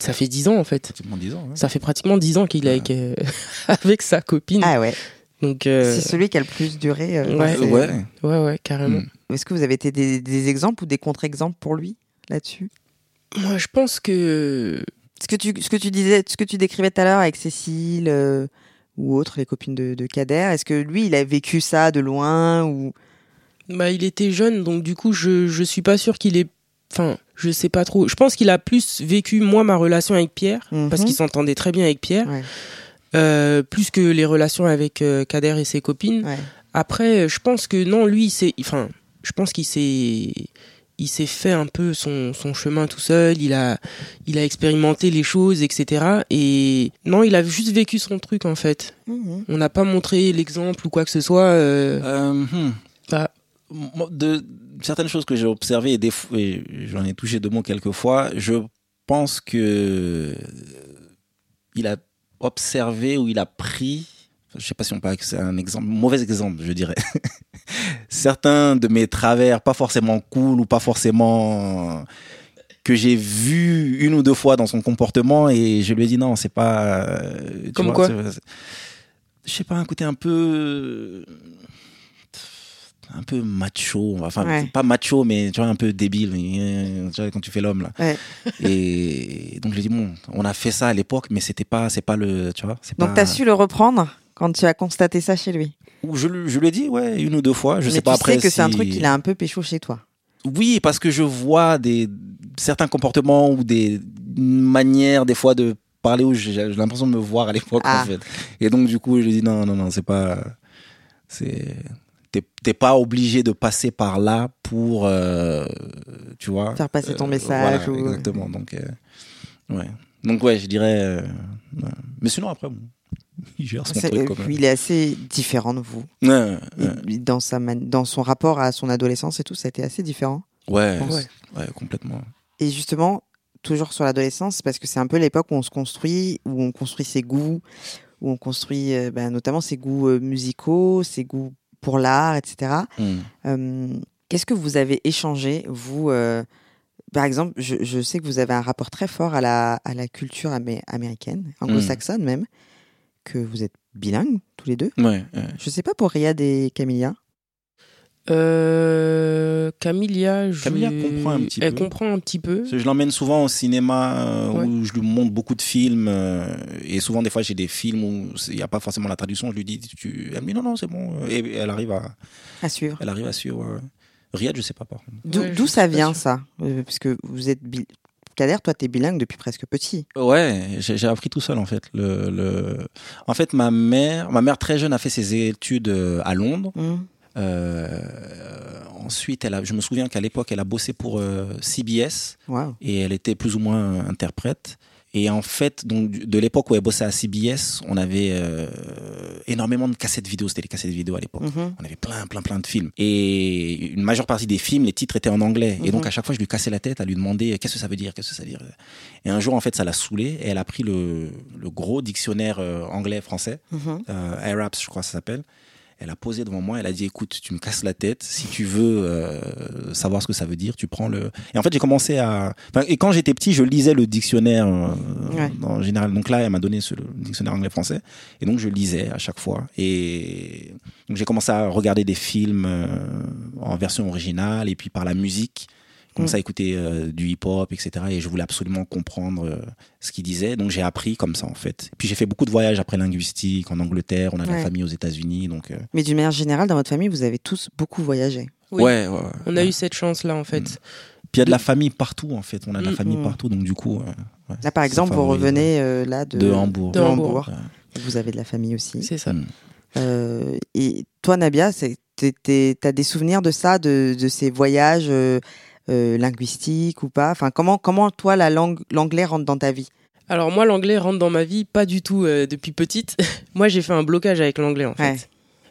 Ça fait 10 ans en fait. Pratiquement 10 ans. ouais. Ça fait pratiquement 10 ans qu'il est avec, euh, avec sa copine. Ah ouais. Donc, euh, C'est celui qui a le plus duré. euh, dans Ouais. ses- Ouais. ouais, ouais, carrément. Mm. Est-ce que vous avez été des, des exemples ou des contre-exemples pour lui là-dessus? Moi, je pense que. ce que, tu, ce que tu disais, ce que tu décrivais tout à l'heure avec Cécile euh, ou autres, les copines de, de Kader, est-ce que lui, il a vécu ça de loin ou? Bah, il était jeune, donc du coup, je, je suis pas sûr qu'il est. Enfin, je sais pas trop. Je pense qu'il a plus vécu, moi, ma relation avec Pierre, Mhm. parce qu'il s'entendait très bien avec Pierre, Ouais. euh, plus que les relations avec euh, Kader et ses copines. Ouais. Après, je pense que non, lui, c'est. Enfin, je pense qu'il s'est. Il s'est fait un peu son, son chemin tout seul, il a, il a expérimenté les choses, etc. Et non, il a juste vécu son truc en fait. Mhm. On n'a pas montré l'exemple ou quoi que ce soit. euh, Euh, hmm. de certaines choses que j'ai observées et, des fois- et j'en ai touché deux mots quelques fois, je pense que il a observé ou il a pris, je sais pas si on peut c'est un exemple, mauvais exemple, je dirais. Certains de mes travers, pas forcément cool ou pas forcément que j'ai vu une ou deux fois dans son comportement et je lui ai dit non, c'est pas. euh, tu Comme vois, quoi Je sais pas, un côté un peu un peu macho, enfin Ouais. pas macho mais tu vois un peu débile, tu vois, quand tu fais l'homme là. Ouais. Et donc je lui ai dit bon, on a fait ça à l'époque mais c'était pas c'est pas le tu vois, Donc, pas tu as su le reprendre? Quand tu as constaté ça chez lui. Je, je lui ai dit ouais, une ou deux fois, je Mais sais pas tu après sais que c'est un truc qu'il a un peu pécho chez toi. Oui, parce que je vois des certains comportements ou des manières des fois de parler où j'ai l'impression de me voir à l'époque Ah. en fait. Et donc du coup, je lui dis non non non, c'est pas c'est t'es t'es pas obligé de passer par là pour euh, tu vois Faire passer ton Euh, message voilà, ou- exactement. Donc euh, ouais. Donc ouais, je dirais ouais. mais sinon après bon, il gère son C'est- truc et quand puis, même. il est assez différent de vous. Ouais, ouais. dans, sa man- dans son rapport à son adolescence et tout, ça a été assez différent. Ouais, Ouais. ouais, complètement. Et justement, toujours sur l'adolescence, parce que c'est un peu l'époque où on se construit, où on construit ses goûts, où on construit euh, ben, notamment ses goûts euh, musicaux, ses goûts pour l'art, etc. Mm. Euh, Qu'est-ce que vous avez échangé, vous euh, Par exemple, je, je sais que vous avez un rapport très fort à la, à la culture amé- américaine, anglo-saxonne même, que vous êtes bilingues tous les deux. Ouais, ouais. Je sais pas pour Riyad et Camilla. Euh, Camilla, je... Camilla comprend un petit elle peu. comprend un petit peu. Je l'emmène souvent au cinéma euh, Ouais. où je lui montre beaucoup de films euh, et souvent des fois j'ai des films où c'est- il n'y a pas forcément la traduction. Je lui dis, tu... elle me dit non non c'est bon et elle arrive à, À suivre. elle arrive à suivre. Riyad je sais pas par contre. D'où Ouais, ça vient ça? Euh, Parce que vous êtes. Kader, toi, t'es bilingue depuis presque petit. Ouais, j'ai appris tout seul en fait. Le, le... En fait ma mère, ma mère très jeune a fait ses études euh, à Londres. Hmm. Euh, ensuite elle a, je me souviens qu'à l'époque elle a bossé pour euh, CBS. Et elle était plus ou moins interprète. Et en fait, donc de l'époque où elle bossait à CBS, on avait euh, énormément de cassettes vidéo. C'était les cassettes vidéo à l'époque. Mhm. On avait plein, plein, plein de films. Et une majeure partie des films, les titres étaient en anglais. Et donc Mhm. à chaque fois, je lui cassais la tête à lui demander qu'est-ce que ça veut dire, qu'est-ce que ça veut dire? Et un jour, en fait, ça l'a saoulée et elle a pris le, le gros dictionnaire euh, anglais-français, Mhm. euh, Arabs, je crois que ça s'appelle. Elle a posé devant moi, elle a dit écoute, tu me casses la tête, si tu veux euh, savoir ce que ça veut dire, tu prends le. Et en fait, j'ai commencé à. Enfin, et quand j'étais petit, je lisais le dictionnaire euh, Ouais. en général. Donc là, elle m'a donné ce le dictionnaire anglais-français, et donc je lisais à chaque fois. Et donc j'ai commencé à regarder des films euh, en version originale, et puis par la musique. J'ai commencé Mm. à écouter euh, du hip-hop, etc. Et je voulais absolument comprendre euh, ce qu'il disait. Donc j'ai appris comme ça, en fait. Puis j'ai fait beaucoup de voyages après linguistique en Angleterre. On a de Ouais. la famille aux États-Unis. Donc, euh, Mais d'une manière générale, dans votre famille, vous avez tous beaucoup voyagé. Oui. ouais, ouais, ouais. On a Ouais. eu cette chance-là, en fait. Mm. Puis il y a de la famille partout, en fait. On a de la Mm. famille Mm. partout. Donc du coup. euh, ouais, Là, par exemple, vous revenez euh, là de, De Hambourg. De de Hambourg. Hambourg. Ouais. Vous avez de la famille aussi. C'est ça. Mm. Euh, et toi, Nabia, t'es- t'as des souvenirs de ça, de, de ces voyages euh, linguistiques ou pas? Enfin, comment, comment toi, la langue, l'anglais rentre dans ta vie? Alors moi, l'anglais rentre dans ma vie pas du tout euh, depuis petite. moi, j'ai fait un blocage avec l'anglais, en fait. Ouais.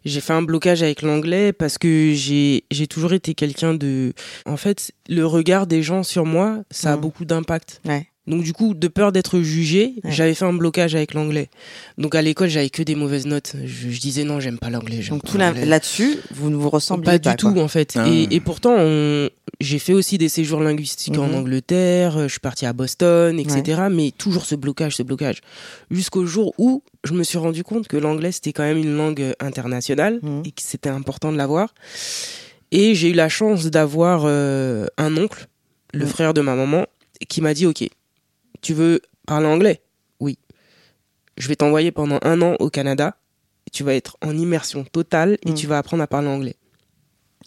J'ai fait un blocage avec l'anglais parce que j'ai j'ai toujours été quelqu'un de... En fait, le regard des gens sur moi, ça a Mhm. beaucoup d'impact. Ouais. Donc du coup, de peur d'être jugé, Ouais. j'avais fait un blocage avec l'anglais. Donc à l'école, j'avais que des mauvaises notes. Je, je disais non, j'aime pas l'anglais. Donc tout là-dessus, vous ne vous ressemblez pas pas. du tout en fait. Ah. Et, et pourtant, on- j'ai fait aussi des séjours linguistiques en Mhm. Angleterre. euh, Je suis partie à Boston, etc. Mais toujours ce blocage, ce blocage, jusqu'au jour où je me suis rendu compte que l'anglais c'était quand même une langue internationale Mhm. et que c'était important de l'avoir. Et j'ai eu la chance d'avoir euh, un oncle, le frère de ma maman, qui m'a dit OK, tu veux parler anglais? Oui. Je vais t'envoyer pendant un an au Canada. Et tu vas être en immersion totale et tu vas apprendre à parler anglais.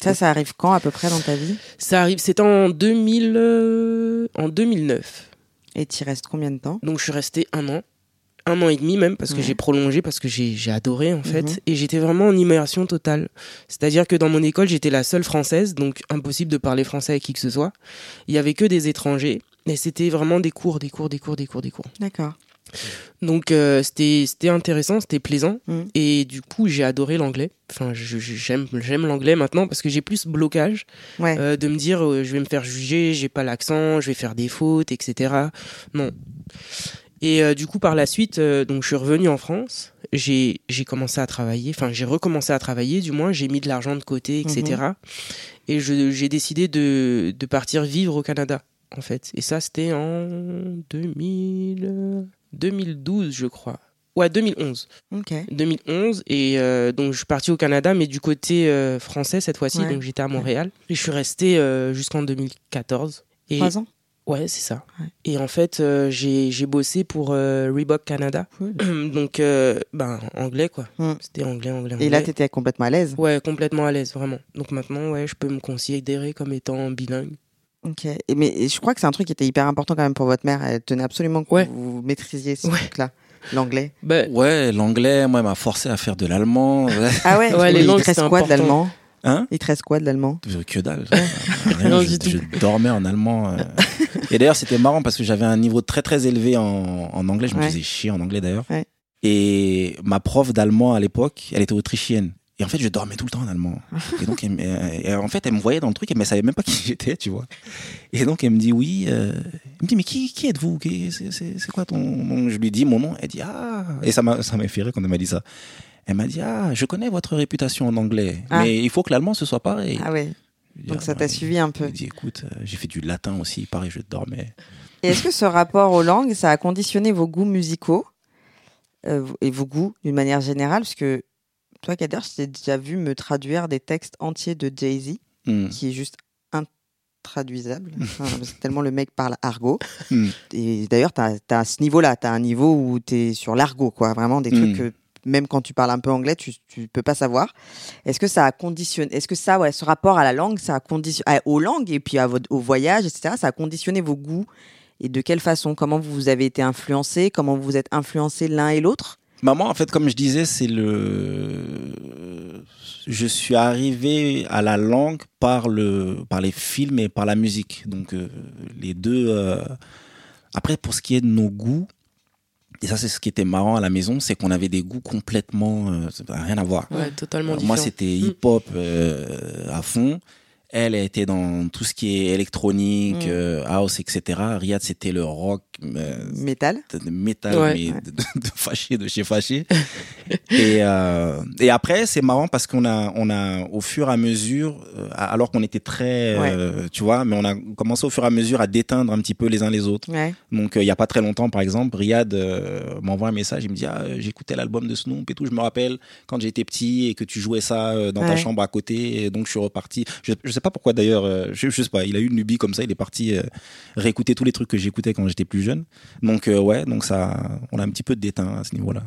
Ça, ça arrive quand à peu près dans ta vie? Ça arrive, c'était en 2000, euh, en 2009. Et t'y restes combien de temps? Donc je suis resté un an, un an et demi même parce que Ouais. j'ai prolongé parce que j'ai j'ai adoré en fait Mhm. et j'étais vraiment en immersion totale. C'est-à-dire que dans mon école j'étais la seule française donc impossible de parler français avec qui que ce soit. Il y avait que des étrangers et c'était vraiment des cours, des cours, des cours, des cours, des cours. D'accord. Donc euh, c'était c'était intéressant, c'était plaisant Mhm. et du coup j'ai adoré l'anglais. Enfin j'aime j'aime l'anglais maintenant parce que j'ai plus ce blocage Ouais. euh, de me dire euh, je vais me faire juger, j'ai pas l'accent, je vais faire des fautes, etc. Non. Et euh, du coup par la suite, donc je suis revenu en France, j'ai j'ai commencé à travailler, enfin j'ai recommencé à travailler, du moins j'ai mis de l'argent de côté, etc. Et je- j'ai décidé de, de partir vivre au Canada en fait. Et ça c'était en 2000, euh, 2012 je crois. Ouais 2011. Ok. 2011 et euh, donc je suis parti au Canada mais du côté euh, français cette fois-ci Ouais. donc j'étais à Montréal et je suis resté euh, jusqu'en 2014 et Trois ans ouais c'est ça Ouais. et en fait j'ai j'ai bossé pour Reebok Canada donc ben anglais quoi Mm. c'était anglais anglais Et là, anglais. t'étais complètement à l'aise ouais complètement à l'aise vraiment donc maintenant ouais je peux me considérer comme étant bilingue Ok. Et mais et je crois que c'est un truc qui était hyper important quand même pour votre mère. Elle tenait absolument que Ouais. vous maîtrisiez ce Ouais. truc-là, l'anglais. ben Ouais, l'anglais, moi, elle m'a forcé à faire de l'allemand. Ah ouais? Ouais, les il langues, te reste c'est quoi de important. l'allemand? Hein? Il te reste quoi de l'allemand? Que dalle. Non, Rien, je, tout. je dormais en allemand. euh. Et d'ailleurs, c'était marrant parce que j'avais un niveau très très élevé en, en anglais. Je me faisais chier en anglais d'ailleurs. Ouais. Et ma prof d'allemand à l'époque, elle était autrichienne. Et en fait, je dormais tout le temps en allemand. Et donc, elle, euh, et en fait, elle me voyait dans le truc, mais elle savait même pas qui j'étais, tu vois. Et donc, elle me dit oui. euh, elle me dit mais qui, qui êtes-vous? C'est quoi ton Je lui dis mon nom. Elle dit ah. Et ça m'a ça m'a fait rire quand elle m'a dit ça. Elle m'a dit ah, je connais votre réputation en anglais, Ah. mais il faut que l'allemand ce soit pareil. Ah dis, Donc ah, ça t'a ouais. suivi un peu. Je dis écoute, euh, j'ai fait du latin aussi, pareil, je dormais. Et est-ce que ce rapport aux langues, ça a conditionné vos goûts musicaux euh, et vos goûts d'une manière générale? Parce que toi, Kader, je t'ai déjà vu me traduire des textes entiers de Jay-Z, Hmm. qui est juste intraduisable, Enfin, que tellement le mec parle argot. Hmm. Et d'ailleurs, tu as, ce niveau-là, tu as un niveau où tu es sur l'argot, quoi. Vraiment des trucs que même quand tu parles un peu anglais, tu, tu peux pas savoir. Est-ce que ça a conditionné, est-ce que ça, ouais, ce rapport à la langue, ça a conditionné, aux langues et puis à votre, au voyage, etc., ça a conditionné vos goûts? Et de quelle façon? Comment vous avez été influencés Comment vous vous êtes influencés l'un et l'autre? Maman, en fait, comme je disais, c'est le. Je suis arrivé à la langue par le, par les films et par la musique. Donc euh, les deux. euh, Après, pour ce qui est de nos goûts, et ça c'est ce qui était marrant à la maison, c'est qu'on avait des goûts complètement euh, ça n'a rien à voir. ouais totalement Alors, Moi, c'était hip-hop euh, à fond. Elle elle était dans tout ce qui est électronique, Mm. house, etc. Riyad, c'était le rock, Métal de métal, Ouais. mais de, de, de fâché, de chez fâché. et, euh, et après, c'est marrant parce qu'on a, on a, au fur et à mesure, euh, alors qu'on était très, euh, tu vois, mais on a commencé au fur et à mesure à déteindre un petit peu les uns les autres. Donc, euh, il y a pas très longtemps, par exemple, Riyad euh, m'envoie un message, il me dit, ah, euh, j'écoutais l'album de Snoop et tout, je me rappelle quand j'étais petit et que tu jouais ça euh, dans ta chambre à côté, et donc je suis reparti. Je, je sais pas pourquoi d'ailleurs, euh, je, je sais pas, il a eu une lubie comme ça, il est parti euh, réécouter tous les trucs que j'écoutais quand j'étais plus jeune. Donc, euh, ouais, donc ça, on a un petit peu déteint à ce niveau-là.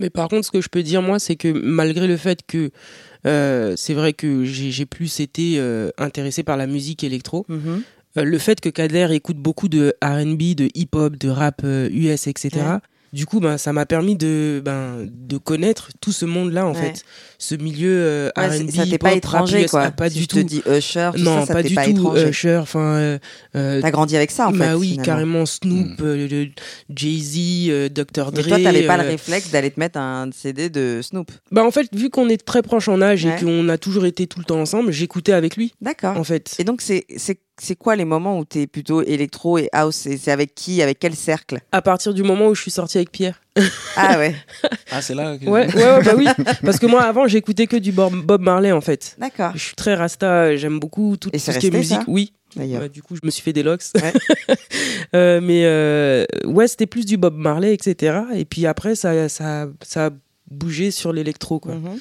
Mais par contre, ce que je peux dire, moi, c'est que malgré le fait que euh, c'est vrai que j'ai plus été euh, intéressé par la musique électro, Mhm. euh, le fait que Kader écoute beaucoup de R&B, de hip-hop, de rap euh, US, etc. Ouais. Du coup, ben, ça m'a permis de, ben, de connaître tout ce monde-là, en Ouais. fait. Ce milieu euh, Ouais, R&B, ça t'est pas étranger, quoi. ah, pas Si du je tout. te dis Usher, tout non, ça, ça pas du pas tout. étranger. Usher, enfin, euh, euh, T'as grandi avec ça, en bah fait. oui, finalement. carrément Snoop, Mm. euh, Jay-Z, euh, Dr. Mais Dre. toi, t'avais pas le réflexe d'aller te mettre un CD de Snoop. Bah en fait, vu qu'on est très proches en âge Ouais. et qu'on a toujours été tout le temps ensemble, j'écoutais avec lui, D'accord. en fait. Et donc, c'est, c'est, quoi les moments où tu es plutôt électro et house? Et c'est avec qui Avec quel cercle? À partir du moment où je suis sortie avec Pierre. Ah ouais, Ah, c'est là que... Ouais, ouais, ouais, bah oui. Parce que moi, avant, j'écoutais que du Bob Marley, en fait. d'accord. Je suis très rasta, j'aime beaucoup tout, tout ce qui est resté, musique. ça Oui. D'ailleurs. Ouais, du coup, je me suis fait des locks. Ouais. Euh, mais euh, ouais, c'était plus du Bob Marley, etc. Et puis après, ça, ça, ça a bougé sur l'électro, quoi. Mhm.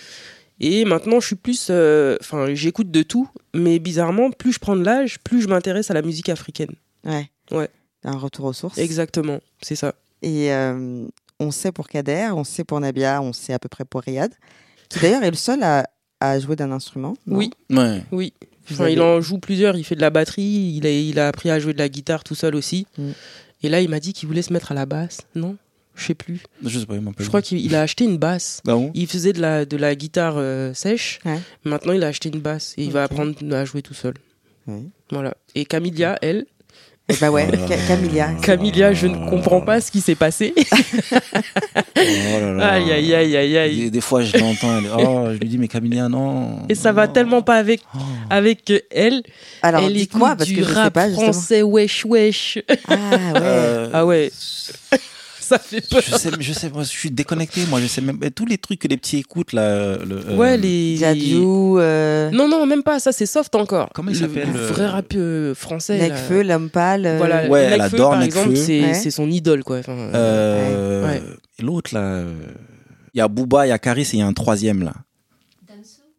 Et maintenant, je suis plus. euh, Enfin, j'écoute de tout, mais bizarrement, plus je prends de l'âge, plus je m'intéresse à la musique africaine. Ouais. Ouais. Un retour aux sources. Exactement, c'est ça. Et euh, on sait pour Kader, on sait pour Nabia, on sait à peu près pour Riyad, qui d'ailleurs est le seul à, à jouer d'un instrument. Oui, Ouais. oui. Enfin, avez- Il en joue plusieurs, il fait de la batterie, il a, il a appris à jouer de la guitare tout seul aussi. Mm. Et là, il m'a dit qu'il voulait se mettre à la basse. Non? Je sais plus. Je sais pas, il Je crois qu'il il a acheté une basse. Ah bon? Il faisait de la, de la guitare euh, sèche. Ouais. Maintenant, il a acheté une basse et il va apprendre à jouer tout seul. Ouais. Voilà. Et Camilla, elle, Eh bah ouais, Oh Ca-. Camilla. Camilla, je ne comprends pas ce qui s'est passé. Oh là là. aïe, aïe, aïe, aïe, aïe. Des, des fois, je l'entends. elle- Oh, je lui dis, mais Camilla, non. Et ça va tellement pas avec, Oh. avec elle. Alors elle dites-moi, écoute parce du que je sais rap pas justement. français, wesh, wesh. Ah ouais. Euh, Ah ouais, ça fait peur. Je sais, je sais, moi, je suis déconnecté. Moi, je sais même tous les trucs que les petits écoutent là. Le, euh, Ouais, les. Jadju, euh, Non, non, même pas, ça c'est soft encore. Comment il Le- s'appelle, Le euh, vrai rap euh, français. là. Nekfeu, l'homme pâle. euh, Voilà, Ouais, elle Nekfeu, adore par exemple, c'est Ouais. son idole, quoi. Enfin, Euh, Ouais. et L'autre là, il y a Booba, il y a Caris et il y a un troisième là.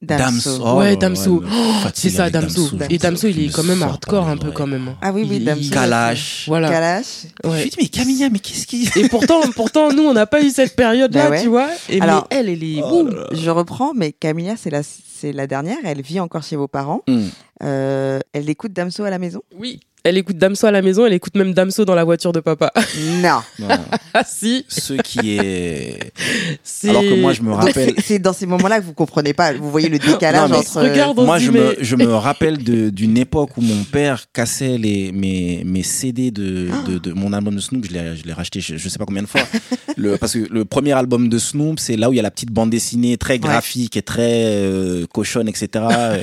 Damso. Oh Ouais, Damso. Oh, c'est ça, Damso. Et Damso, il est quand même hardcore un peu quand même. Ah oui, oui, Damso. Kalash. Voilà. Kalash. Je Ouais. lui dis, mais Camilla, mais qu'est-ce qui. Et pourtant, pourtant, nous, on n'a pas eu cette période-là, Bah ouais. tu vois. Et Alors- mais elle, elle est. Oh. Je reprends, mais Camilla, c'est la, c'est la dernière. Elle vit encore chez vos parents. Hmm. Euh, elle écoute Damso à la maison? Oui. Elle écoute Damso à la maison, elle écoute même Damso dans la voiture de papa. Non. Non. ah si. Ce qui est. C'est- Alors que moi, je me rappelle. c'est- dans ces moments-là que vous comprenez pas. Vous voyez le décalage Non, entre. Regarde, on Moi, je me, je me rappelle de- d'une époque où mon père cassait les, mes, mes CD de, de, de mon album de Snoop. Je l'ai, je l'ai racheté, je, je sais pas combien de fois. Le, parce que le premier album de Snoop, c'est là où il y a la petite bande dessinée très graphique et très euh, cochonne, etc. Euh,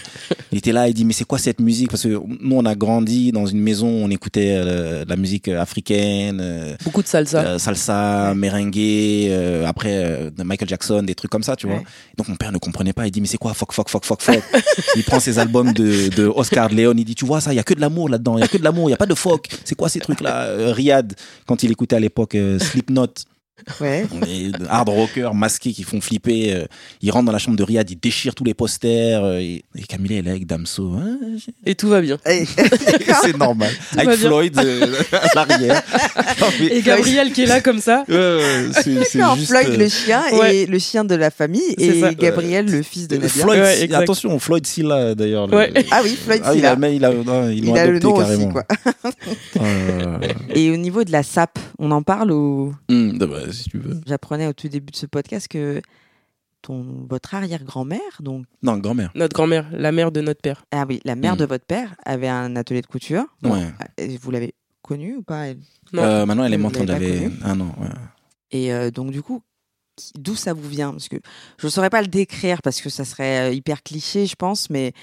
il était là, il dit mais c'est quoi cette musique? Parce que nous, on a grandi dans une maison, où on écoutait euh, de la musique africaine. euh, Beaucoup de salsa. euh, salsa, merengue, euh, après de Michael Jackson, des trucs comme ça, tu vois. Ouais. Donc mon père ne comprenait pas, il dit mais c'est quoi? Fuck fuck fuck fuck fuck. il prend ses albums de, de Oscar de Leon, il dit tu vois ça, il y a que de l'amour là-dedans, il y a que de l'amour, il y a pas de fuck. C'est quoi ces trucs là Riyad quand il écoutait à l'époque Slipknot, Ouais. les hard rockers masqués qui font flipper, euh, il rentre dans la chambre de Riyad, il déchire tous les posters euh, et, et Camille est avec Damso. Hein, Et tout va bien. Et- c'est normal. Avec. Floyd euh, à l'arrière. Et Gabriel qui est là comme ça. Juste, Floyd euh, le chien Ouais. et le chien de la famille et ça. Gabriel le fils de Euh, Nadia. Floyd, si- attention, Floyd Silla d'ailleurs. le-. Ah oui, Floyd Ah, il Silla. a, il a, non, ils Il l'ont a le adopté nom carrément. aussi quoi. Là là là. Et au niveau de la SAP, on en parle ou? Hum, bah, si tu veux. j'apprenais au tout début de ce podcast que ton votre arrière-grand-mère donc Non, grand-mère. Notre grand-mère, la mère de notre père. ah oui, la mère Mm. de votre père avait un atelier de couture. Bon, Ouais. et vous l'avez connue ou pas elle? Non. Euh, maintenant, elle est morte connue un an. ouais. Et euh, donc du coup, d'où ça vous vient? Parce que je ne saurais pas le décrire parce que ça serait euh, hyper cliché, je pense, mais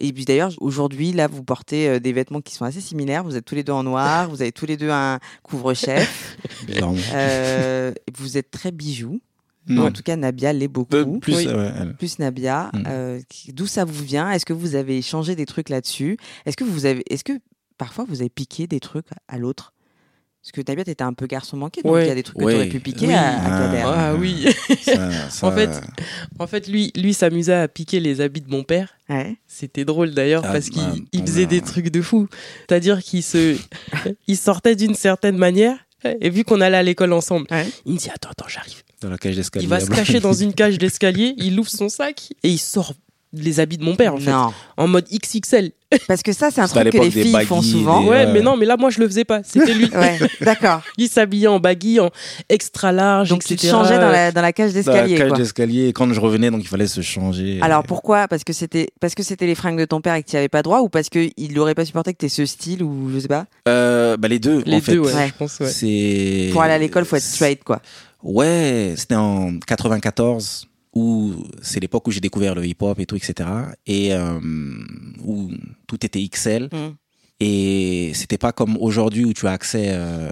et puis d'ailleurs aujourd'hui là, vous portez euh, des vêtements qui sont assez similaires. Vous êtes tous les deux en noir, vous avez tous les deux un couvre-chef, euh, vous êtes très bijoux. Non. En tout cas, Nabia l'est beaucoup. Plus, Oui. euh, ouais, elle. plus Nabia, Mm. euh, d'où ça vous vient? Est-ce que vous avez changé des trucs là-dessus? Est-ce que vous avez, est-ce que parfois vous avez piqué des trucs à l'autre? Parce que Nabia t'étais un peu garçon manqué, donc il Ouais. y a des trucs que Ouais. tu aurais pu piquer Oui. à, à Ah. Kader. Ah oui. Ça- ça- En fait, En fait, lui, lui s'amusait à piquer les habits de mon père. Ouais. C'était drôle d'ailleurs Ah, parce qu'il bah, il ton faisait des trucs de fou. C'est-à-dire qu'il se, il sortait d'une certaine manière. Et vu qu'on allait à l'école ensemble, Ouais. il me dit attends attends j'arrive. dans la cage d'escalier. Il va se cacher dans une cage d'escalier, il ouvre son sac et il sort les habits de mon père en fait, Non, en mode XXL. parce que ça c'est un truc que les filles font baggy, souvent. des- Ouais, ouais. mais non, mais là moi je le faisais pas. C'était lui. Ouais, d'accord. Il s'habillait en baggy, en extra large, Donc tu te changeais dans la, dans la cage Dans la d'escalier. cage d'escalier. Et quand je revenais, donc il fallait se changer. Alors pourquoi? Parce que c'était parce que c'était les fringues de ton père et que tu avais pas droit ou parce que il n'aurait pas supporté que tu aies ce style ou je sais pas? Euh, bah, les deux, Les en fait. deux, ouais, Ouais. je pense. Ouais. C'est. Pour aller à l'école, faut être straight quoi. Ouais, c'était en 94 où c'est l'époque où j'ai découvert le hip-hop et tout, etc. Et euh, où tout était XL. Mm. Et c'était pas comme aujourd'hui où tu as accès euh,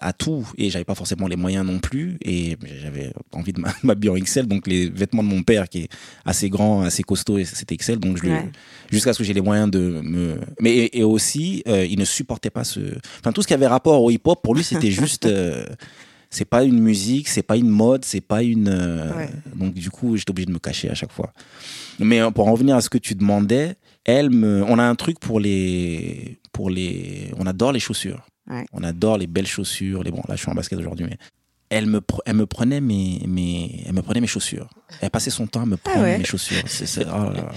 à tout et j'avais pas forcément les moyens non plus et j'avais envie de m'habiller en XL donc les vêtements de mon père qui est assez grand, assez costaud c'était XL donc je lui- Ouais. jusqu'à ce que j'ai les moyens de me mais et, et aussi euh, il ne supportait pas ce enfin tout ce qui avait rapport au hip-hop pour lui c'était juste c'est pas une musique, c'est pas une mode, c'est pas une euh, Ouais. donc du coup j'étais obligé de me cacher à chaque fois. Mais euh, pour en revenir à ce que tu demandais, elle me, on a un truc pour les, pour les, on adore les chaussures. Ouais. On adore les belles chaussures. Les bon, là je suis en basket aujourd'hui, mais elle me, pre- elle me prenait mes, mes, elle me prenait mes chaussures. Elle passait son temps à me prendre Ah ouais. mes chaussures. Oh là là.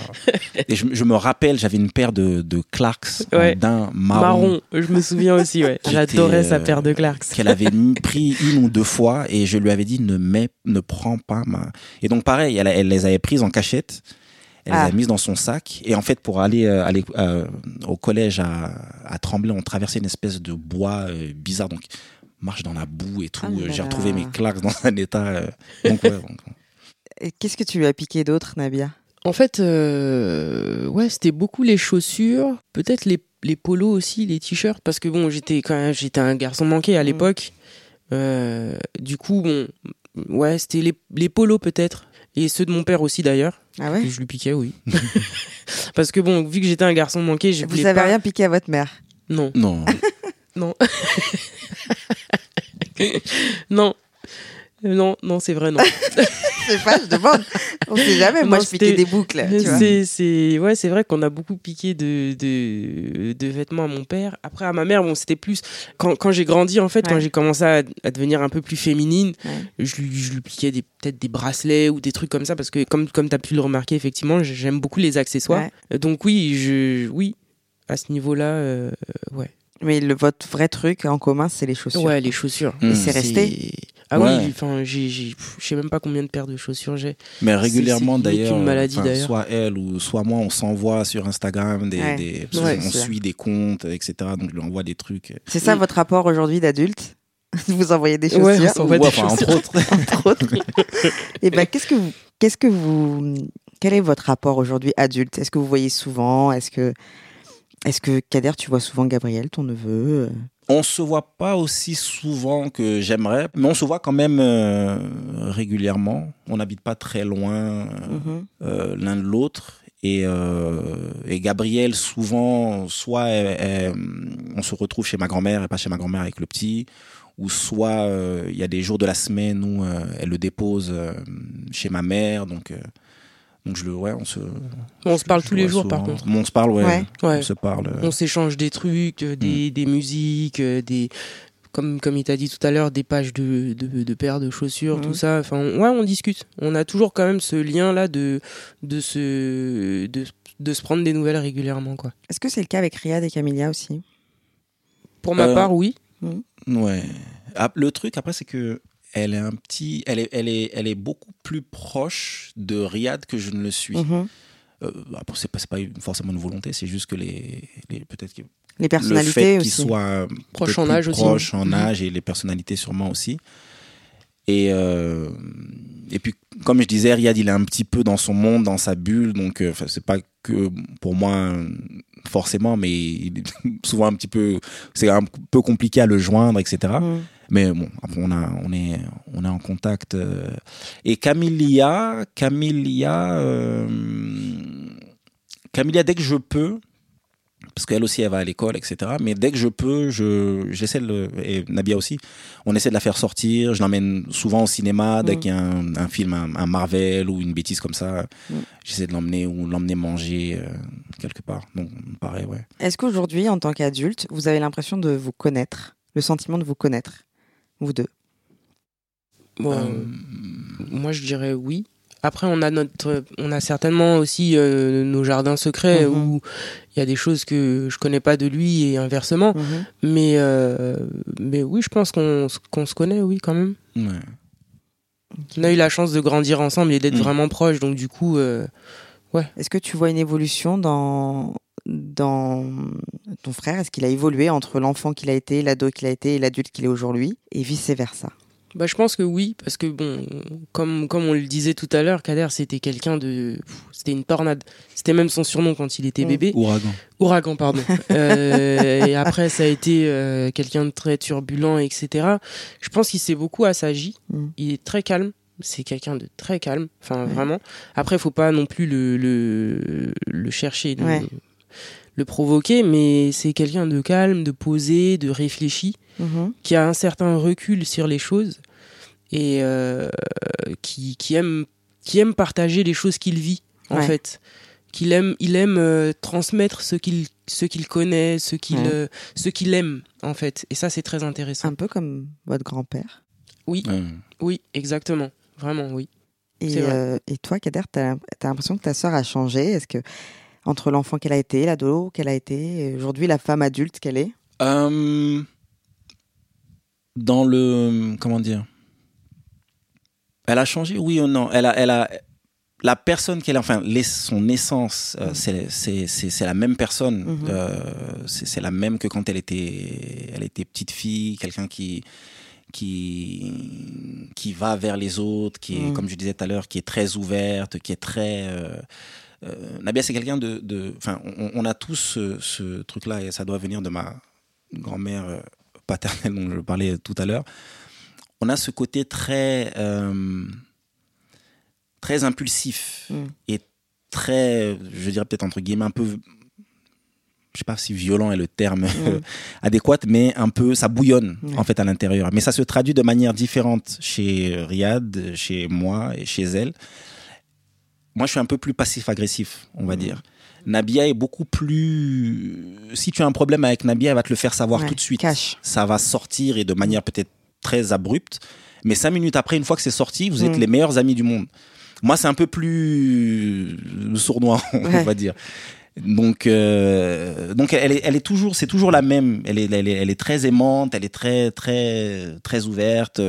Et je, je me rappelle, j'avais une paire de, de Clarks Ouais. daim marron, Marron, je me souviens aussi, ouais. J'adorais sa euh, paire de Clarks. qu'elle avait pris une ou deux fois et je lui avais dit ne mets, ne prends pas ma. Et donc pareil, elle, elle les avait prises en cachette. Elle Ah. les avait mises dans son sac. Et en fait, pour aller, euh, aller euh, au collège à, à Tremblay, on traversait une espèce de bois euh, bizarre. Donc, marche dans la boue et tout. Ah là J'ai retrouvé mes claques dans un état. euh, donc, ouais, donc, Et Qu'est-ce que tu lui as piqué d'autre, Nabia? En fait, euh, ouais, c'était beaucoup les chaussures, peut-être les, les polos aussi, les t-shirts, parce que bon, j'étais quand même, j'étais un garçon manqué à Mm. l'époque. Euh, du coup, bon, ouais, c'était les, les polos peut-être. Et ceux de mon père aussi d'ailleurs, Ah ouais? que je lui piquais, oui. parce que bon, vu que j'étais un garçon manqué, je Vous voulais avez pas... rien piqué à votre mère? Non, non. Non. non. Non, non, c'est vrai, non. Sais pas, je demande. On sait jamais. Moi, je piquais des boucles. C'est, c'est, ouais, c'est vrai qu'on a beaucoup piqué de, de, de vêtements à mon père. Après, à ma mère, bon, c'était plus quand, quand j'ai grandi, en fait, Ouais. quand j'ai commencé à, à devenir un peu plus féminine, Ouais. je lui, je lui piquais des, peut-être des bracelets ou des trucs comme ça parce que, comme, comme tu as pu le remarquer, effectivement, j'aime beaucoup les accessoires. Ouais. Donc, oui, je, oui, à ce niveau-là, euh, ouais. Mais le, votre vrai truc en commun, c'est les chaussures. Ouais, les chaussures. Et c'est resté Ah Ouais. oui, enfin, j'ai, j'ai, pff, je sais même pas combien de paires de chaussures j'ai. Mais régulièrement d'ailleurs, soit elle ou soit moi, on s'envoie sur Instagram des, Ouais. Ouais, ça. suit des comptes, etc. Donc je lui envoie des trucs. C'est ça votre rapport aujourd'hui d'adulte Vous envoyez des Ouais, chaussures on s'envoie Ouais, des enfin, chaussures. entre autres. entre autres. Et ben, qu'est-ce que vous, qu'est-ce que vous, quel est votre rapport aujourd'hui adulte? Est-ce que vous voyez souvent? Est-ce que, est-ce que Kader, tu vois souvent Gabriel, ton neveu On se voit pas aussi souvent que j'aimerais, mais on se voit quand même euh, régulièrement. On n'habite pas très loin euh, Mhm. euh, l'un de l'autre. Et, euh, et Gabriel, souvent, soit elle- elle- on se retrouve chez ma grand-mère et pas chez ma grand-mère avec le petit, ou soit euh, il y a des jours de la semaine où euh, elle le dépose euh, chez ma mère. Donc, euh, donc je le, ouais, on se. On se parle tous le les jours, par contre. Mais On se parle, ouais. Ouais. Ouais. On se parle. euh, On s'échange des trucs, euh, des, des musiques, euh, des comme comme il t'a dit tout à l'heure, des pages de de, de paires de chaussures, tout ça. Enfin, on- ouais, on discute. On a toujours quand même ce lien là de de se de, de se prendre des nouvelles régulièrement, quoi. Est-ce que c'est le cas avec Riyad et Camilla aussi? Pour ma Euh, part, oui. Ouais. Ah, le truc après c'est que elle est un petit, elle est, elle est, elle est beaucoup plus proche de Riyad que je ne le suis. Mhm. Euh, c'est pas, c'est pas forcément une volonté, c'est juste que les, les peut-être que Les le personnalités fait qu'ils aussi. soient Proches en âge aussi. proches en âge et les personnalités sûrement aussi. Et euh, et puis comme je disais, Riyad il est un petit peu dans son monde, dans sa bulle, donc euh, c'est pas que pour moi forcément, mais il est souvent un petit peu, c'est un peu compliqué à le joindre, etc. Mhm. Mais bon, après, on, a, on, est, on est en contact. euh. Et Camilla, Camilla, euh, Camilla, dès que je peux, parce qu'elle aussi, elle va à l'école, etc. Mais dès que je peux, je, j'essaie de le, et Nabia aussi, on essaie de la faire sortir. Je l'emmène souvent au cinéma, dès Mm. qu'il y a un, un film, un, un Marvel ou une bêtise comme ça. Mm. J'essaie de l'emmener ou l'emmener manger euh, quelque part. Donc, pareil, ouais. Est-ce qu'aujourd'hui, en tant qu'adulte, vous avez l'impression de vous connaître, le sentiment de vous connaître, vous deux? Bon, Euh, Moi, je dirais oui. Après, on a notre, on a certainement aussi euh, nos jardins secrets Mhm. où il y a des choses que je connais pas de lui et inversement. Mhm. Mais, euh, mais oui, je pense qu'on qu'on se connaît, oui, quand même. ouais. On a eu la chance de grandir ensemble et d'être Mm. vraiment proches, donc du coup, euh, Est-ce que tu vois une évolution dans, dans ton frère? Est-ce qu'il a évolué entre l'enfant qu'il a été, l'ado qu'il a été et l'adulte qu'il est aujourd'hui Et vice-versa? Bah, je pense que oui, parce que bon, comme, comme on le disait tout à l'heure, Kader, c'était quelqu'un de. C'était une tornade. C'était même son surnom quand il était Mm. bébé. Ouragan. Ouragan, pardon. Euh, et après, ça a été euh, quelqu'un de très turbulent, etc. Je pense qu'il s'est beaucoup assagi. Mm. Il est très calme. C'est quelqu'un de très calme. Enfin, vraiment. Après, faut pas non plus le, le, le chercher, le, Ouais. le provoquer, mais c'est quelqu'un de calme, de posé, de réfléchi Mhm. qui a un certain recul sur les choses et euh, qui, qui aime qui aime partager les choses qu'il vit en Ouais. fait. Qu'il aime il aime euh, transmettre ce qu'il ce qu'il connaît ce qu'il Ouais. euh, ce qu'il aime en fait. Et ça c'est très intéressant. Un peu comme votre grand-père. oui. Oui exactement. Vraiment oui. Et, vrai. euh, et toi, Kader, t'as as, l'impression que ta sœur a changé? Est-ce que entre l'enfant qu'elle a été, l'ado qu'elle a été, et aujourd'hui la femme adulte qu'elle est? Euh, dans le comment dire? Elle a changé oui ou non? Elle a elle a la personne qu'elle enfin les- son essence euh, c'est c'est c'est c'est la même personne Mhm. Euh, c'est c'est la même que quand elle était elle était petite fille quelqu'un qui qui qui va vers les autres qui est Mhm. comme je disais tout à l'heure qui est très ouverte qui est très euh, euh, Nabia c'est quelqu'un de de enfin on, on a tous ce, ce truc là et ça doit venir de ma grand-mère euh, paternelle dont je parlais tout à l'heure, on a ce côté très, euh, très impulsif Mm. et très, je dirais peut-être entre guillemets un peu, je sais pas si violent est le terme adéquat, mais un peu, ça bouillonne en fait à l'intérieur. Mais ça se traduit de manière différente chez Riyad, chez moi et chez elle. Moi, je suis un peu plus passif-agressif, on va dire. Nabia est beaucoup plus. Si tu as un problème avec Nabia, elle va te le faire savoir Ouais, tout de suite. cash. Ça va sortir et de manière peut-être très abrupte. Mais cinq minutes après, une fois que c'est sorti, vous êtes Mm. les meilleurs amis du monde. Moi, c'est un peu plus sournois, on Ouais. va dire. Donc, euh, donc elle est, elle est toujours, c'est toujours la même. Elle est, elle est, elle est très aimante, elle est très, très, très ouverte.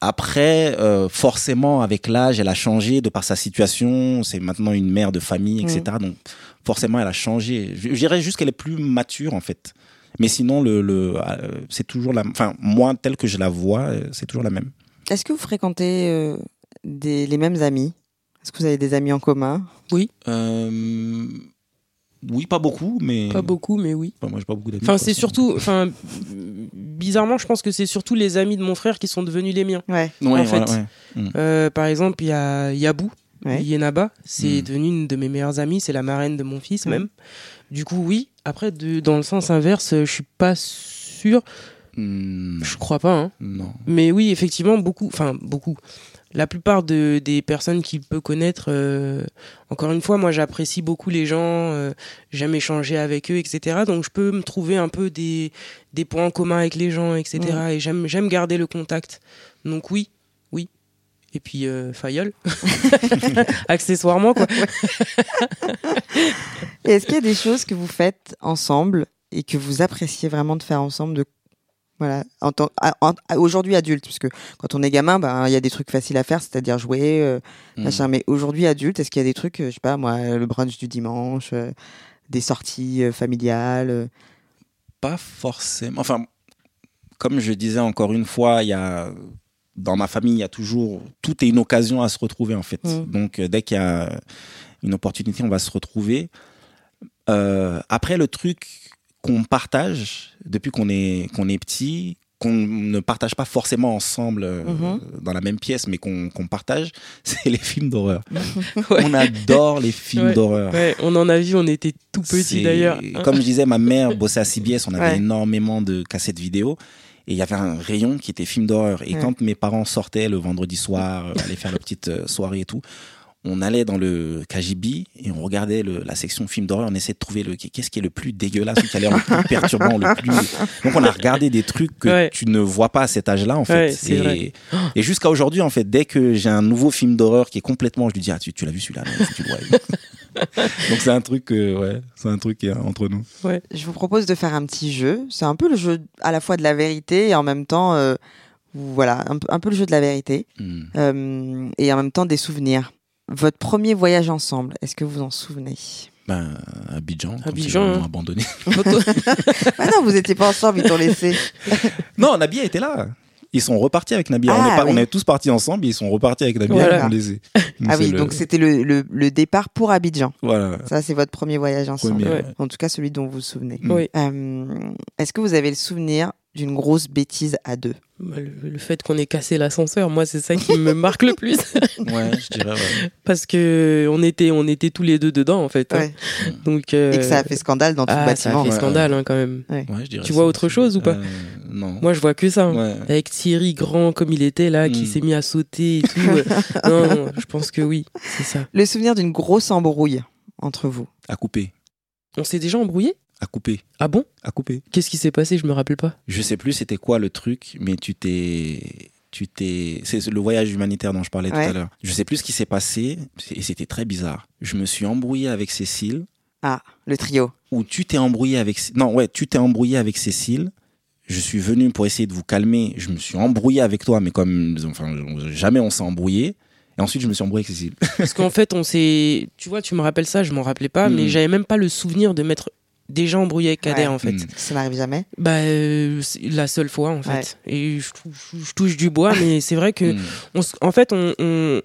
Après, euh, forcément, avec l'âge, elle a changé de par sa situation. C'est maintenant une mère de famille, etc. Donc, forcément, elle a changé. Je, je dirais juste qu'elle est plus mature, en fait. Mais sinon, le, le, euh, c'est toujours la, enfin, moi, tel que je la vois, euh, c'est toujours la même. Est-ce que vous fréquentez euh, des, les mêmes amis? Est-ce que vous avez des amis en commun? Euh, oui, pas beaucoup, mais. pas beaucoup mais oui Enfin, moi, j'ai pas beaucoup d'amis. enfin c'est surtout enfin bizarrement je pense que c'est surtout les amis de mon frère qui sont devenus les miens Ouais. Ouais, en fait. ouais. Euh, par exemple il y a Yabou Ouais. Yenaba, c'est Mm. devenu une de mes meilleures amies, c'est la marraine de mon fils Mm. même. Du coup, oui. Après, de, dans le sens inverse, euh, je suis pas sûr. Hmm, Je crois pas. Hein. non. Mais oui, effectivement, beaucoup. Enfin, beaucoup. La plupart de, des personnes qu'il peut connaître, euh, encore une fois, moi j'apprécie beaucoup les gens, euh, j'aime échanger avec eux, etc. Donc je peux me trouver un peu des, des points en commun avec les gens, etc. Et j'aime, garder le contact. Donc oui. Et puis euh, Fayol, accessoirement quoi. Et est-ce qu'il y a des choses que vous faites ensemble et que vous appréciez vraiment de faire ensemble de voilà, en tant- à- en- à- aujourd'hui adulte, parce que quand on est gamin, ben, il y a des trucs faciles à faire, c'est-à-dire jouer, euh, Hmm. machin. Mais aujourd'hui adulte, est-ce qu'il y a des trucs, euh, je sais pas moi, le brunch du dimanche, euh, des sorties euh, familiales euh, Pas forcément. Enfin, comme je disais encore une fois, il y a dans ma famille, il y a toujours tout est une occasion à se retrouver en fait. Mm. Donc euh, dès qu'il y a une opportunité, on va se retrouver. Euh, après, le truc qu'on partage depuis qu'on est qu'on est petit, qu'on ne partage pas forcément ensemble euh, Mhm. dans la même pièce, mais qu'on qu'on partage, c'est les films d'horreur. Ouais. On adore les films Ouais. d'horreur. Ouais, on en a vu, on était tout petits d'ailleurs. Comme je disais, ma mère bossait à CBS, on avait énormément de cassettes vidéo. Et il y avait un rayon qui était film d'horreur. Et Ouais. quand mes parents sortaient le vendredi soir, euh, aller faire leur petite euh, soirée et tout, on allait dans le KGB et on regardait le- la section film d'horreur. On essayait de trouver le qu'est-ce qui est le plus dégueulasse, qui a l'air le plus perturbant, le plus. Donc on a regardé des trucs que Ouais. tu ne vois pas à cet âge-là en fait. Ouais, et jusqu'à aujourd'hui en fait, dès que j'ai un nouveau film d'horreur qui est complètement, je lui dis ah tu, tu l'as vu celui-là. Donc c'est un truc, euh, ouais, c'est un truc euh, entre nous. Je vous propose de faire un petit jeu. C'est un peu le jeu à la fois de la vérité et en même temps, euh, voilà, un, peu- un peu le jeu de la vérité Hmm. euh, et en même temps des souvenirs. Votre premier voyage ensemble, est-ce que vous en souvenez? Ben, Abidjan, quand Abidjan, ils m'ont hein. abandonné. Ah non, vous étiez pas ensemble, ils t'ont laissé. non, Nabi était là. Ils sont repartis avec Nabila. on, Ah, est pas- oui. on est tous partis ensemble, ils sont repartis avec Nabila. Voilà. On les est. Ah oui, le- donc c'était le, le, le départ pour Abidjan. Voilà. Ça, c'est votre premier voyage ensemble. Premier, Ouais. En tout cas, celui dont vous vous souvenez. Oui. Euh, Est-ce que vous avez le souvenir d'une grosse bêtise à deux Bah, Le, le fait qu'on ait cassé l'ascenseur, moi, c'est ça qui me marque le plus. Ouais, je dirais. ouais. Parce que on était, on était tous les deux dedans, en fait. hein. Donc, euh, Et que ça a fait scandale dans tout ah, le ça a bâtiment. fait Ouais, scandale, hein, quand même. Ouais, je dirais Tu vois autre chose ou pas Euh, Non. Moi, je vois que ça. hein. Ouais. Avec Thierry grand comme il était là, qui Mm. s'est mis à sauter et tout. euh, non, non, je pense que oui, c'est ça. Le souvenir d'une grosse embrouille entre vous À couper. On s'est déjà embrouillé À couper. Ah bon? À couper. Qu'est-ce qui s'est passé? Je me rappelle pas. Je sais plus c'était quoi le truc, mais tu t'es. Tu t'es. C'est le voyage humanitaire dont je parlais Ouais. tout à l'heure. Je sais plus ce qui s'est passé, et c'était très bizarre. Je me suis embrouillé avec Cécile, Ah, le trio. ou tu t'es embrouillé avec. Non, ouais, tu t'es embrouillé avec Cécile. Je suis venu pour essayer de vous calmer. Je me suis embrouillé avec toi, mais comme. Enfin, jamais on s'est embrouillé. Et ensuite, je me suis embrouillé avec Cécile. Parce qu'en fait, on s'est. Tu vois, tu me rappelles ça, je m'en rappelais pas, Mm. mais j'avais même pas le souvenir de m'être déjà embrouillé avec Kader Ouais. en fait. Mm. Ça n'arrive jamais. Bah, euh, la seule fois en fait. Ouais. Et je, touche- je touche du bois, mais c'est vrai que. Mm. on en fait, on, on-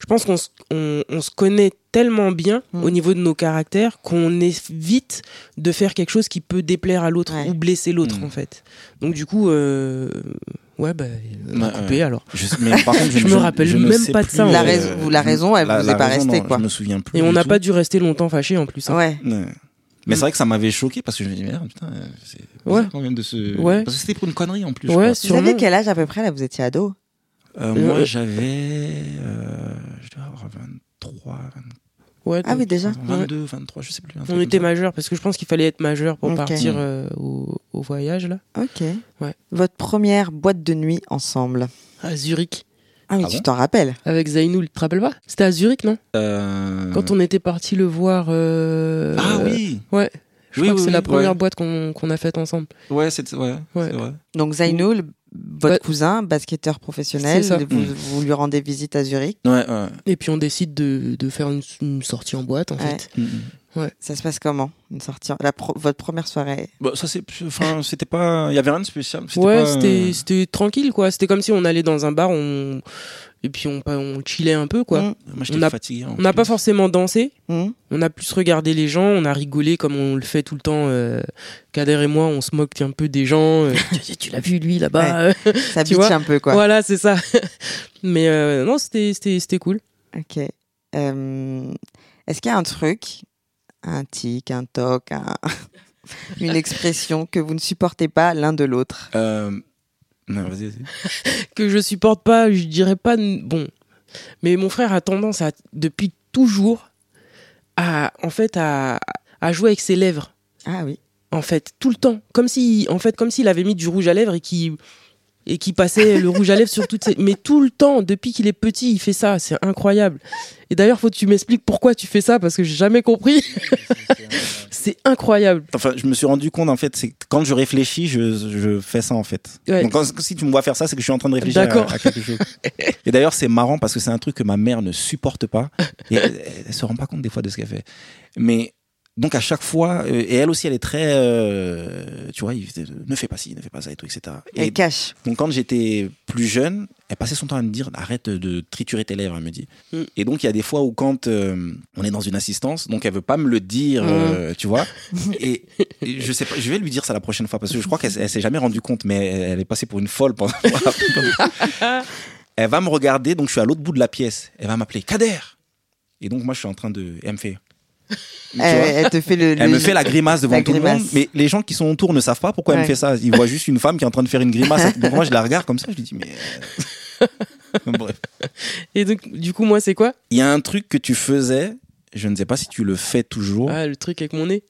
je pense qu'on se, on, on se connaît tellement bien Mm. au niveau de nos caractères qu'on évite de faire quelque chose qui peut déplaire à l'autre Ouais. ou blesser l'autre en fait. Donc du coup, euh, ouais, bah, on a Ouais, coupé alors. Je, mais par contre, je, Je me rappelle je même pas de ça, en La fait. raison- la raison, elle vous est pas raison, restée, non, quoi. Je me souviens plus. Et on n'a pas dû rester longtemps fâchés en plus. hein. Ouais. Ouais. Mais c'est vrai que ça m'avait choqué parce que je me dis merde putain euh, c'est Ouais. bizarre quand même de Ouais. parce que c'était pour une connerie en plus. je Ouais, crois. Vous savez quel âge à peu près là Vous étiez ado? Euh, moi Euh, j'avais euh, je devais avoir 23 Ouais, Ah oui, déjà 22 23 je sais plus. On était majeur parce que je pense qu'il fallait être majeur pour partir euh, au, au voyage là. Ok. Ouais. Votre première boîte de nuit ensemble? À Zurich. Ah oui, Ah tu bon t'en rappelles Avec Zainoul, tu te rappelles pas C'était à Zurich, non Euh, Quand on était parti le voir. euh, Ah oui. Ouais. Je Oui, crois que oui, c'est la première ouais. boîte qu'on a faite ensemble. Ouais, c'est ouais, Ouais. c'est vrai. Donc Zainoul, votre Bah, cousin, basketteur professionnel, vous, Mm. vous lui rendez visite à Zurich? Ouais, ouais. Et puis on décide de, de faire une, une sortie en boîte en Ouais. fait. Mm, mm. Ça se passe comment Une sortie la pro- Votre première soirée? Bon, ça c'est enfin c'était pas il y avait rien de spécial. C'était Ouais, pas, c'était euh, c'était tranquille quoi. C'était comme si on allait dans un bar on... et puis on, on chillait un peu quoi. Mm. Moi j'étais on a- fatigué. On n'a pas forcément dansé, Hmm on a plus regardé les gens, on a rigolé comme on le fait tout le temps. euh, Kader et moi, on se moque un peu des gens. euh, tu tu l'as vu lui là-bas Ça Tu vois un peu quoi. Voilà, c'est ça. Mais euh, non, c'était c'était c'était cool. Ok. Euh, Est-ce qu'il y a un truc, un tic, un toc, un- une expression que vous ne supportez pas l'un de l'autre? Euh, non, vas-y, vas-y. que je supporte pas, je dirais pas bon. Mais mon frère a tendance à depuis toujours à en fait à, à jouer avec ses lèvres Ah oui. en fait tout le temps comme si en fait comme s'il avait mis du rouge à lèvres et qui et qui passait le rouge à lèvres sur toutes ses mais tout le temps depuis qu'il est petit, il fait ça, c'est incroyable. Et d'ailleurs, faut que tu m'expliques pourquoi tu fais ça parce que j'ai jamais compris. c'est incroyable. Enfin, je me suis rendu compte en fait, c'est quand je réfléchis, je, je fais ça en fait. Ouais. Donc quand- si tu me vois faire ça, c'est que je suis en train de réfléchir à, quelque chose. Et d'ailleurs, c'est marrant parce que c'est un truc que ma mère ne supporte pas et elle, elle se rend pas compte des fois de ce qu'elle fait. Mais donc à chaque fois, euh, et elle aussi, elle est très, euh, tu vois, il, ne fais pas ci, ne fais pas ça et tout, etc. Et Elle cache. donc quand j'étais plus jeune, elle passait son temps à me dire arrête de triturer tes lèvres, elle me dit. Mm. Et donc il y a des fois où quand euh, on est dans une assistance, donc elle veut pas me le dire, Mm. euh, tu vois. Et, et je sais pas, je vais lui dire ça la prochaine fois parce que je crois qu'elle elle s'est jamais rendue compte, mais elle, elle est passée pour une folle pendant. elle va me regarder, donc je suis à l'autre bout de la pièce. Elle va m'appeler Kader. Et donc moi je suis en train de, elle me fait. Elle, elle te fait le. elle le- me fait la grimace devant la tout le monde, mais les gens qui sont autour ne savent pas pourquoi elle me fait ça. Ils voient juste une femme qui est en train de faire une grimace. Donc moi, je la regarde comme ça, je lui dis, mais. euh, Bref. Et donc, du coup, moi, c'est quoi? Il y a un truc que tu faisais, je ne sais pas si tu le fais toujours, Ah, le truc avec mon nez?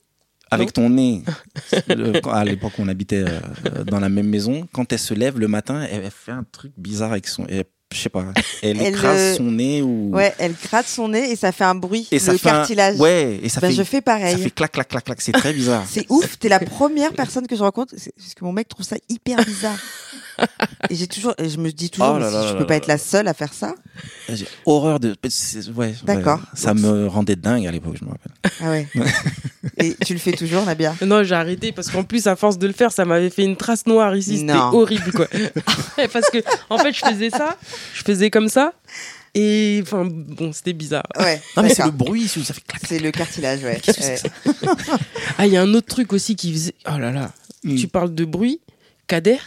avec ton nez. Le- à l'époque on habitait euh, dans la même maison, quand elle se lève le matin, elle, elle fait un truc bizarre avec son. elle- je sais pas, elle, Elle, écrase euh, son nez ou. Ouais, elle gratte son nez et ça fait un bruit. et ça le fait un- cartilage. Ouais, et ça Ben, fait. je fais pareil. Ça fait clac, clac, clac, clac. C'est très bizarre. C'est ouf, t'es la première personne que je rencontre, parce que mon mec trouve ça hyper bizarre. et j'ai toujours, et je me dis toujours, Oh là mais si là je là peux pas là être la seule à faire ça. J'ai horreur de. Ouais, D'accord. ouais. Ça me rendait dingue à l'époque, je me rappelle. Ah ouais. Et tu le fais toujours, Nabia? Non, j'ai arrêté parce qu'en plus, à force de le faire, ça m'avait fait une trace noire ici. C'était horrible, quoi. parce que, en fait, je faisais ça, je faisais comme ça, et enfin, bon, c'était bizarre. Ouais. Non, mais c'est le bruit, ça fait clac. C'est le cartilage, ouais. Ouais. Ah, il y a un autre truc aussi qui faisait. Oh là là, Mm. tu parles de bruit, Kader,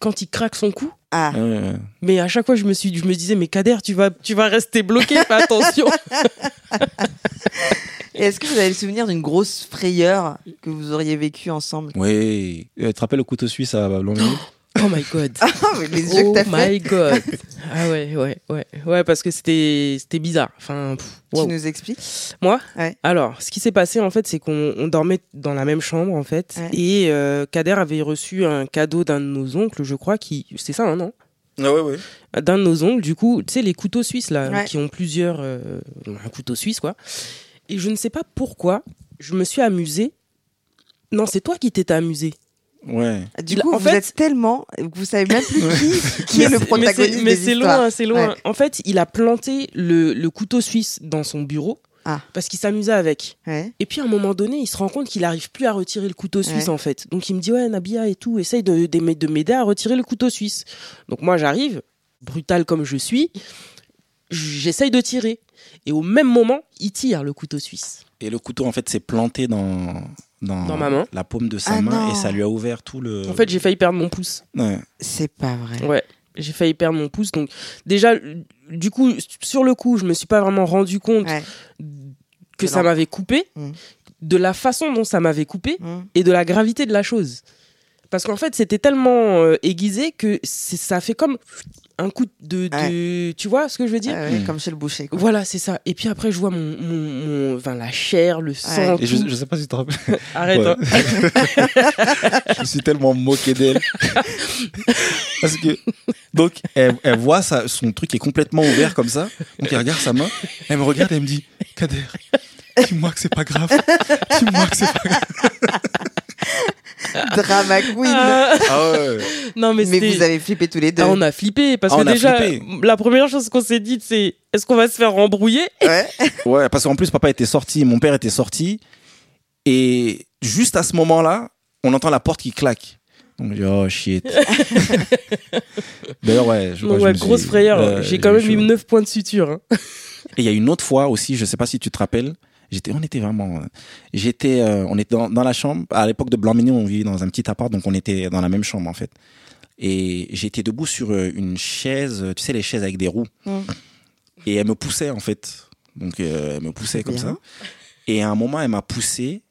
quand il craque son cou. Ah, Ouais, ouais. Mais à chaque fois, je me suis, je me disais, mais Kader, tu vas, tu vas rester bloqué, fais attention. est-ce que vous avez le souvenir d'une grosse frayeur que vous auriez vécue ensemble? Oui. Euh, Tu te rappelles le couteau suisse à Blanc-Ménil Oh my god. Ah, mais les yeux Oh que t'as fait my god. Ah ouais, ouais, ouais. Ouais, parce que c'était, c'était bizarre. Enfin, pff, Tu nous expliques Moi Ouais. Alors, ce qui s'est passé, en fait, c'est qu'on on dormait dans la même chambre, en fait. Ouais. Et euh, Kader avait reçu un cadeau d'un de nos oncles, je crois, qui. C'est ça, hein, non? Ah ouais, ouais. D'un de nos oncles, du coup, tu sais, les couteaux suisses, là, Ouais. qui ont plusieurs. euh, un couteau suisse, quoi. Et je ne sais pas pourquoi, je me suis amusée. Non, c'est toi qui t'étais amusé. Ouais. Du coup, en vous fait- êtes tellement. Vous savez même plus qui, qui est le protagoniste Mais c'est loin, c'est loin. Ouais. En fait, il a planté le, le couteau suisse dans son bureau Ah. parce qu'il s'amusait avec. Ouais. Et puis à un moment donné, il se rend compte qu'il n'arrive plus à retirer le couteau suisse Ouais. en fait. Donc il me dit ouais Nabia et tout, essaye de, de m'aider- de m'aider à retirer le couteau suisse. Donc moi j'arrive, brutal comme je suis, j'essaye de tirer. Et au même moment, il tire le couteau suisse. Et le couteau, en fait, s'est planté dans, dans, Dans ma main. la paume de sa Ah main non. et ça lui a ouvert tout le. En fait, j'ai failli perdre mon pouce. Ouais. C'est pas vrai. Ouais, j'ai failli perdre mon pouce. Donc déjà, du coup, sur le coup, je me suis pas vraiment rendu compte Ouais. que ça m'avait coupé, Mm. de la façon dont ça m'avait coupé Mmh. et de la gravité de la chose. Parce qu'en fait, c'était tellement euh, aiguisé que ça fait comme un coup de, de- Tu vois ce que je veux dire? Ouais, ouais, Mm. Comme chez le boucher. quoi. Voilà, c'est ça. Et puis après, je vois mon, mon, mon- enfin, la chair, le sang. Et je, sais pas si tu te rappelles. Arrête. Hein. je me suis tellement moqué d'elle. Parce que, donc, elle, elle voit ça, son truc est complètement ouvert comme ça. Donc, elle regarde sa main. Elle me regarde et elle me dit Kader, dis-moi que c'est pas grave. Dis-moi que c'est pas grave. Drama queen. Ah, Ah ouais. non, mais, mais c'était- vous avez flippé tous les deux. Ah, on a flippé parce Ah, que on a déjà, flippé. la première chose qu'on s'est dit, c'est est-ce qu'on va se faire rembrouiller Ouais. Ouais, parce qu'en plus, papa était sorti, mon père était sorti. Et juste à ce moment-là, on entend la porte qui claque. Donc, je dis, oh shit. D'ailleurs, ouais. Je, Donc, je ouais, me suis- grosse frayeur. euh, J'ai quand même chaud. eu 9 points de suture. hein. Et il y a une autre fois aussi, je sais pas si tu te rappelles, j'étais, on était vraiment, j'étais, euh, on était dans, dans la chambre. À l'époque de Blanc-Ménil, on vivait dans un petit appart, donc on était dans la même chambre en fait. Et j'étais debout sur euh, une chaise, tu sais les chaises avec des roues. Mm. Et elle me poussait en fait. Donc euh, elle me poussait comme Bien. ça. Et à un moment, elle m'a poussé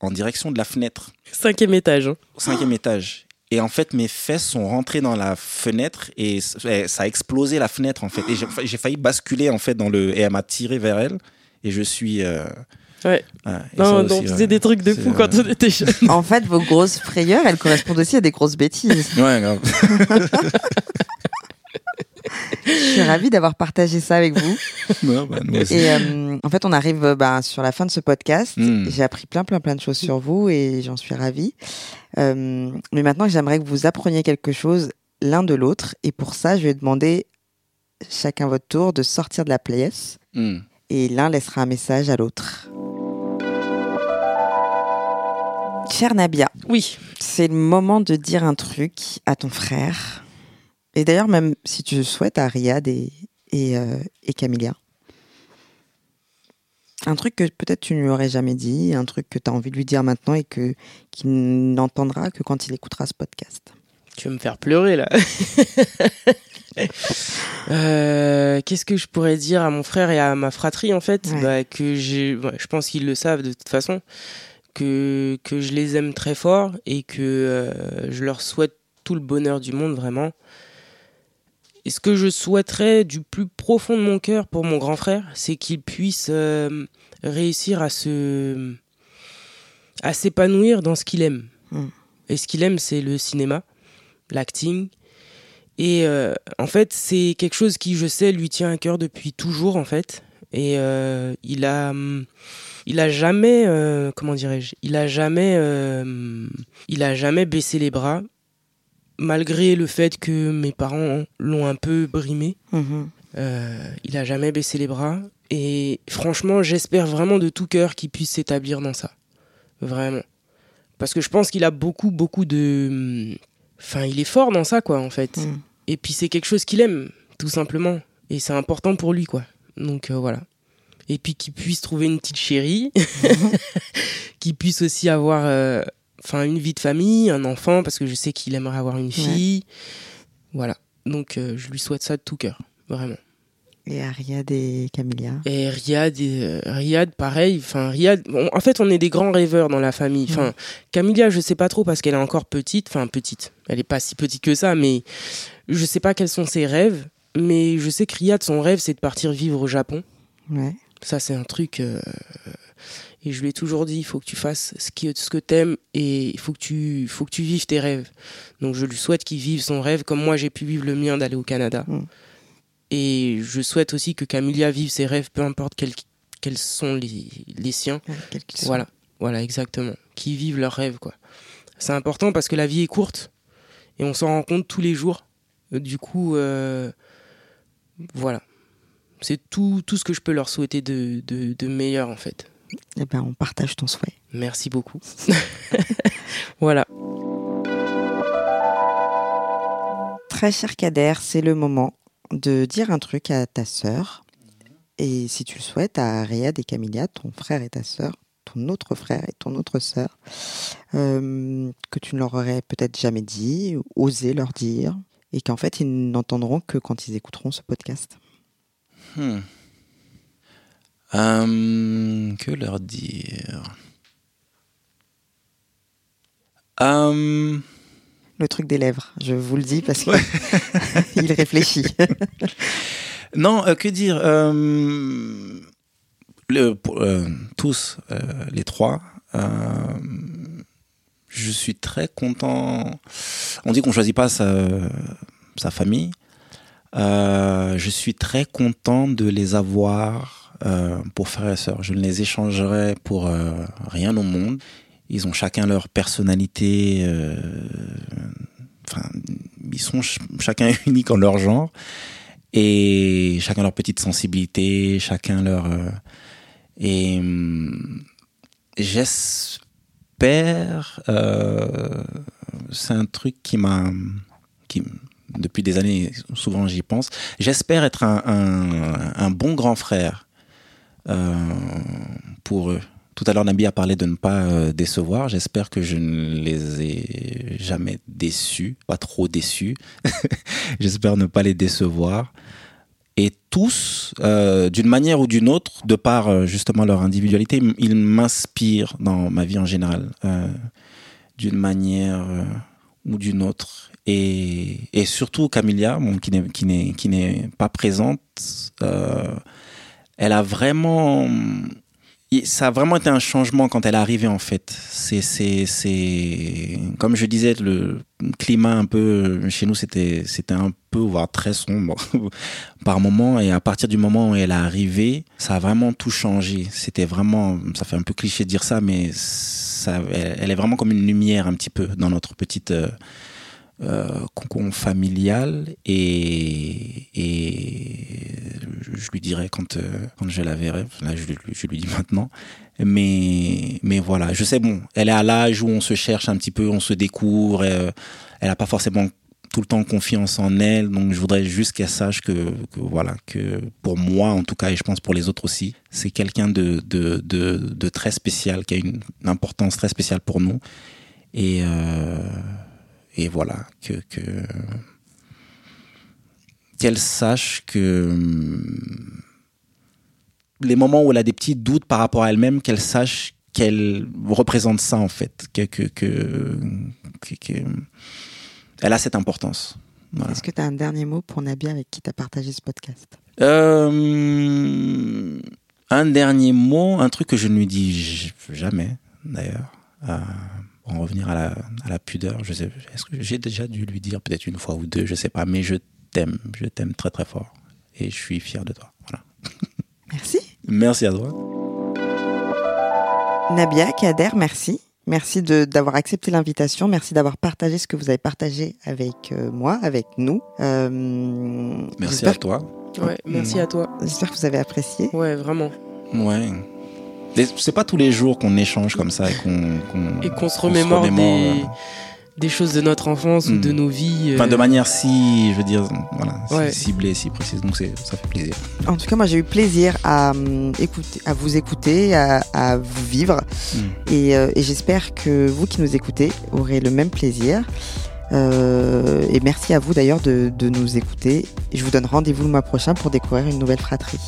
en direction de la fenêtre, Cinquième étage. hein. cinquième étage. Et en fait, mes fesses sont rentrées dans la fenêtre et ça a explosé la fenêtre en fait. Et j'ai failli basculer en fait dans le. Et elle m'a tiré vers elle. Et je suis. euh, Ouais. ouais, Non, aussi, on ouais. faisait des trucs de fou euh, quand on était jeunes. En fait, vos grosses frayeurs, elles correspondent aussi à des grosses bêtises. Ouais, grave. Je suis ravie d'avoir partagé ça avec vous. Non, bah, nous aussi. Et euh, en fait, on arrive bah, sur la fin de ce podcast. Mm. J'ai appris plein, plein, plein de choses sur vous et j'en suis ravie. Euh, mais maintenant, j'aimerais que vous appreniez quelque chose l'un de l'autre. Et pour ça, je vais demander chacun votre tour de sortir de la pièce Hmm. Et l'un laissera un message à l'autre. Cher Nabia, Oui. c'est le moment de dire un truc à ton frère. Et d'ailleurs, même si tu le souhaites, à Riyad et, et, euh, et. Un truc que peut-être tu ne lui aurais jamais dit, un truc que tu as envie de lui dire maintenant et que qu'il n'entendra que quand il écoutera ce podcast. Tu vas me faire pleurer là. Euh, Qu'est-ce que je pourrais dire à mon frère et à ma fratrie en fait? Ouais. bah, que j'ai, je pense qu'ils le savent de toute façon, que que je les aime très fort et que euh, je leur souhaite tout le bonheur du monde vraiment. Et ce que je souhaiterais du plus profond de mon cœur pour mon grand frère, c'est qu'il puisse euh, réussir à se à s'épanouir dans ce qu'il aime. Mm. Et ce qu'il aime, c'est le cinéma, l'acting. Et euh, en fait, c'est quelque chose qui, je sais, lui tient à cœur depuis toujours, en fait. Et euh, il a, hum, il a jamais, euh, comment dirais-je, il a jamais, euh, il a jamais baissé les bras, malgré le fait que mes parents l'ont un peu brimé. Mhm. Il a jamais baissé les bras. Et franchement, j'espère vraiment de tout cœur qu'il puisse s'établir dans ça. Vraiment. Parce que je pense qu'il a beaucoup, beaucoup de. Enfin, il est fort dans ça, quoi, en fait. Mm. Et puis c'est quelque chose qu'il aime, tout simplement. Et c'est important pour lui, quoi. Donc euh, voilà. Et puis qu'il puisse trouver une petite chérie, qu'il puisse aussi avoir, euh, enfin, une vie de famille, un enfant, parce que je sais qu'il aimerait avoir une fille. Voilà. Donc euh, je lui souhaite ça de tout cœur, vraiment. Et Ariad et Camilla. Et Riyad, euh, Riyad pareil. Enfin, Riyad. on- en fait, on est des grands rêveurs dans la famille. Enfin, Camilla, je sais pas trop parce qu'elle est encore petite. Enfin, petite. Elle est pas si petite que ça, mais je sais pas quels sont ses rêves. Mais je sais que Riyad, son rêve, c'est de partir vivre au Japon. Ouais. Ça, c'est un truc. euh, Et je lui ai toujours dit, il faut que tu fasses ce, qui, ce que t'aimes et il faut que tu, faut que tu vives tes rêves. Donc, je lui souhaite qu'il vive son rêve comme moi j'ai pu vivre le mien d'aller au Canada. Mm. Et je souhaite aussi que Camilla vive ses rêves, peu importe quels, quels sont les, les siens. Ouais. Voilà, voilà, exactement. Qui vivent leurs rêves, quoi. C'est important parce que la vie est courte et on s'en rend compte tous les jours. Euh, Du coup, euh, voilà. C'est tout, tout ce que je peux leur souhaiter de, de, de meilleur, en fait. Eh ben, on partage ton souhait. Merci beaucoup. voilà. Très cher Kader, c'est le moment de dire un truc à ta sœur. Et si tu le souhaites, à Riyad et Camilla, ton frère et ta sœur, ton autre frère et ton autre sœur, euh, que tu ne leur aurais peut-être jamais dit, osé leur dire, et qu'en fait, ils n'entendront que quand ils écouteront ce podcast. Hmm. Euh, que leur dire? Euh, Le truc des lèvres, je vous le dis parce qu'il réfléchit. Non, euh, que dire euh, le, euh, Tous, les trois, je suis très content. On dit qu'on choisit pas sa, sa famille. Je suis très content de les avoir pour frères et sœurs. Je ne les échangerai pour rien au monde. Ils ont chacun leur personnalité. euh, Enfin, ils sont ch- chacun unique en leur genre et chacun leur petite sensibilité, chacun leur euh, et hum, j'espère euh, c'est un truc qui m'a qui depuis des années souvent j'y pense j'espère être un, bon grand frère pour eux tout à l'heure Nabi a parlé de ne pas euh, décevoir. J'espère que je ne les ai jamais déçus pas trop déçus. J'espère ne pas les décevoir. Et tous, euh, d'une manière ou d'une autre, de par euh, justement leur individualité, ils m'inspirent dans ma vie en général, d'une manière ou d'une autre. Et, surtout Camilla, bon, qui n'est pas présente, elle a vraiment ça a vraiment été un changement quand elle est arrivée en fait. C'est c'est c'est comme je disais le climat un peu chez nous c'était c'était un peu voire très sombre par moment et à partir du moment où elle est arrivée, ça a vraiment tout changé. C'était vraiment ça fait un peu cliché de dire ça mais ça elle, est vraiment comme une lumière un petit peu dans notre petite euh, euh, cocon familial et, et je lui dirai quand, euh, quand je la verrai. Là, je, lui- je lui dis maintenant. Mais, mais voilà, je sais, bon, elle est à l'âge où on se cherche un petit peu, on se découvre. euh, elle n'a pas forcément tout le temps confiance en elle. Donc, je voudrais juste qu'elle sache que, que, voilà, que pour moi, en tout cas, et je pense pour les autres aussi, c'est quelqu'un de, de, de, de très spécial, qui a une importance très spéciale pour nous. Et, euh, et voilà, que, que qu'elle sache que hum, les moments où elle a des petits doutes par rapport à elle-même, qu'elle sache qu'elle représente ça en fait, que, que, que, que- que- elle a cette importance. Voilà. Est-ce que tu as un dernier mot pour Nabi avec qui tu as partagé ce podcast? Euh, un dernier mot, un truc que je ne lui dis jamais, d'ailleurs. Euh, en revenir à la, à la pudeur, je sais, est-ce que j'ai déjà dû lui dire peut-être une fois ou deux, je sais pas, mais je t'aime, je t'aime très très fort et je suis fier de toi. Voilà. Merci. Merci à toi. Nabia, Kader, merci. Merci de- d'avoir accepté l'invitation. Merci d'avoir partagé ce que vous avez partagé avec euh, moi, avec nous. Euh, Merci à toi. Ouais, merci à toi. J'espère que vous avez apprécié. Ouais, vraiment. Ouais. C'est pas tous les jours qu'on échange comme ça et qu'on qu'on- Et qu'on se remémore des, choses de notre enfance ou de nos vies. euh, Enfin, de manière si, je veux dire, voilà, si ciblée, si précise. Donc c'est, ça fait plaisir. En tout cas, moi, j'ai eu plaisir à, hum, écouter, à vous écouter, à, à vous vivre. Mm. Et, euh, et j'espère que vous qui nous écoutez aurez le même plaisir. Euh, et merci à vous d'ailleurs de, de nous écouter. Et je vous donne rendez-vous le mois prochain pour découvrir une nouvelle fratrie.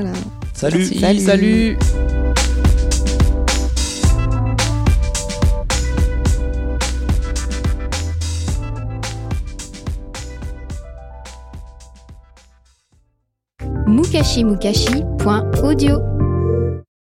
Voilà. Salut. Merci, Salut. salut. mukashimukashi.audio